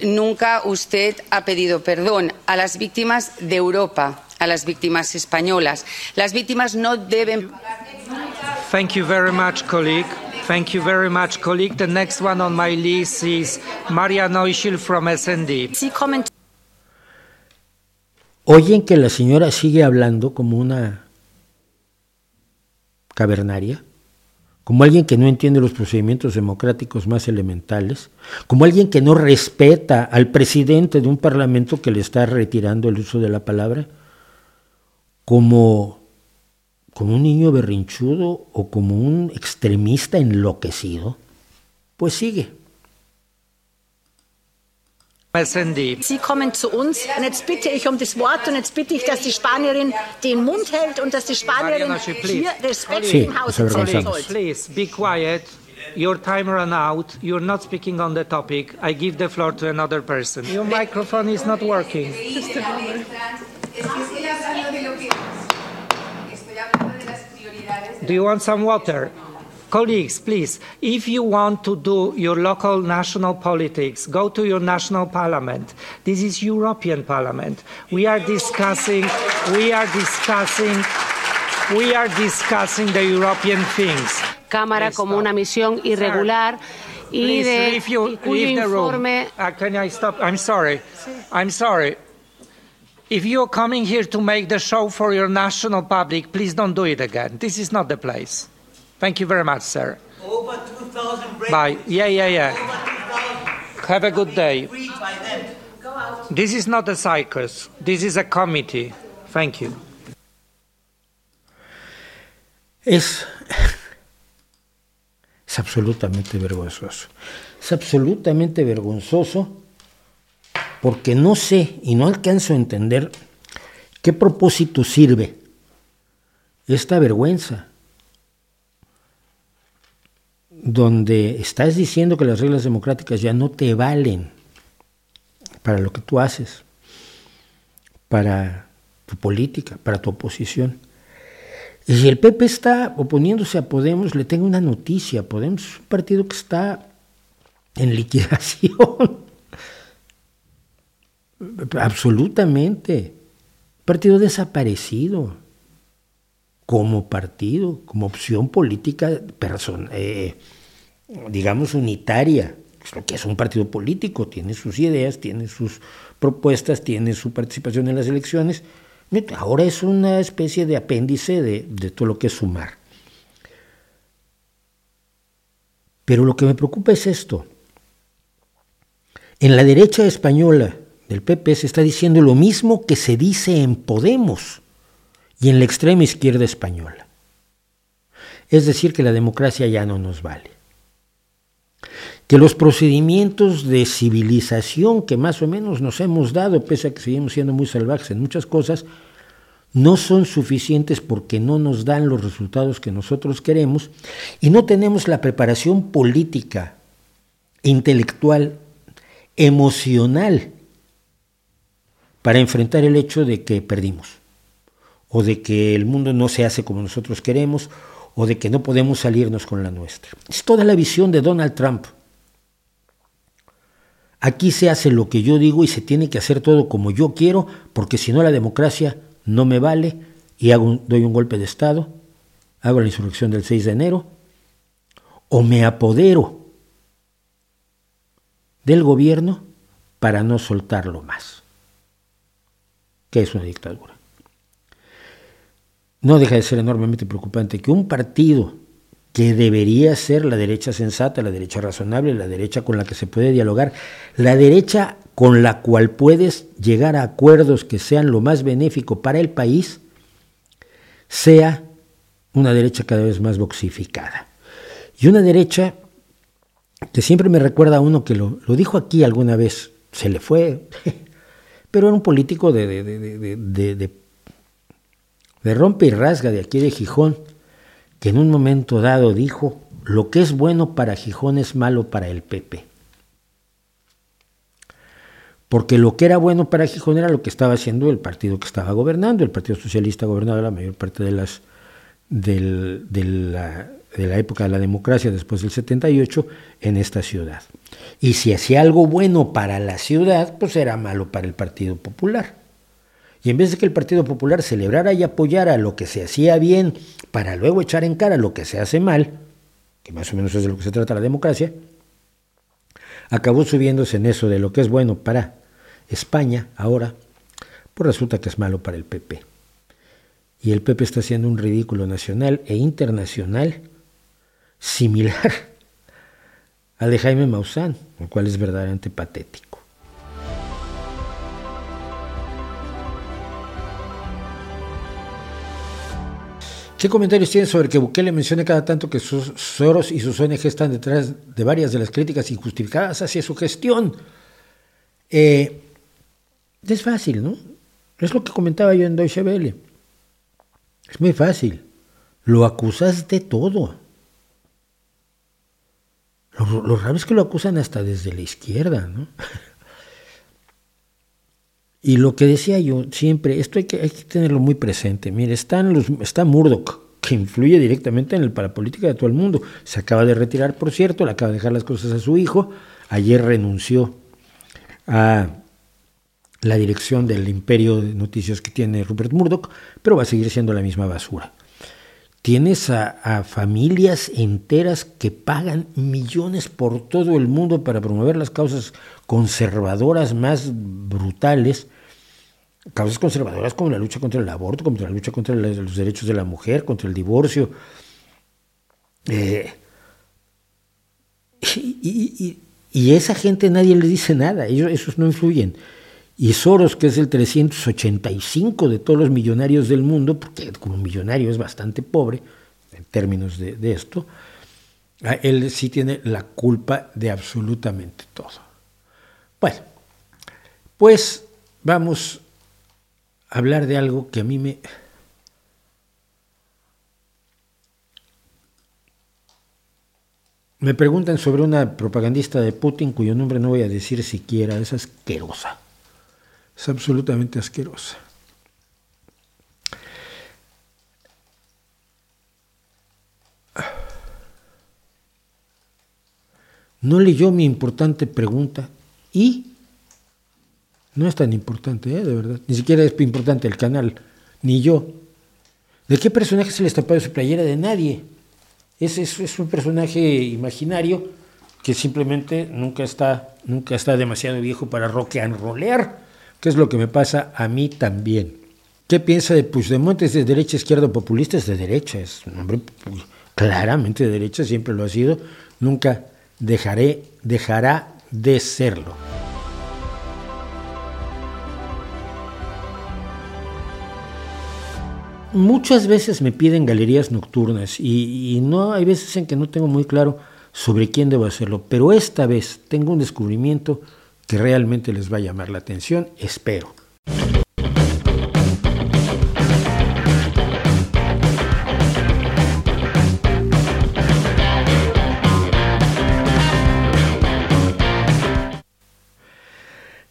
nunca usted ha pedido perdón a las víctimas de Europa, a las víctimas españolas. Las víctimas no deben. Thank you very much, colleague. Thank you very much, colleague. The next one on my list is Maria Neuschel from SND. Oyen que la señora sigue hablando como una cavernaria como alguien que no entiende los procedimientos democráticos más elementales, como alguien que no respeta al presidente de un parlamento que le está retirando el uso de la palabra, como, como un niño berrinchudo o como un extremista enloquecido, pues sigue. Sie kommen zu uns und jetzt bitte ich um das Wort und jetzt bitte ich, dass die Spanierin den Mund hält und dass die Spanierin hier Respekt sí, im Haus soll. Please be quiet. Your time ran out. You're not speaking on the topic. I give the floor to another person. Your microphone is not working. Do you want some water? Colleagues, please, if you want to do your local national politics, go to your national parliament. This is European Parliament. We are discussing, we are discussing, we are discussing the European things. Cámara como una misión irregular y de if you, y cuyo leave the informe. room. Uh, can I stop? I'm sorry. I'm sorry. If you're coming here to make the show for your national public, please don't do it again. This is not the place. Thank you very much, sir. Over 2,000 Bye. Yeah, yeah, yeah. Have a good day. This is not a circus. This is a committee. Thank you. Es, es absolutamente vergonzoso. Es absolutamente vergonzoso porque no sé y no alcanzo a entender qué propósito sirve esta vergüenza donde estás diciendo que las reglas democráticas ya no te valen para lo que tú haces, para tu política, para tu oposición. Y si el PP está oponiéndose a Podemos, le tengo una noticia. Podemos es un partido que está en liquidación. Absolutamente. Partido desaparecido como partido, como opción política, eh, digamos, unitaria, lo que es un partido político, tiene sus ideas, tiene sus propuestas, tiene su participación en las elecciones. Ahora es una especie de apéndice de, de todo lo que es sumar. Pero lo que me preocupa es esto. En la derecha española del PP se está diciendo lo mismo que se dice en Podemos y en la extrema izquierda española. Es decir, que la democracia ya no nos vale. Que los procedimientos de civilización que más o menos nos hemos dado, pese a que seguimos siendo muy salvajes en muchas cosas, no son suficientes porque no nos dan los resultados que nosotros queremos y no tenemos la preparación política, intelectual, emocional para enfrentar el hecho de que perdimos o de que el mundo no se hace como nosotros queremos, o de que no podemos salirnos con la nuestra. Es toda la visión de Donald Trump. Aquí se hace lo que yo digo y se tiene que hacer todo como yo quiero, porque si no la democracia no me vale y hago doy un golpe de Estado, hago la insurrección del 6 de enero, o me apodero del gobierno para no soltarlo más, que es una dictadura. No deja de ser enormemente preocupante que un partido que debería ser la derecha sensata, la derecha razonable, la derecha con la que se puede dialogar, la derecha con la cual puedes llegar a acuerdos que sean lo más benéfico para el país, sea una derecha cada vez más boxificada. Y una derecha que siempre me recuerda a uno que lo, dijo aquí alguna vez, se le fue, pero era un político de, rompe y rasga de aquí de Gijón, que en un momento dado dijo, lo que es bueno para Gijón es malo para el PP. Porque lo que era bueno para Gijón era lo que estaba haciendo el partido que estaba gobernando, el Partido Socialista gobernaba la mayor parte de, las, de, la, de la época de la democracia después del 78 en esta ciudad. Y si hacía algo bueno para la ciudad, pues era malo para el Partido Popular. Y en vez de que el Partido Popular celebrara y apoyara lo que se hacía bien para luego echar en cara lo que se hace mal, que más o menos es de lo que se trata la democracia, acabó subiéndose en eso de lo que es bueno para España ahora, pues resulta que es malo para el PP. Y el PP está haciendo un ridículo nacional e internacional similar al de Jaime Maussan, lo cual es verdaderamente patético. ¿Qué comentarios tienen sobre que Bukele mencione cada tanto que sus Soros y sus ONG están detrás de varias de las críticas injustificadas hacia su gestión? Eh, es fácil, ¿no? Es lo que comentaba yo en Deutsche Welle. Es muy fácil. Lo acusas de todo. Lo, lo, raro es que lo acusan hasta desde la izquierda, ¿no? Y lo que decía yo siempre, esto hay que, tenerlo muy presente. Mire, están los, está Murdoch, que influye directamente en el parapolítica de todo el mundo. Se acaba de retirar, por cierto, le acaba de dejar las cosas a su hijo. Ayer renunció a la dirección del imperio de noticias que tiene Rupert Murdoch, pero va a seguir siendo la misma basura. Tienes a, familias enteras que pagan millones por todo el mundo para promover las causas conservadoras más brutales causas conservadoras como la lucha contra el aborto, contra la lucha contra los derechos de la mujer, contra el divorcio. Eh, y, esa gente nadie le dice nada, ellos esos no influyen. Y Soros, que es el 385 de todos los millonarios del mundo, porque como millonario es bastante pobre en términos de esto, él sí tiene la culpa de absolutamente todo. Bueno, pues vamos hablar de algo que a mí me... Me preguntan sobre una propagandista de Putin cuyo nombre no voy a decir siquiera, es asquerosa. Es absolutamente asquerosa. No leyó mi importante pregunta y no es tan importante, ¿eh? de verdad. Ni siquiera es importante el canal, ni yo. ¿De qué personaje se le de su playera? De nadie. Es, es, un personaje imaginario que simplemente nunca está, nunca está demasiado viejo para rock and rollear, que es lo que me pasa a mí también. ¿Qué piensa de Puigdemont? ¿Es de derecha, izquierda populista? Es de derecha, es un hombre claramente de derecha, siempre lo ha sido. Nunca dejaré, dejará de serlo. Muchas veces me piden galerías nocturnas y, no hay veces en que no tengo muy claro sobre quién debo hacerlo, pero esta vez tengo un descubrimiento que realmente les va a llamar la atención, espero.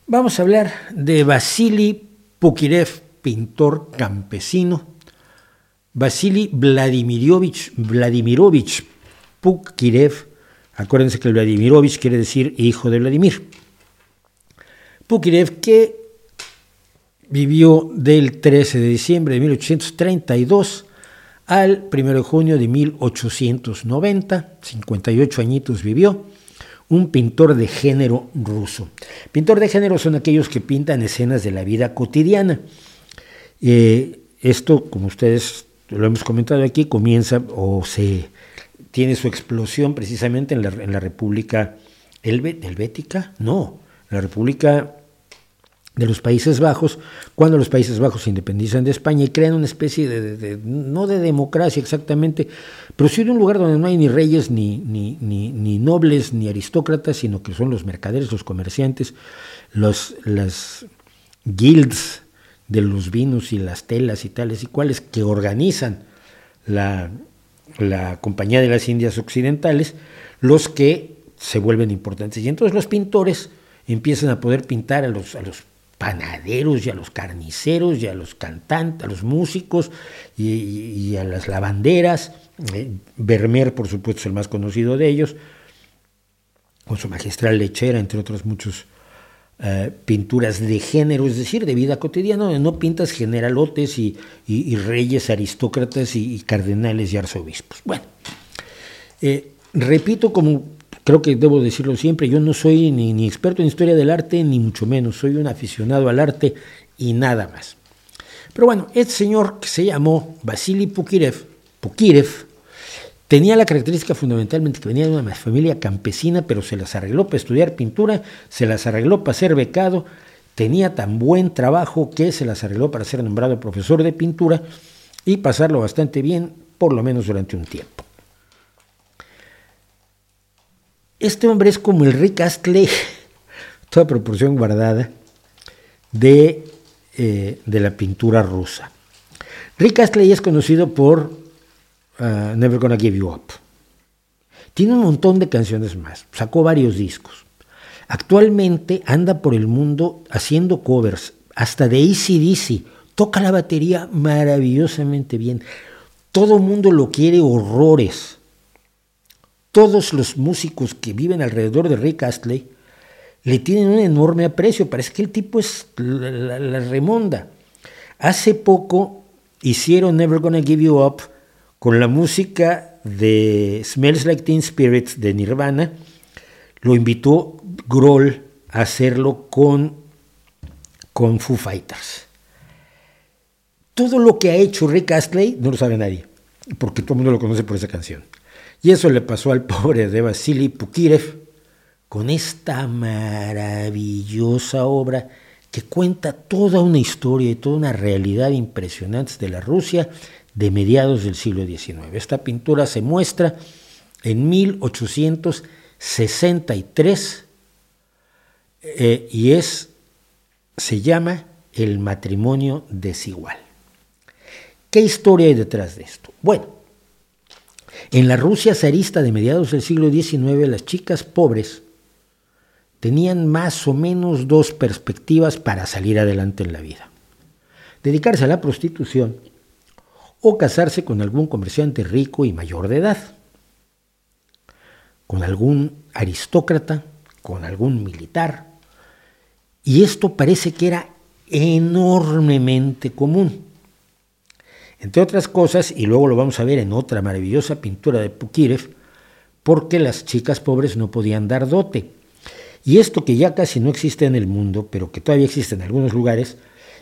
Vamos a hablar de Vasily Pukirev, pintor campesino, Vasily Vladimirovich, Vladimirovich Pukirev, acuérdense que Vladimirovich quiere decir hijo de Vladimir, Pukirev, que vivió del 13 de diciembre de 1832 al 1 de junio de 1890, 58 añitos vivió, un pintor de género ruso. Pintor de género son aquellos que pintan escenas de la vida cotidiana. Eh, esto, como ustedes lo hemos comentado aquí, comienza o se tiene su explosión precisamente en la, en la República Helvética, no, la República de los Países Bajos, cuando los Países Bajos se independizan de España y crean una especie de, no de democracia exactamente, pero sí de un lugar donde no hay ni reyes, ni, ni, ni, nobles, ni aristócratas, sino que son los mercaderes, los comerciantes, los, las guilds de los vinos y las telas y tales y cuales que organizan la, la Compañía de las Indias Occidentales, los que se vuelven importantes. Y entonces los pintores empiezan a poder pintar a los, a los panaderos y a los carniceros y a los cantantes, a los músicos y, a las lavanderas. Eh, Vermeer, por supuesto, es el más conocido de ellos, con su magistral lechera, entre otras muchas eh, pinturas de género, es decir, de vida cotidiana, no pintas generalotes y, reyes, aristócratas y, cardenales y arzobispos. Bueno, eh, repito, como creo que debo decirlo siempre, yo no soy ni, experto en historia del arte, ni mucho menos, soy un aficionado al arte y nada más. Pero bueno, este señor que se llamó Vasily Pukirev, Pukirev tenía la característica fundamentalmente que venía de una familia campesina, pero se las arregló para estudiar pintura, se las arregló para ser becado, tenía tan buen trabajo que se las arregló para ser nombrado profesor de pintura y pasarlo bastante bien, por lo menos durante un tiempo. Este hombre es como el Rick Astley, toda proporción guardada, de, eh, de la pintura rusa. Rick Astley es conocido por uh, Never Gonna Give You Up. Tiene un montón de canciones más, sacó varios discos. Actualmente anda por el mundo haciendo covers, hasta de ACDC. Toca la batería maravillosamente bien. Todo mundo lo quiere horrores todos los músicos que viven alrededor de Rick Astley le tienen un enorme aprecio. Parece que el tipo es la, remonda. Hace poco hicieron Never Gonna Give You Up con la música de Smells Like Teen Spirit de Nirvana. Lo invitó Grohl a hacerlo con, con Foo Fighters. Todo lo que ha hecho Rick Astley no lo sabe nadie, porque todo el mundo lo conoce por esa canción. Y eso le pasó al pobre de Vasily Pukirev con esta maravillosa obra que cuenta toda una historia y toda una realidad impresionante de la Rusia de mediados del siglo XIX. Esta pintura se muestra en 1863 eh, y es, se llama El matrimonio desigual. ¿Qué historia hay detrás de esto? Bueno, en la Rusia zarista de mediados del siglo XIX, las chicas pobres tenían más o menos dos perspectivas para salir adelante en la vida. Dedicarse a la prostitución o casarse con algún comerciante rico y mayor de edad, con algún aristócrata, con algún militar. Y esto parece que era enormemente común. Entre otras cosas, y luego lo vamos a ver en otra maravillosa pintura de Pukirev, porque las chicas pobres no podían dar dote. Y esto que ya casi no existe en el mundo, pero que todavía existe en algunos lugares,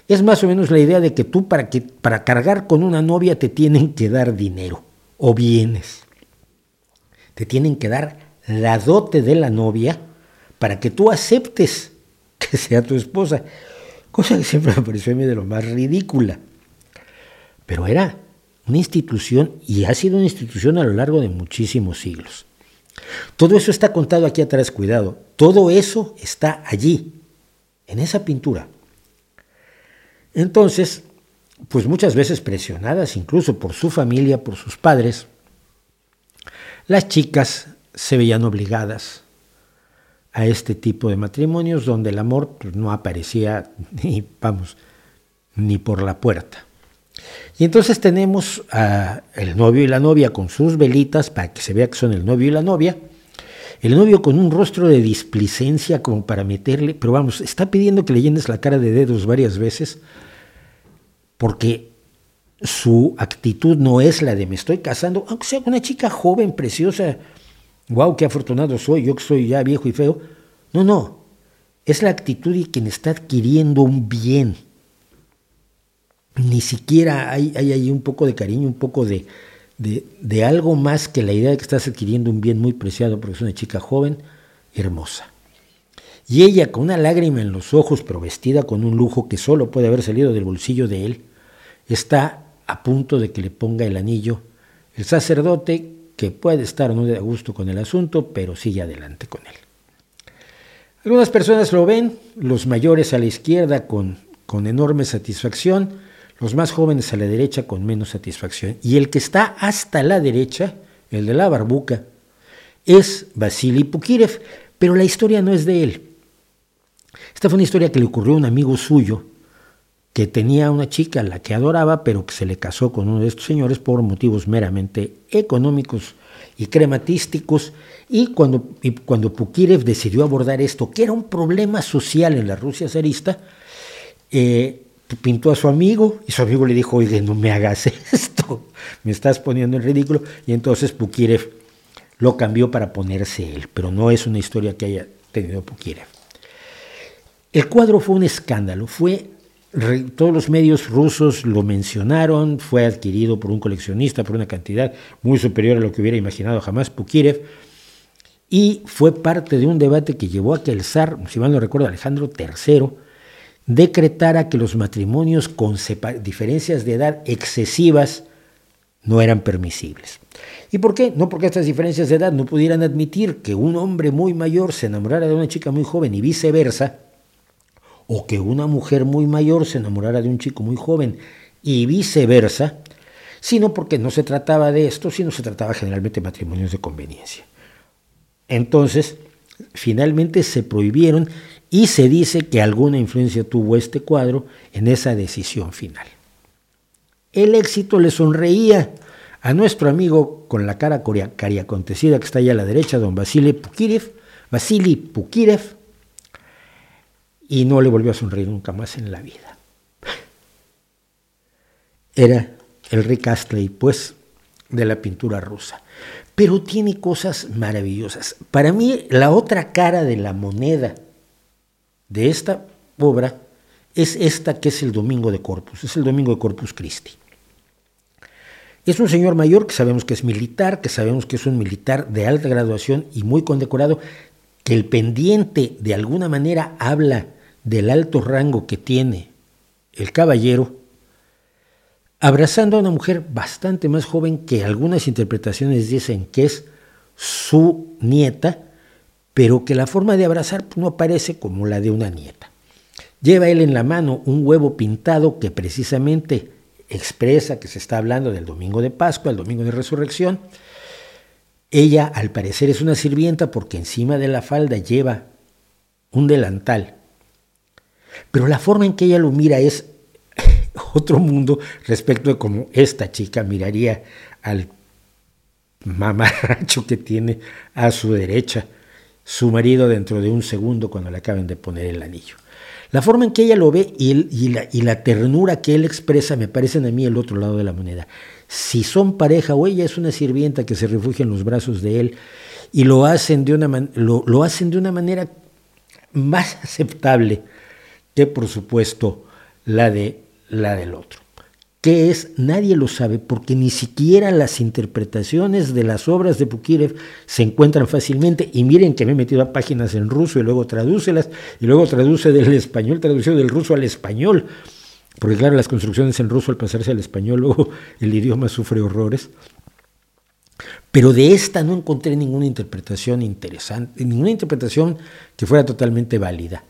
es más o menos la idea de que tú para, que, para cargar con una novia te tienen que dar dinero o bienes. Te tienen que dar la dote de la novia para que tú aceptes que sea tu esposa. Cosa que siempre me pareció a mí de lo más ridícula pero era una institución y ha sido una institución a lo largo de muchísimos siglos. Todo eso está contado aquí atrás, cuidado. Todo eso está allí, en esa pintura. Entonces, pues muchas veces presionadas incluso por su familia, por sus padres, las chicas se veían obligadas a este tipo de matrimonios donde el amor pues, no aparecía ni, vamos, ni por la puerta. Y entonces tenemos a el novio y la novia con sus velitas para que se vea que son el novio y la novia. El novio con un rostro de displicencia como para meterle, pero vamos, está pidiendo que le llenes la cara de dedos varias veces porque su actitud no es la de me estoy casando, aunque sea una chica joven, preciosa, wow, qué afortunado soy, yo que soy ya viejo y feo. No, no, es la actitud de quien está adquiriendo un bien. Ni siquiera hay, hay ahí un poco de cariño, un poco de, de, algo más que la idea de que estás adquiriendo un bien muy preciado porque es una chica joven, hermosa. Y ella con una lágrima en los ojos, pero vestida con un lujo que solo puede haber salido del bolsillo de él, está a punto de que le ponga el anillo el sacerdote, que puede estar no de gusto con el asunto, pero sigue adelante con él. Algunas personas lo ven, los mayores a la izquierda con, con enorme satisfacción, los más jóvenes a la derecha con menos satisfacción. Y el que está hasta la derecha, el de la barbuca, es Vasily Pukirev, pero la historia no es de él. Esta fue una historia que le ocurrió a un amigo suyo que tenía una chica a la que adoraba, pero que se le casó con uno de estos señores por motivos meramente económicos y crematísticos. Y cuando, y cuando Pukirev decidió abordar esto, que era un problema social en la Rusia zarista, eh, pintó a su amigo y su amigo le dijo, oye, no me hagas esto, me estás poniendo en ridículo. Y entonces Pukirev lo cambió para ponerse él, pero no es una historia que haya tenido Pukirev. El cuadro fue un escándalo, fue todos los medios rusos lo mencionaron, fue adquirido por un coleccionista por una cantidad muy superior a lo que hubiera imaginado jamás Pukirev, y fue parte de un debate que llevó a que el zar, si mal no recuerdo, Alejandro III, decretara que los matrimonios con diferencias de edad excesivas no eran permisibles. ¿Y por qué? No porque estas diferencias de edad no pudieran admitir que un hombre muy mayor se enamorara de una chica muy joven y viceversa, o que una mujer muy mayor se enamorara de un chico muy joven y viceversa, sino porque no se trataba de esto, sino se trataba generalmente de matrimonios de conveniencia. Entonces, finalmente se prohibieron y se dice que alguna influencia tuvo este cuadro en esa decisión final. El éxito le sonreía a nuestro amigo con la cara cariacontecida que está allá a la derecha, don Vasily Pukirev, Vasily Pukirev, y no le volvió a sonreír nunca más en la vida. Era el Rick Astley, pues, de la pintura rusa. Pero tiene cosas maravillosas. Para mí, la otra cara de la moneda de esta obra es esta que es el Domingo de Corpus, es el Domingo de Corpus Christi. Es un señor mayor que sabemos que es militar, que sabemos que es un militar de alta graduación y muy condecorado, que el pendiente de alguna manera habla del alto rango que tiene el caballero, abrazando a una mujer bastante más joven que algunas interpretaciones dicen que es su nieta, pero que la forma de abrazar no parece como la de una nieta. Lleva él en la mano un huevo pintado que precisamente expresa que se está hablando del domingo de Pascua, el domingo de resurrección. Ella al parecer es una sirvienta porque encima de la falda lleva un delantal pero la forma en que ella lo mira es otro mundo respecto de cómo esta chica miraría al mamarracho que tiene a su derecha su marido dentro de un segundo cuando le acaben de poner el anillo. La forma en que ella lo ve y, la, ternura que él expresa me parecen a mí el otro lado de la moneda. Si son pareja o ella es una sirvienta que se refugia en los brazos de él y lo hacen de una, lo hacen de una manera más aceptable que por supuesto la, de, la del otro. ¿Qué es? Nadie lo sabe porque ni siquiera las interpretaciones de las obras de Pukirev se encuentran fácilmente. Y miren que me he metido a páginas en ruso y luego tradúcelas y luego traduce del español, traducción del ruso al español. Porque claro, las construcciones en ruso al pasarse al español, luego el idioma sufre horrores. Pero de esta no encontré ninguna interpretación interesante, ninguna interpretación que fuera totalmente válida.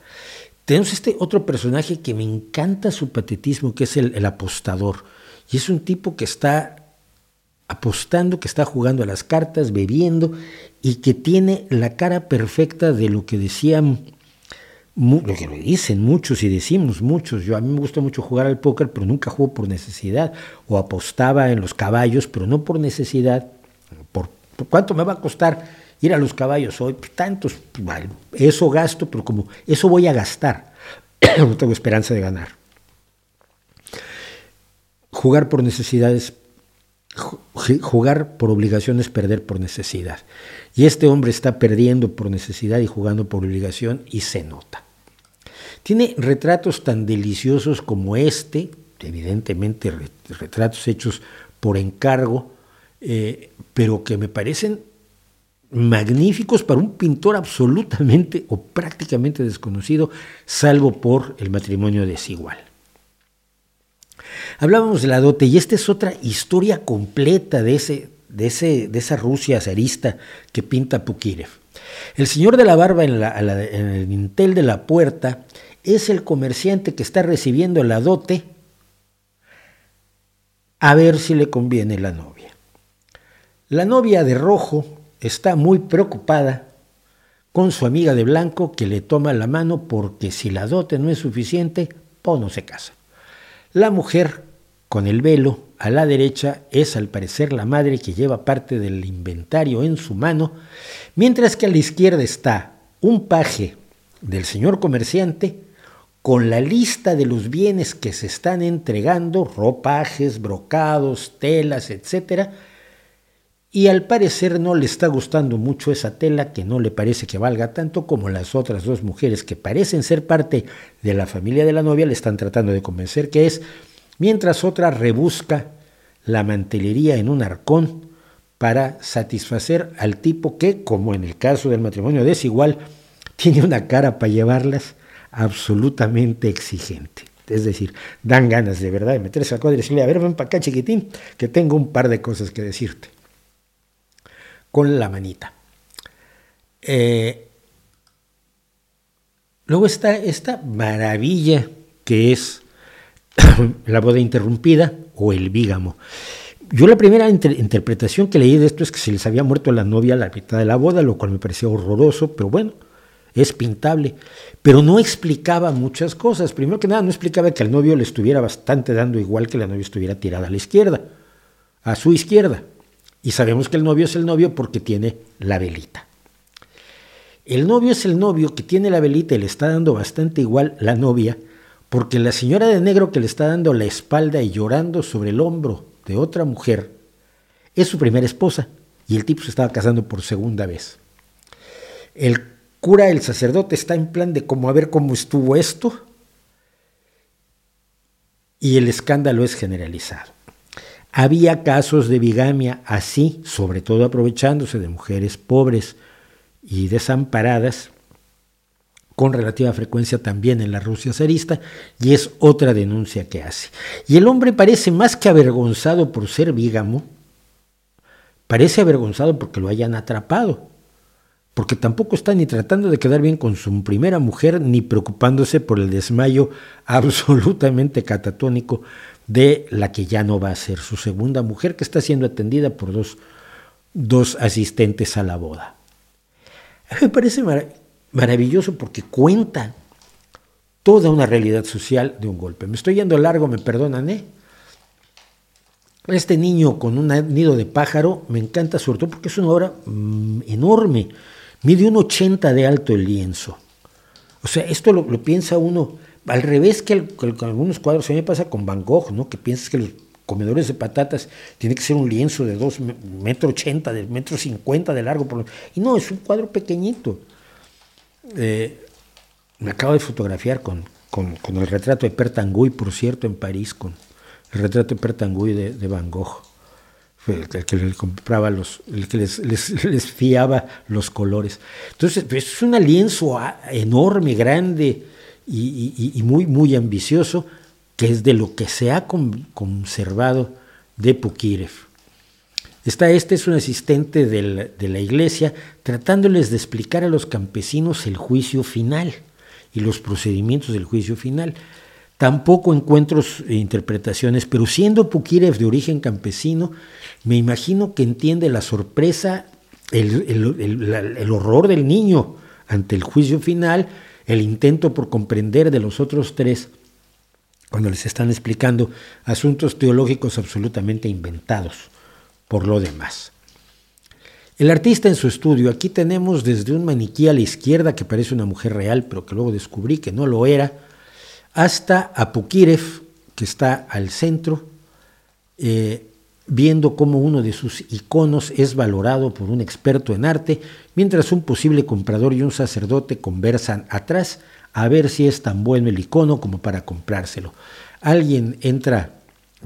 Tenemos este otro personaje que me encanta su patetismo, que es el, apostador. Y es un tipo que está apostando, que está jugando a las cartas, bebiendo, y que tiene la cara perfecta de lo que decían, lo que dicen muchos y decimos muchos. Yo a mí me gusta mucho jugar al póker, pero nunca juego por necesidad. O apostaba en los caballos, pero no por necesidad. Por, por cuánto me va a costar ir a los caballos hoy, pues, tantos, eso gasto, pero como eso voy a gastar, no tengo esperanza de ganar. Jugar por necesidades, jugar por obligaciones, perder por necesidad. Y este hombre está perdiendo por necesidad y jugando por obligación y se nota. Tiene retratos tan deliciosos como este, evidentemente retratos hechos por encargo, eh, pero que me parecen magníficos para un pintor absolutamente o prácticamente desconocido, salvo por el matrimonio desigual. Hablábamos de la dote y esta es otra historia completa de, ese, de, ese, de esa Rusia zarista que pinta Pukirev. El señor de la barba en, en el dintel de la puerta es el comerciante que está recibiendo la dote a ver si le conviene la novia. La novia de rojo está muy preocupada con su amiga de blanco que le toma la mano porque si la dote no es suficiente, pues no se casa. La mujer con el velo a la derecha es al parecer la madre que lleva parte del inventario en su mano, mientras que a la izquierda está un paje del señor comerciante con la lista de los bienes que se están entregando, ropajes, brocados, telas, etc. Y al parecer no le está gustando mucho esa tela que no le parece que valga tanto como las otras dos mujeres que parecen ser parte de la familia de la novia le están tratando de convencer que es, mientras otra rebusca la mantelería en un arcón para satisfacer al tipo que, como en el caso del matrimonio desigual, tiene una cara para llevarlas absolutamente exigente. Es decir, dan ganas de verdad de meterse al cuadro y decirle, a ver, ven para acá chiquitín, que tengo un par de cosas que decirte. Con la manita. Eh, luego está esta maravilla que es la boda interrumpida o el bígamo. Yo la primera interpretación que leí de esto es que se les había muerto la novia a la mitad de la boda, lo cual me pareció horroroso, pero bueno, es pintable, pero no explicaba muchas cosas. Primero que nada, no explicaba que al novio le estuviera bastante dando igual que la novia estuviera tirada a la izquierda, a su izquierda. Y sabemos que el novio es el novio porque tiene la velita. El novio es el novio que tiene la velita y le está dando bastante igual la novia, porque la señora de negro que le está dando la espalda y llorando sobre el hombro de otra mujer es su primera esposa y el tipo se estaba casando por segunda vez. El cura, el sacerdote, está en plan de cómo a ver cómo estuvo esto y el escándalo es generalizado. Había casos de bigamia así, sobre todo aprovechándose de mujeres pobres y desamparadas, con relativa frecuencia también en la Rusia zarista, y es otra denuncia que hace. Y el hombre parece más que avergonzado por ser bígamo, parece avergonzado porque lo hayan atrapado porque tampoco está ni tratando de quedar bien con su primera mujer, ni preocupándose por el desmayo absolutamente catatónico de la que ya no va a ser su segunda mujer, que está siendo atendida por dos, dos asistentes a la boda. Me parece maravilloso porque cuenta toda una realidad social de un golpe. Me estoy yendo largo, me perdonan, ¿eh? Este niño con un nido de pájaro me encanta sobre todo porque es una obra mm, enorme Mide un 80 de alto el lienzo. O sea, esto lo, piensa uno al revés que, con algunos cuadros. A mí me pasa con Van Gogh, ¿no? que piensas que los comedores de patatas tiene que ser un lienzo de 2 metros 80, de metro 50 de largo. Y no, es un cuadro pequeñito. Eh, me acabo de fotografiar con, con, el retrato de Pertanguy, por cierto, en París, con el retrato de Pertanguy de Van Gogh el que les compraba los, el que les, les, fiaba los colores. Entonces, pues, es un lienzo enorme, grande y, muy, muy ambicioso, que es de lo que se ha conservado de Pukirev. Está, este es un asistente de la iglesia tratándoles de explicar a los campesinos el juicio final y los procedimientos del juicio final. Tampoco encuentro interpretaciones, pero siendo Pukirev de origen campesino, me imagino que entiende la sorpresa, el, horror del niño ante el juicio final, el intento por comprender de los otros tres cuando les están explicando asuntos teológicos absolutamente inventados por lo demás. El artista en su estudio, aquí tenemos desde un maniquí a la izquierda que parece una mujer real, pero que luego descubrí que no lo era, hasta a Pukirev, que está al centro, eh, viendo cómo uno de sus iconos es valorado por un experto en arte, mientras un posible comprador y un sacerdote conversan atrás a ver si es tan bueno el icono como para comprárselo. Alguien entra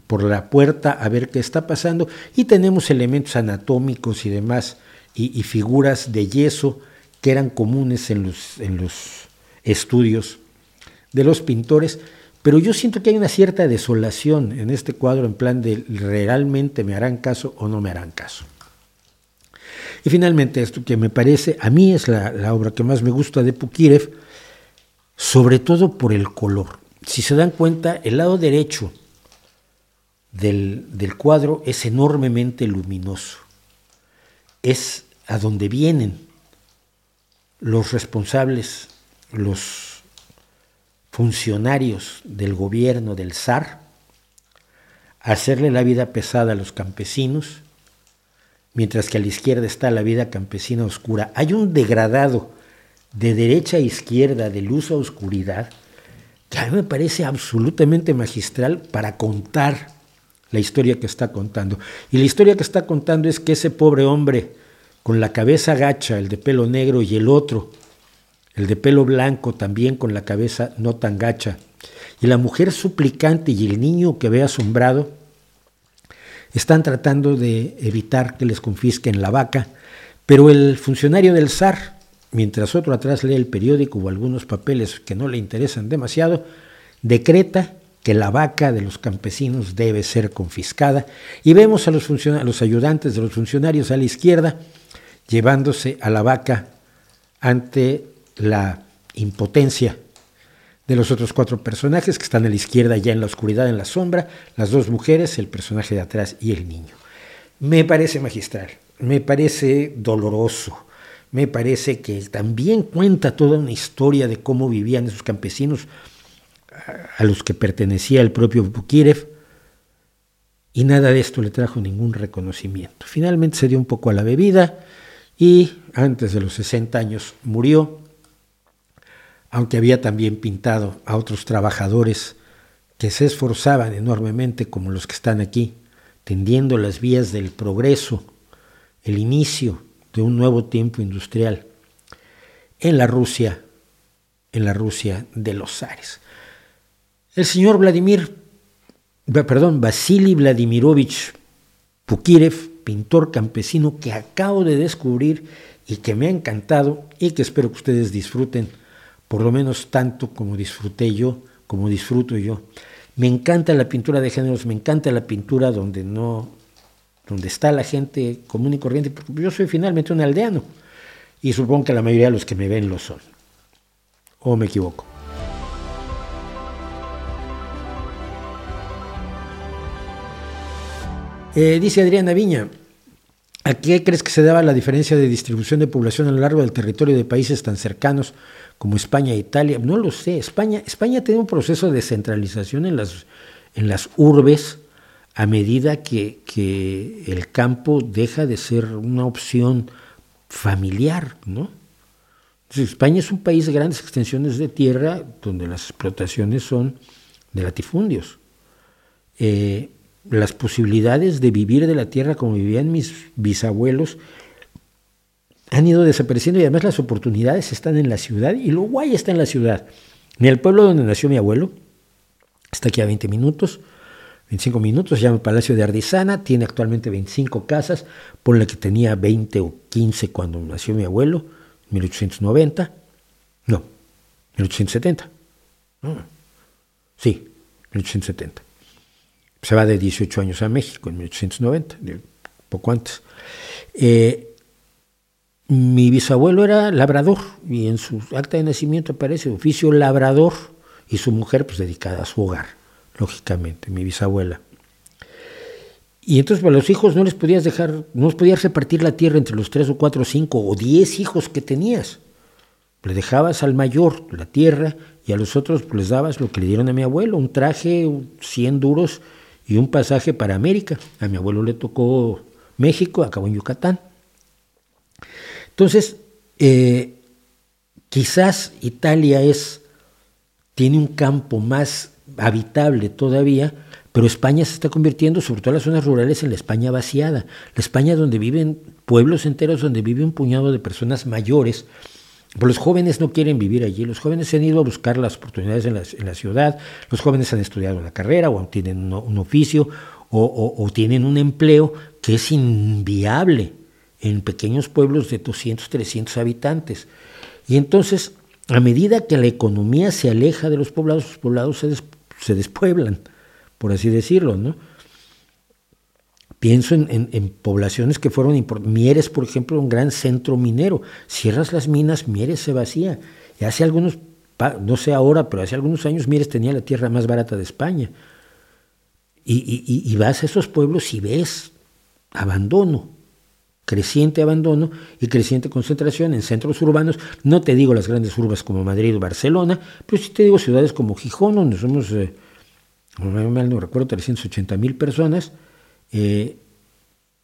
por la puerta a ver qué está pasando y tenemos elementos anatómicos y demás y, figuras de yeso que eran comunes en los, en los estudios de los pintores, pero yo siento que hay una cierta desolación en este cuadro en plan de realmente me harán caso o no me harán caso. Y finalmente esto que me parece, a mí es la, obra que más me gusta de Pukirev, sobre todo por el color. Si se dan cuenta, el lado derecho del, cuadro es enormemente luminoso. Es a donde vienen los responsables, los funcionarios del gobierno del zar, hacerle la vida pesada a los campesinos, mientras que a la izquierda está la vida campesina oscura. Hay un degradado de derecha a izquierda, de luz a oscuridad, que a mí me parece absolutamente magistral para contar la historia que está contando. Y la historia que está contando es que ese pobre hombre con la cabeza gacha, el de pelo negro, y el otro, el de pelo blanco, también con la cabeza no tan gacha, y la mujer suplicante y el niño que ve asombrado, están tratando de evitar que les confisquen la vaca, pero el funcionario del zar, mientras otro atrás lee el periódico o algunos papeles que no le interesan demasiado, decreta que la vaca de los campesinos debe ser confiscada. Y vemos a los, los ayudantes de los funcionarios a la izquierda llevándose a la vaca ante la impotencia de los otros cuatro personajes que están a la izquierda ya en la oscuridad, en la sombra, las dos mujeres, el personaje de atrás y el niño. Me parece magistral, me parece doloroso, me parece que también cuenta toda una historia de cómo vivían esos campesinos a los que pertenecía el propio Bukirev, y nada de esto le trajo ningún reconocimiento. Finalmente se dio un poco a la bebida y antes de los 60 años murió, aunque había también pintado a otros trabajadores que se esforzaban enormemente como los que están aquí, tendiendo las vías del progreso, el inicio de un nuevo tiempo industrial en la Rusia, en la Rusia de los zares. El señor Vladimir, perdón, Vasily Vladimirovich Pukirev, pintor campesino que acabo de descubrir y que me ha encantado y que espero que ustedes disfruten por lo menos tanto como disfruté yo, como disfruto yo. Me encanta la pintura de géneros, me encanta la pintura donde no donde está la gente común y corriente, porque yo soy finalmente un aldeano y supongo que la mayoría de los que me ven lo son. ¿O me equivoco? Eh, dice Adriana Viña, ¿a qué crees que se daba la diferencia de distribución de población a lo largo del territorio de países tan cercanos como España e Italia? No lo sé. España, España tiene un proceso de descentralización en las, en las urbes a medida que, que el campo deja de ser una opción familiar, ¿no? España es un país de grandes extensiones de tierra donde las explotaciones son de latifundios. Eh, las posibilidades de vivir de la tierra como vivían mis bisabuelos han ido desapareciendo y además las oportunidades están en la ciudad y lo está en la ciudad. En el pueblo donde nació mi abuelo, está aquí a 20 minutos, 25 minutos, se llama Palacio de Ardizana, tiene actualmente 25 casas, por la que tenía 20 o 15 cuando nació mi abuelo, 1890, no, 1870, sí, 1870 se va de 18 años a México en 1890, poco antes. Eh, mi bisabuelo era labrador y en su acta de nacimiento aparece oficio labrador y su mujer pues dedicada a su hogar, lógicamente, mi bisabuela. Y entonces para los hijos no les podías dejar, no podías repartir la tierra entre los tres o cuatro cinco o diez hijos que tenías. Le dejabas al mayor la tierra y a los otros pues, les dabas lo que le dieron a mi abuelo, un traje, 100 duros y un pasaje para América. A mi abuelo le tocó México, acabó en Yucatán. Entonces, eh, quizás Italia es, tiene un campo más habitable todavía, pero España se está convirtiendo, sobre todo en las zonas rurales, en la España vaciada. La España donde viven pueblos enteros, donde vive un puñado de personas mayores. Pero los jóvenes no quieren vivir allí, los jóvenes se han ido a buscar las oportunidades en la, ciudad, los jóvenes han estudiado la carrera o tienen un, oficio o, tienen un empleo que es inviable en pequeños pueblos de 200, 300 habitantes. Y entonces, a medida que la economía se aleja de los poblados, los poblados se, se despueblan por así decirlo, ¿no? Pienso en, poblaciones que fueron importantes. Mieres, por ejemplo, un gran centro minero. Cierras las minas, Mieres se vacía. Y hace algunos, no sé ahora, pero hace algunos años Mieres tenía la tierra más barata de España. Y, vas a esos pueblos y ves abandono, creciente abandono y creciente concentración en centros urbanos. No te digo las grandes urbas como Madrid o Barcelona, pero sí te digo ciudades como Gijón, donde somos eh, no recuerdo, 380 mil personas, eh,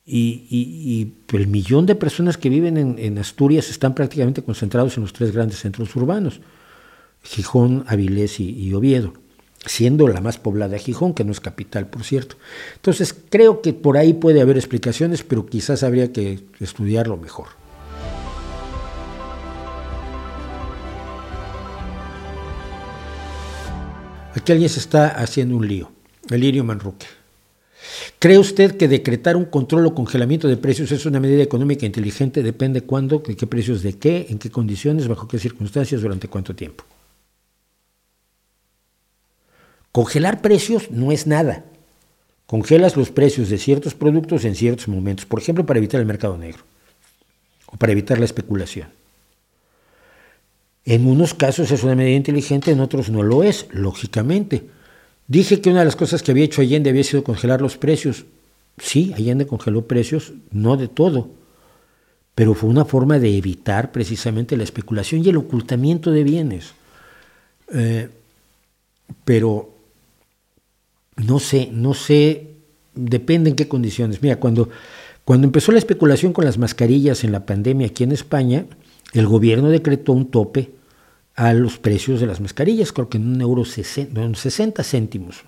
y, el millón de personas que viven en, Asturias están prácticamente concentrados en los tres grandes centros urbanos, Gijón, Avilés y, Oviedo, siendo la más poblada Gijón, que no es capital, por cierto. Entonces, creo que por ahí puede haber explicaciones, pero quizás habría que estudiarlo mejor. Aquí alguien se está haciendo un lío. Elirio Manruque. ¿Cree usted que decretar un control o congelamiento de precios es una medida económica inteligente? Depende cuándo, de qué precios, de qué, en qué condiciones, bajo qué circunstancias, durante cuánto tiempo. Congelar precios no es nada. Congelas los precios de ciertos productos en ciertos momentos, por ejemplo, para evitar el mercado negro o para evitar la especulación. En unos casos es una medida inteligente, en otros no lo es, lógicamente. Dije que una de las cosas que había hecho Allende había sido congelar los precios. Sí, Allende congeló precios, no de todo, pero fue una forma de evitar precisamente la especulación y el ocultamiento de bienes. Eh, pero no sé, no sé, depende en qué condiciones. Mira, cuando, cuando empezó la especulación con las mascarillas en la pandemia aquí en España, el gobierno decretó un tope a los precios de las mascarillas, creo que en un euro 60, 60 céntimos.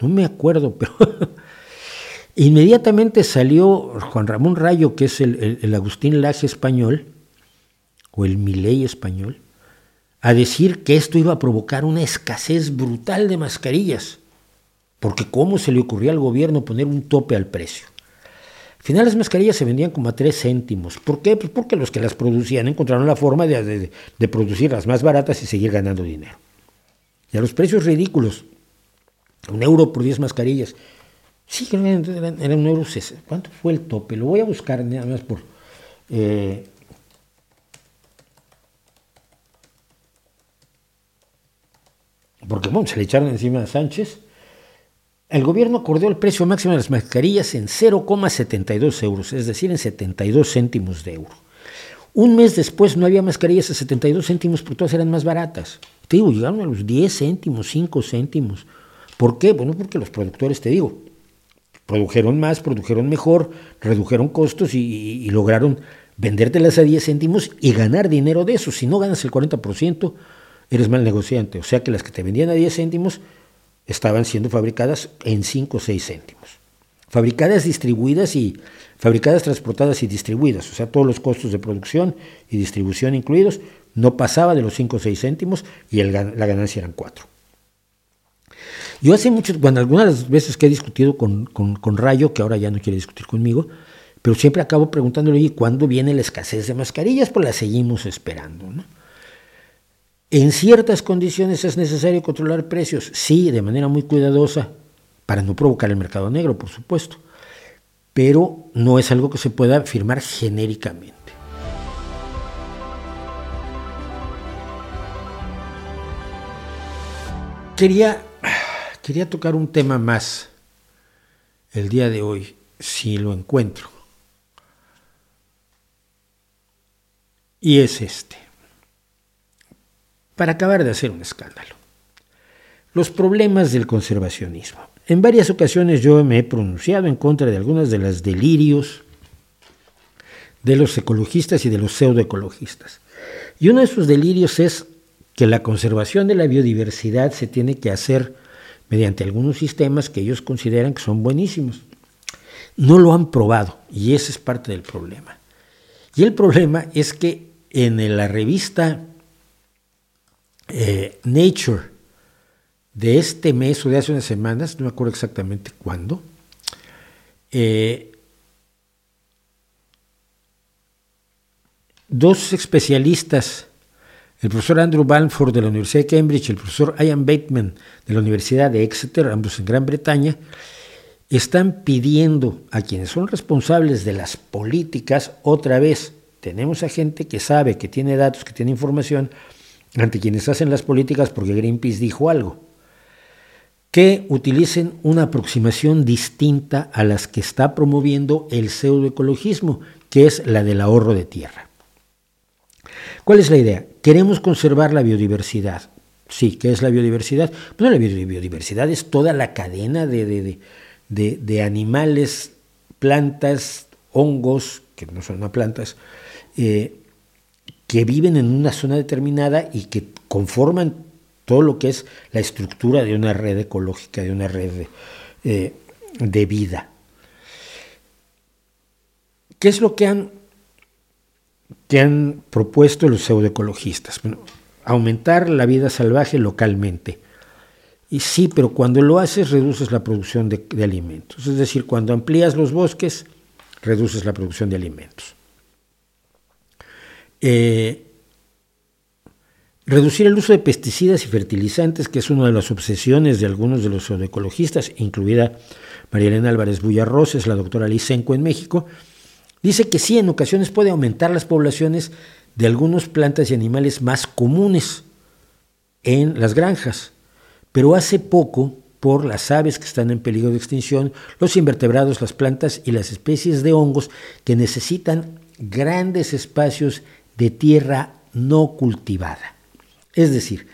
No me acuerdo, pero inmediatamente salió Juan Ramón Rayo, que es el, Agustín Laje español, o el Miley español, a decir que esto iba a provocar una escasez brutal de mascarillas, porque cómo se le ocurrió al gobierno poner un tope al precio. Al final las mascarillas se vendían como a tres céntimos. ¿Por qué? Pues porque los que las producían encontraron la forma de, producir las más baratas y seguir ganando dinero. Y a los precios ridículos, un euro por diez mascarillas. Sí, era, un euro. ¿Cuánto fue el tope? Lo voy a buscar nada más por... Eh, porque bueno, se le echaron encima a Sánchez el gobierno acordó el precio máximo de las mascarillas en 0,72 euros, es decir, en 72 céntimos de euro. Un mes después no había mascarillas a 72 céntimos, porque todas eran más baratas. Te digo, llegaron a los 10 céntimos, 5 céntimos. ¿Por qué? Bueno, porque los productores, te digo, produjeron más, produjeron mejor, redujeron costos y, lograron vendértelas a 10 céntimos y ganar dinero de eso. Si no ganas el 40%, eres mal negociante. O sea que las que te vendían a 10 céntimos estaban siendo fabricadas en 5 o 6 céntimos. Fabricadas, distribuidas y fabricadas, transportadas y distribuidas, o sea, todos los costos de producción y distribución incluidos, no pasaba de los 5 o 6 céntimos y la ganancia eran 4. Yo hace mucho, bueno, algunas veces que he discutido con, con, Rayo, que ahora ya no quiere discutir conmigo, pero siempre acabo preguntándole, ¿y cuándo viene la escasez de mascarillas? Pues la seguimos esperando, ¿no? En ciertas condiciones es necesario controlar precios, sí, de manera muy cuidadosa, para no provocar el mercado negro, por supuesto, pero no es algo que se pueda afirmar genéricamente. Quería, quería tocar un tema más el día de hoy, si lo encuentro. Y es este para acabar de hacer un escándalo. Los problemas del conservacionismo. En varias ocasiones yo me he pronunciado en contra de algunas de las delirios de los ecologistas y de los pseudoecologistas. Y uno de sus delirios es que la conservación de la biodiversidad se tiene que hacer mediante algunos sistemas que ellos consideran que son buenísimos. No lo han probado y ese es parte del problema. Y el problema es que en la revista eh, Nature de este mes o de hace unas semanas, no me acuerdo exactamente cuándo, eh, dos especialistas, el profesor Andrew Balfour de la Universidad de Cambridge el profesor Ian Bateman de la Universidad de Exeter, ambos en Gran Bretaña, están pidiendo a quienes son responsables de las políticas, otra vez, tenemos a gente que sabe, que tiene datos, que tiene información, ante quienes hacen las políticas porque Greenpeace dijo algo, que utilicen una aproximación distinta a las que está promoviendo el pseudoecologismo, que es la del ahorro de tierra. ¿Cuál es la idea? Queremos conservar la biodiversidad. Sí, ¿qué es la biodiversidad? Bueno, la biodiversidad es toda la cadena de, de, animales, plantas, hongos, que no son plantas, eh, que viven en una zona determinada y que conforman todo lo que es la estructura de una red ecológica, de una red de, eh, de vida. ¿Qué es lo que han que han propuesto los pseudoecologistas. Bueno, aumentar la vida salvaje localmente. Y sí, pero cuando lo haces reduces la producción de, alimentos. Es decir, cuando amplías los bosques, reduces la producción de alimentos. Eh, reducir el uso de pesticidas y fertilizantes, que es una de las obsesiones de algunos de los pseudoecologistas, incluida María Elena Álvarez Bullarroces, la doctora Licenco en México, Dice que sí, en ocasiones puede aumentar las poblaciones de algunas plantas y animales más comunes en las granjas, pero hace poco, por las aves que están en peligro de extinción, los invertebrados, las plantas y las especies de hongos que necesitan grandes espacios de tierra no cultivada. Es decir,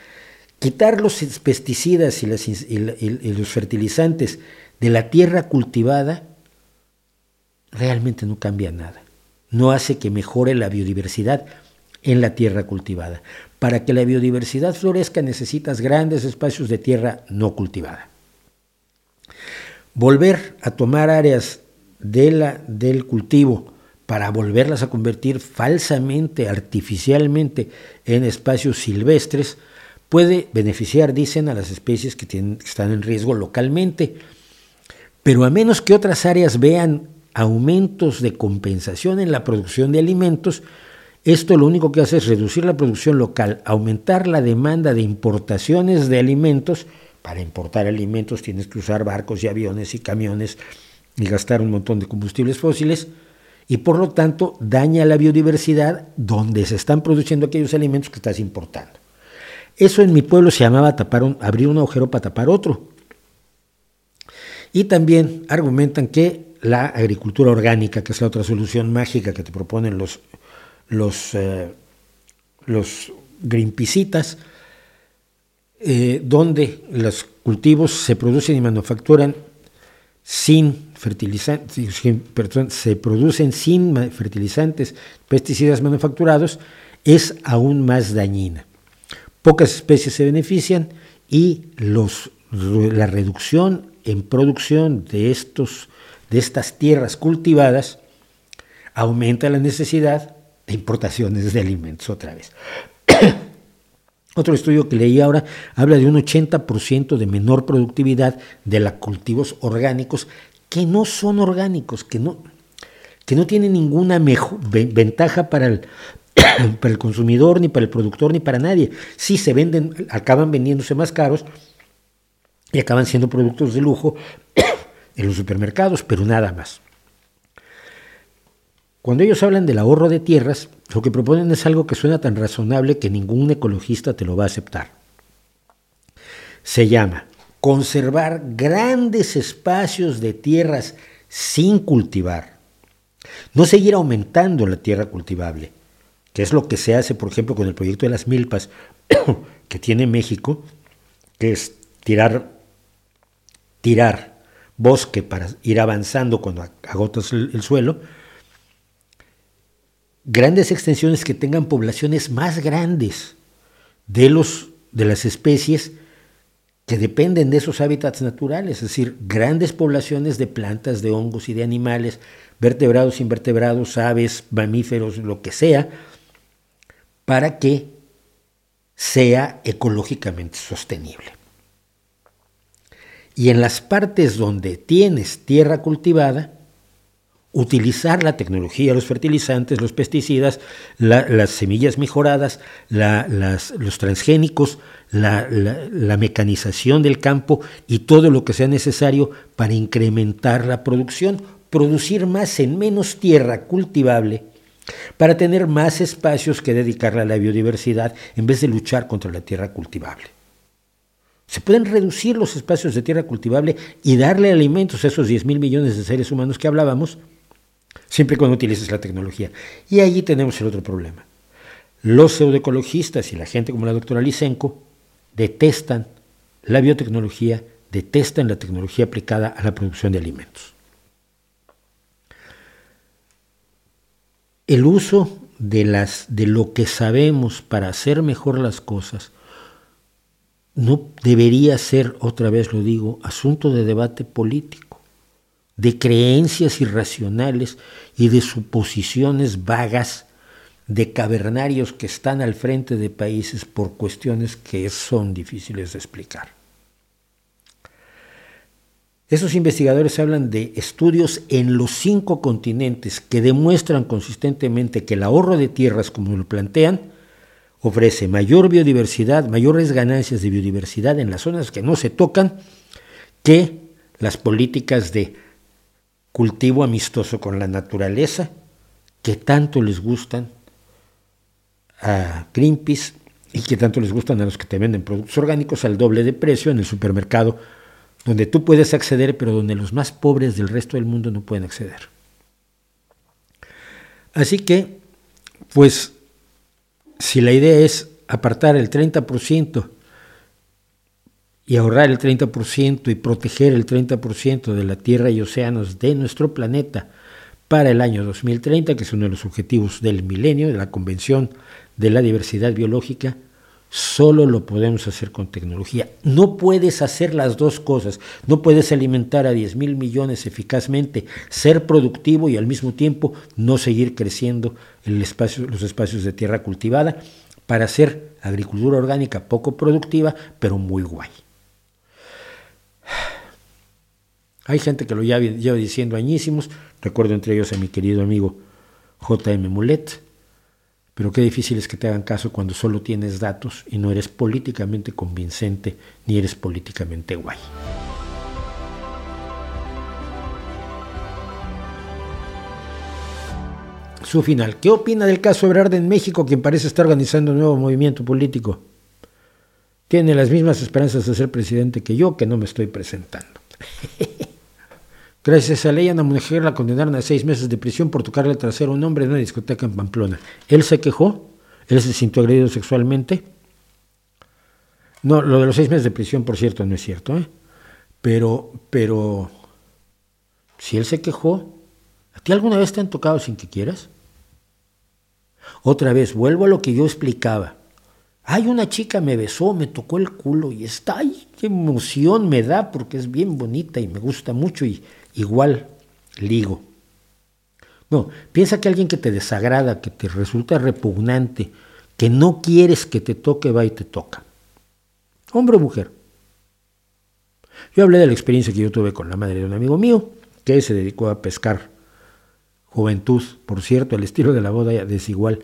quitar los pesticidas y, los fertilizantes de la tierra cultivada realmente no cambia nada. No hace que mejore la biodiversidad en la tierra cultivada. Para que la biodiversidad florezca necesitas grandes espacios de tierra no cultivada. Volver a tomar áreas de la, del cultivo para volverlas a convertir falsamente, artificialmente, en espacios silvestres, puede beneficiar, dicen, a las especies que, tienen, están en riesgo localmente. Pero a menos que otras áreas vean aumentos de compensación en la producción de alimentos, esto lo único que hace es reducir la producción local, aumentar la demanda de importaciones de alimentos. Para importar alimentos tienes que usar barcos y aviones y camiones y gastar un montón de combustibles fósiles y por lo tanto daña la biodiversidad donde se están produciendo aquellos alimentos que estás importando. Eso en mi pueblo se llamaba tapar abrir un agujero para tapar otro. Y también argumentan que la agricultura orgánica, que es la otra solución mágica que te proponen los, los, eh, los eh, donde los cultivos se producen y manufacturan sin fertilizantes, se producen sin fertilizantes, pesticidas manufacturados, es aún más dañina. Pocas especies se benefician y los, la reducción en producción de estos de estas tierras cultivadas, aumenta la necesidad de importaciones de alimentos otra vez. Otro estudio que leí ahora habla de un 80% de menor productividad de los cultivos orgánicos que no son orgánicos, que no, que no tienen ninguna ventaja para el, para el consumidor, ni para el productor, ni para nadie. Sí se venden, acaban vendiéndose más caros y acaban siendo productos de lujo, en los supermercados, pero nada más. Cuando ellos hablan del ahorro de tierras, lo que proponen es algo que suena tan razonable que ningún ecologista te lo va a aceptar. Se llama conservar grandes espacios de tierras sin cultivar. No seguir aumentando la tierra cultivable, que es lo que se hace, por ejemplo, con el proyecto de las milpas que tiene México, que es tirar, tirar bosque para ir avanzando cuando agotas el, suelo, grandes extensiones que tengan poblaciones más grandes de, los, de las especies que dependen de esos hábitats naturales, es decir, grandes poblaciones de plantas, de hongos y de animales, vertebrados, invertebrados, aves, mamíferos, lo que sea, para que sea ecológicamente sostenible. Y en las partes donde tienes tierra cultivada, utilizar la tecnología, los fertilizantes, los pesticidas, las semillas mejoradas, los transgénicos, la, la, mecanización del campo y todo lo que sea necesario para incrementar la producción, producir más en menos tierra cultivable, para tener más espacios que dedicarle a la biodiversidad en vez de luchar contra la tierra cultivable. Se pueden reducir los espacios de tierra cultivable y darle alimentos a esos 10 mil millones de seres humanos que hablábamos, siempre cuando utilices la tecnología. Y allí tenemos el otro problema. Los pseudoecologistas y la gente como la doctora Lisenko detestan la biotecnología, detestan la tecnología aplicada a la producción de alimentos. El uso de, las, de lo que sabemos para hacer mejor las cosas no debería ser, otra vez lo digo, asunto de debate político de creencias irracionales y de suposiciones vagas de cavernarios que están al frente de países por cuestiones que son difíciles de explicar. Esos investigadores hablan de estudios en los cinco continentes que demuestran consistentemente que el ahorro de tierras, como lo plantean, ofrece mayor biodiversidad, mayores ganancias de biodiversidad en las zonas que no se tocan que las políticas de cultivo amistoso con la naturaleza que tanto les gustan a Greenpeace y que tanto les gustan a los que te venden productos orgánicos al doble de precio en el supermercado, donde tú puedes acceder, pero donde los más pobres del resto del mundo no pueden acceder. Así que, pues, si la idea es apartar el 30% y ahorrar el 30% y proteger el 30% de la tierra y océanos de nuestro planeta para el año 2030, que es uno de los objetivos del milenio, de la Convención de la Diversidad Biológica, solo lo podemos hacer con tecnología. No puedes hacer las dos cosas. No puedes alimentar a 10 mil millones eficazmente, ser productivo y al mismo tiempo no seguir creciendo los espacios de tierra cultivada para hacer agricultura orgánica poco productiva, pero muy guay. Hay gente que lo lleva, lleva diciendo añísimos, recuerdo entre ellos a mi querido amigo J.M. Mulet, pero qué difícil es que te hagan caso cuando solo tienes datos y no eres políticamente convincente ni eres políticamente guay. Su final. ¿Qué opina del caso Ebrard en México, quien parece estar organizando un nuevo movimiento político? Tiene las mismas esperanzas de ser presidente que yo, que no me estoy presentando. Gracias a ley, a una mujer la condenaron a seis meses de prisión por tocarle el trasero a un hombre en una discoteca en Pamplona. Él se quejó, él se sintió agredido sexualmente. No, lo de los seis meses de prisión, por cierto, no es cierto, ¿eh? Pero, pero, si él se quejó, ¿a ti alguna vez te han tocado sin que quieras? Otra vez, vuelvo a lo que yo explicaba. Ay, una chica me besó, me tocó el culo y está, ay, qué emoción me da porque es bien bonita y me gusta mucho y igual ligo. No, piensa que alguien que te desagrada, que te resulta repugnante, que no quieres que te toque, va y te toca. Hombre o mujer. Yo hablé de la experiencia que yo tuve con la madre de un amigo mío, que se dedicó a pescar juventud, por cierto, al estilo de la boda desigual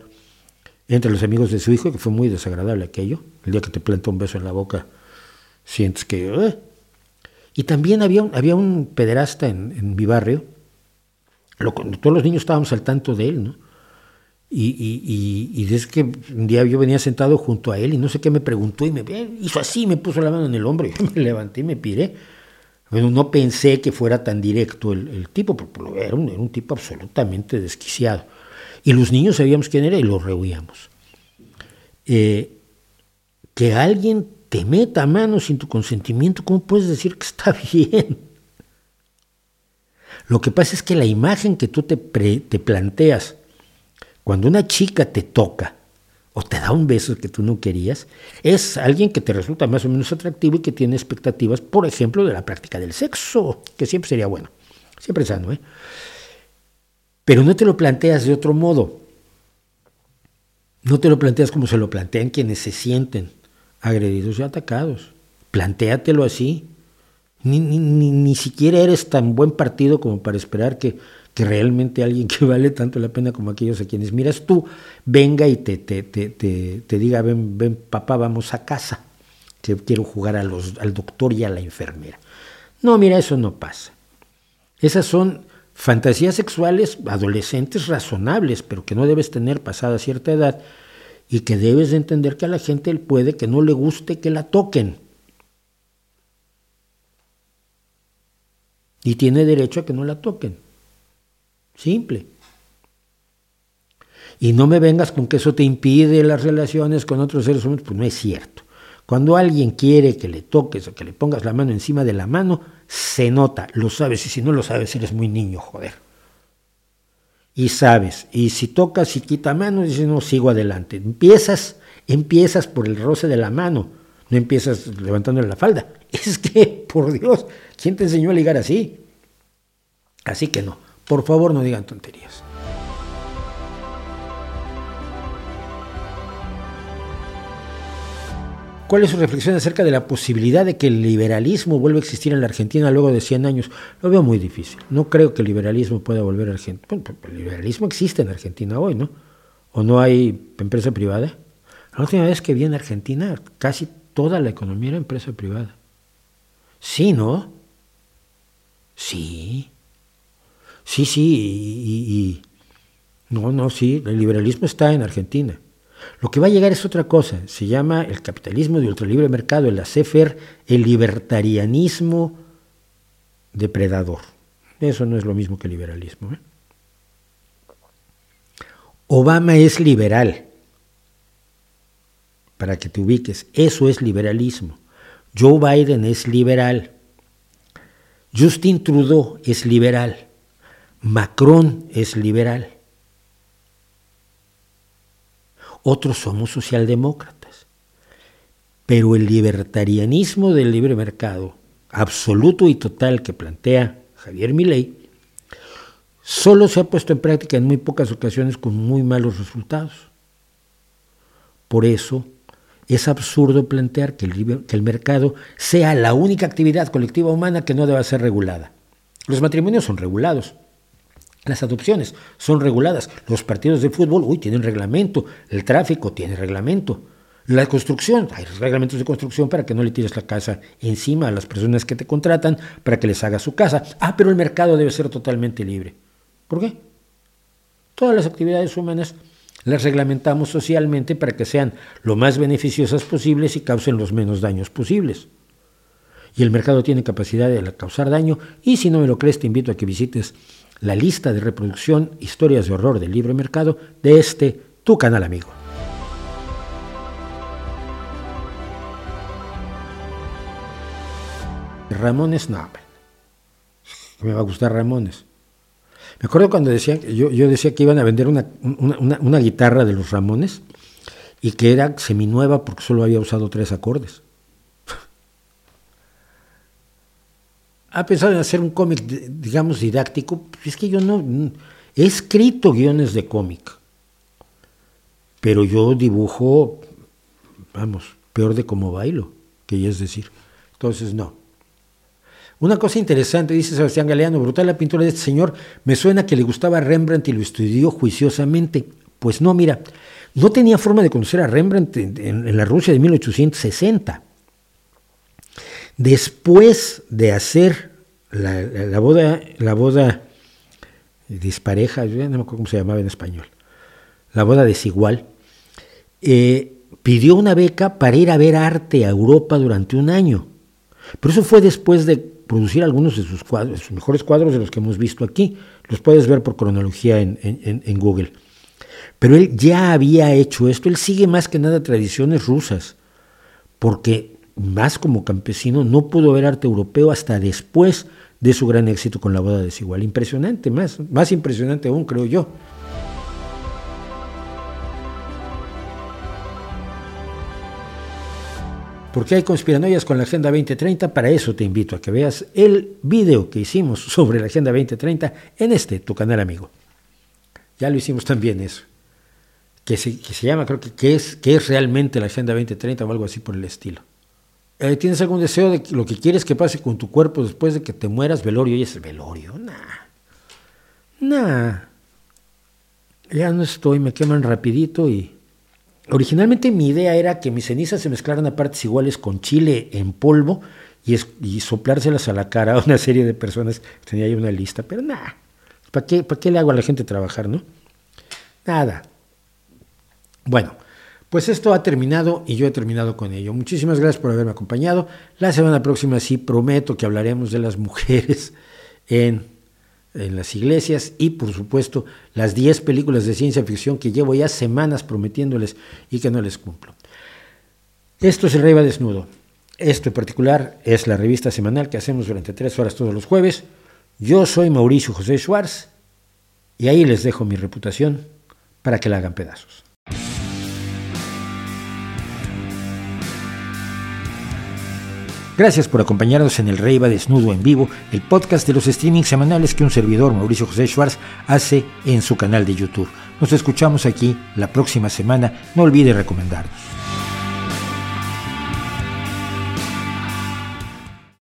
entre los amigos de su hijo, que fue muy desagradable aquello. El día que te planta un beso en la boca, sientes que y también había un, había un pederasta en, mi barrio, todos los niños estábamos al tanto de él, ¿no? Y, y, y, desde que un día yo venía sentado junto a él y no sé qué me preguntó y me hizo así, me puso la mano en el hombro y me levanté y me piré. Bueno, no pensé que fuera tan directo el, tipo, porque era un, era un, tipo absolutamente desquiciado. Y los niños sabíamos quién era y lo rehuíamos. Eh, que alguien te meta mano sin tu consentimiento, ¿cómo puedes decir que está bien? Lo que pasa es que la imagen que tú te, te planteas Cuando una chica te toca o te da un beso que tú no querías, es alguien que te resulta más o menos atractivo y que tiene expectativas, por ejemplo, de la práctica del sexo, que siempre sería bueno, siempre sano, ¿eh? Pero no te lo planteas de otro modo. No te lo planteas como se lo plantean quienes se sienten agredidos y atacados. Plantéatelo así. Ni, siquiera eres tan buen partido como para esperar que, realmente alguien que vale tanto la pena como aquellos a quienes miras tú venga y te diga, ven, ven papá, vamos a casa, que quiero jugar a los, al doctor y a la enfermera. No, mira, eso no pasa. Esas son fantasías sexuales adolescentes razonables, pero que no debes tener pasada cierta edad y que debes de entender que a la gente puede que no le guste que la toquen. Y tiene derecho a que no la toquen. Simple. Y no me vengas con que eso te impide las relaciones con otros seres humanos, pues no es cierto. Cuando alguien quiere que le toques o que le pongas la mano encima de la mano, se nota, lo sabes, y si no lo sabes, eres muy niño, joder. Y sabes, y si tocas y quita mano, dices, no, sigo adelante. Empiezas, empiezas por el roce de la mano, no empiezas levantándole la falda. Es que, por Dios, ¿quién te enseñó a ligar así? Así que no, por favor no digan tonterías. ¿Cuál es su reflexión acerca de la posibilidad de que el liberalismo vuelva a existir en la Argentina luego de 100 años? Lo veo muy difícil. No creo que el liberalismo pueda volver a Argentina. Bueno, pues, el liberalismo existe en Argentina hoy, ¿no? ¿O no hay empresa privada? La última vez que vi en Argentina, casi toda la economía era empresa privada. Sí, ¿no? Sí. Sí, sí. y, no, no, sí. El liberalismo está en Argentina. Lo que va a llegar es otra cosa, se llama el capitalismo de ultralibre mercado, el ACEFER, el libertarianismo depredador. Eso no es lo mismo que liberalismo. ¿eh? Obama es liberal, para que te ubiques, eso es liberalismo. Joe Biden es liberal. Justin Trudeau es liberal. Macron es liberal otros somos socialdemócratas. Pero el libertarianismo del libre mercado, absoluto y total que plantea Javier Milei, solo se ha puesto en práctica en muy pocas ocasiones con muy malos resultados. Por eso es absurdo plantear que el, que el, mercado sea la única actividad colectiva humana que no deba ser regulada. Los matrimonios son regulados, las adopciones son reguladas. Los partidos de fútbol, uy, tienen reglamento. El tráfico tiene reglamento. La construcción, hay reglamentos de construcción para que no le tires la casa encima a las personas que te contratan para que les haga su casa. Ah, pero el mercado debe ser totalmente libre. ¿Por qué? Todas las actividades humanas las reglamentamos socialmente para que sean lo más beneficiosas posibles y causen los menos daños posibles. Y el mercado tiene capacidad de causar daño y si no me lo crees te invito a que visites la lista de reproducción Historias de Horror del Libre Mercado de este tu canal amigo. Ramones, no, me va a gustar Ramones. Me acuerdo cuando decían, yo, yo decía que iban a vender una, una guitarra de los Ramones y que era seminueva porque solo había usado tres acordes. Ha pensado en hacer un cómic, digamos, didáctico, es que yo no, he escrito guiones de cómic, pero yo dibujo, vamos, peor de cómo bailo, que ya es decir. Entonces, no. Una cosa interesante, dice Sebastián Galeano, brutal la pintura de este señor, me suena que le gustaba Rembrandt y lo estudió juiciosamente. Pues no, mira, no tenía forma de conocer a Rembrandt en, en la Rusia de 1860. Después de hacer la, boda, la boda dispareja, yo no me acuerdo cómo se llamaba en español, la boda desigual, eh, pidió una beca para ir a ver arte a Europa durante un año. Pero eso fue después de producir algunos de sus cuadros, sus mejores cuadros de los que hemos visto aquí. Los puedes ver por cronología en, en Google. Pero él ya había hecho esto, él sigue más que nada tradiciones rusas, porque más como campesino, no pudo ver arte europeo hasta después de su gran éxito con la boda desigual. Impresionante, más, más impresionante aún, creo yo. porque hay conspiranoias con la Agenda 2030, para eso te invito a que veas el video que hicimos sobre la Agenda 2030 en este, tu canal amigo. Ya lo hicimos también eso, que se, que se llama, creo que, que es, que es realmente la Agenda 2030 o algo así por el estilo. Eh, ¿Tienes algún deseo de lo que quieres que pase con tu cuerpo después de que te mueras? Velorio, y es velorio. Nah. Nah. Ya no estoy, me queman rapidito y... Originalmente mi idea era que mis cenizas se mezclaran a partes iguales con chile en polvo y, y soplárselas a la cara a una serie de personas. Tenía ahí una lista, pero nada. ¿Para qué, ¿Para qué le hago a la gente trabajar, no? Nada. Bueno, pues esto ha terminado y yo he terminado con ello. Muchísimas gracias por haberme acompañado. La semana próxima sí prometo que hablaremos de las mujeres en, en las iglesias y por supuesto las 10 películas de ciencia ficción que llevo ya semanas prometiéndoles y que no les cumplo. Esto es el Rey va desnudo. Esto en particular es la revista semanal que hacemos durante tres horas todos los jueves. Yo soy Mauricio José Schwartz y ahí les dejo mi reputación para que la hagan pedazos. Gracias por acompañarnos en El Rey va desnudo en vivo, el podcast de los streamings semanales que un servidor, Mauricio José Schwartz, hace en su canal de YouTube. Nos escuchamos aquí la próxima semana. No olvide recomendarnos.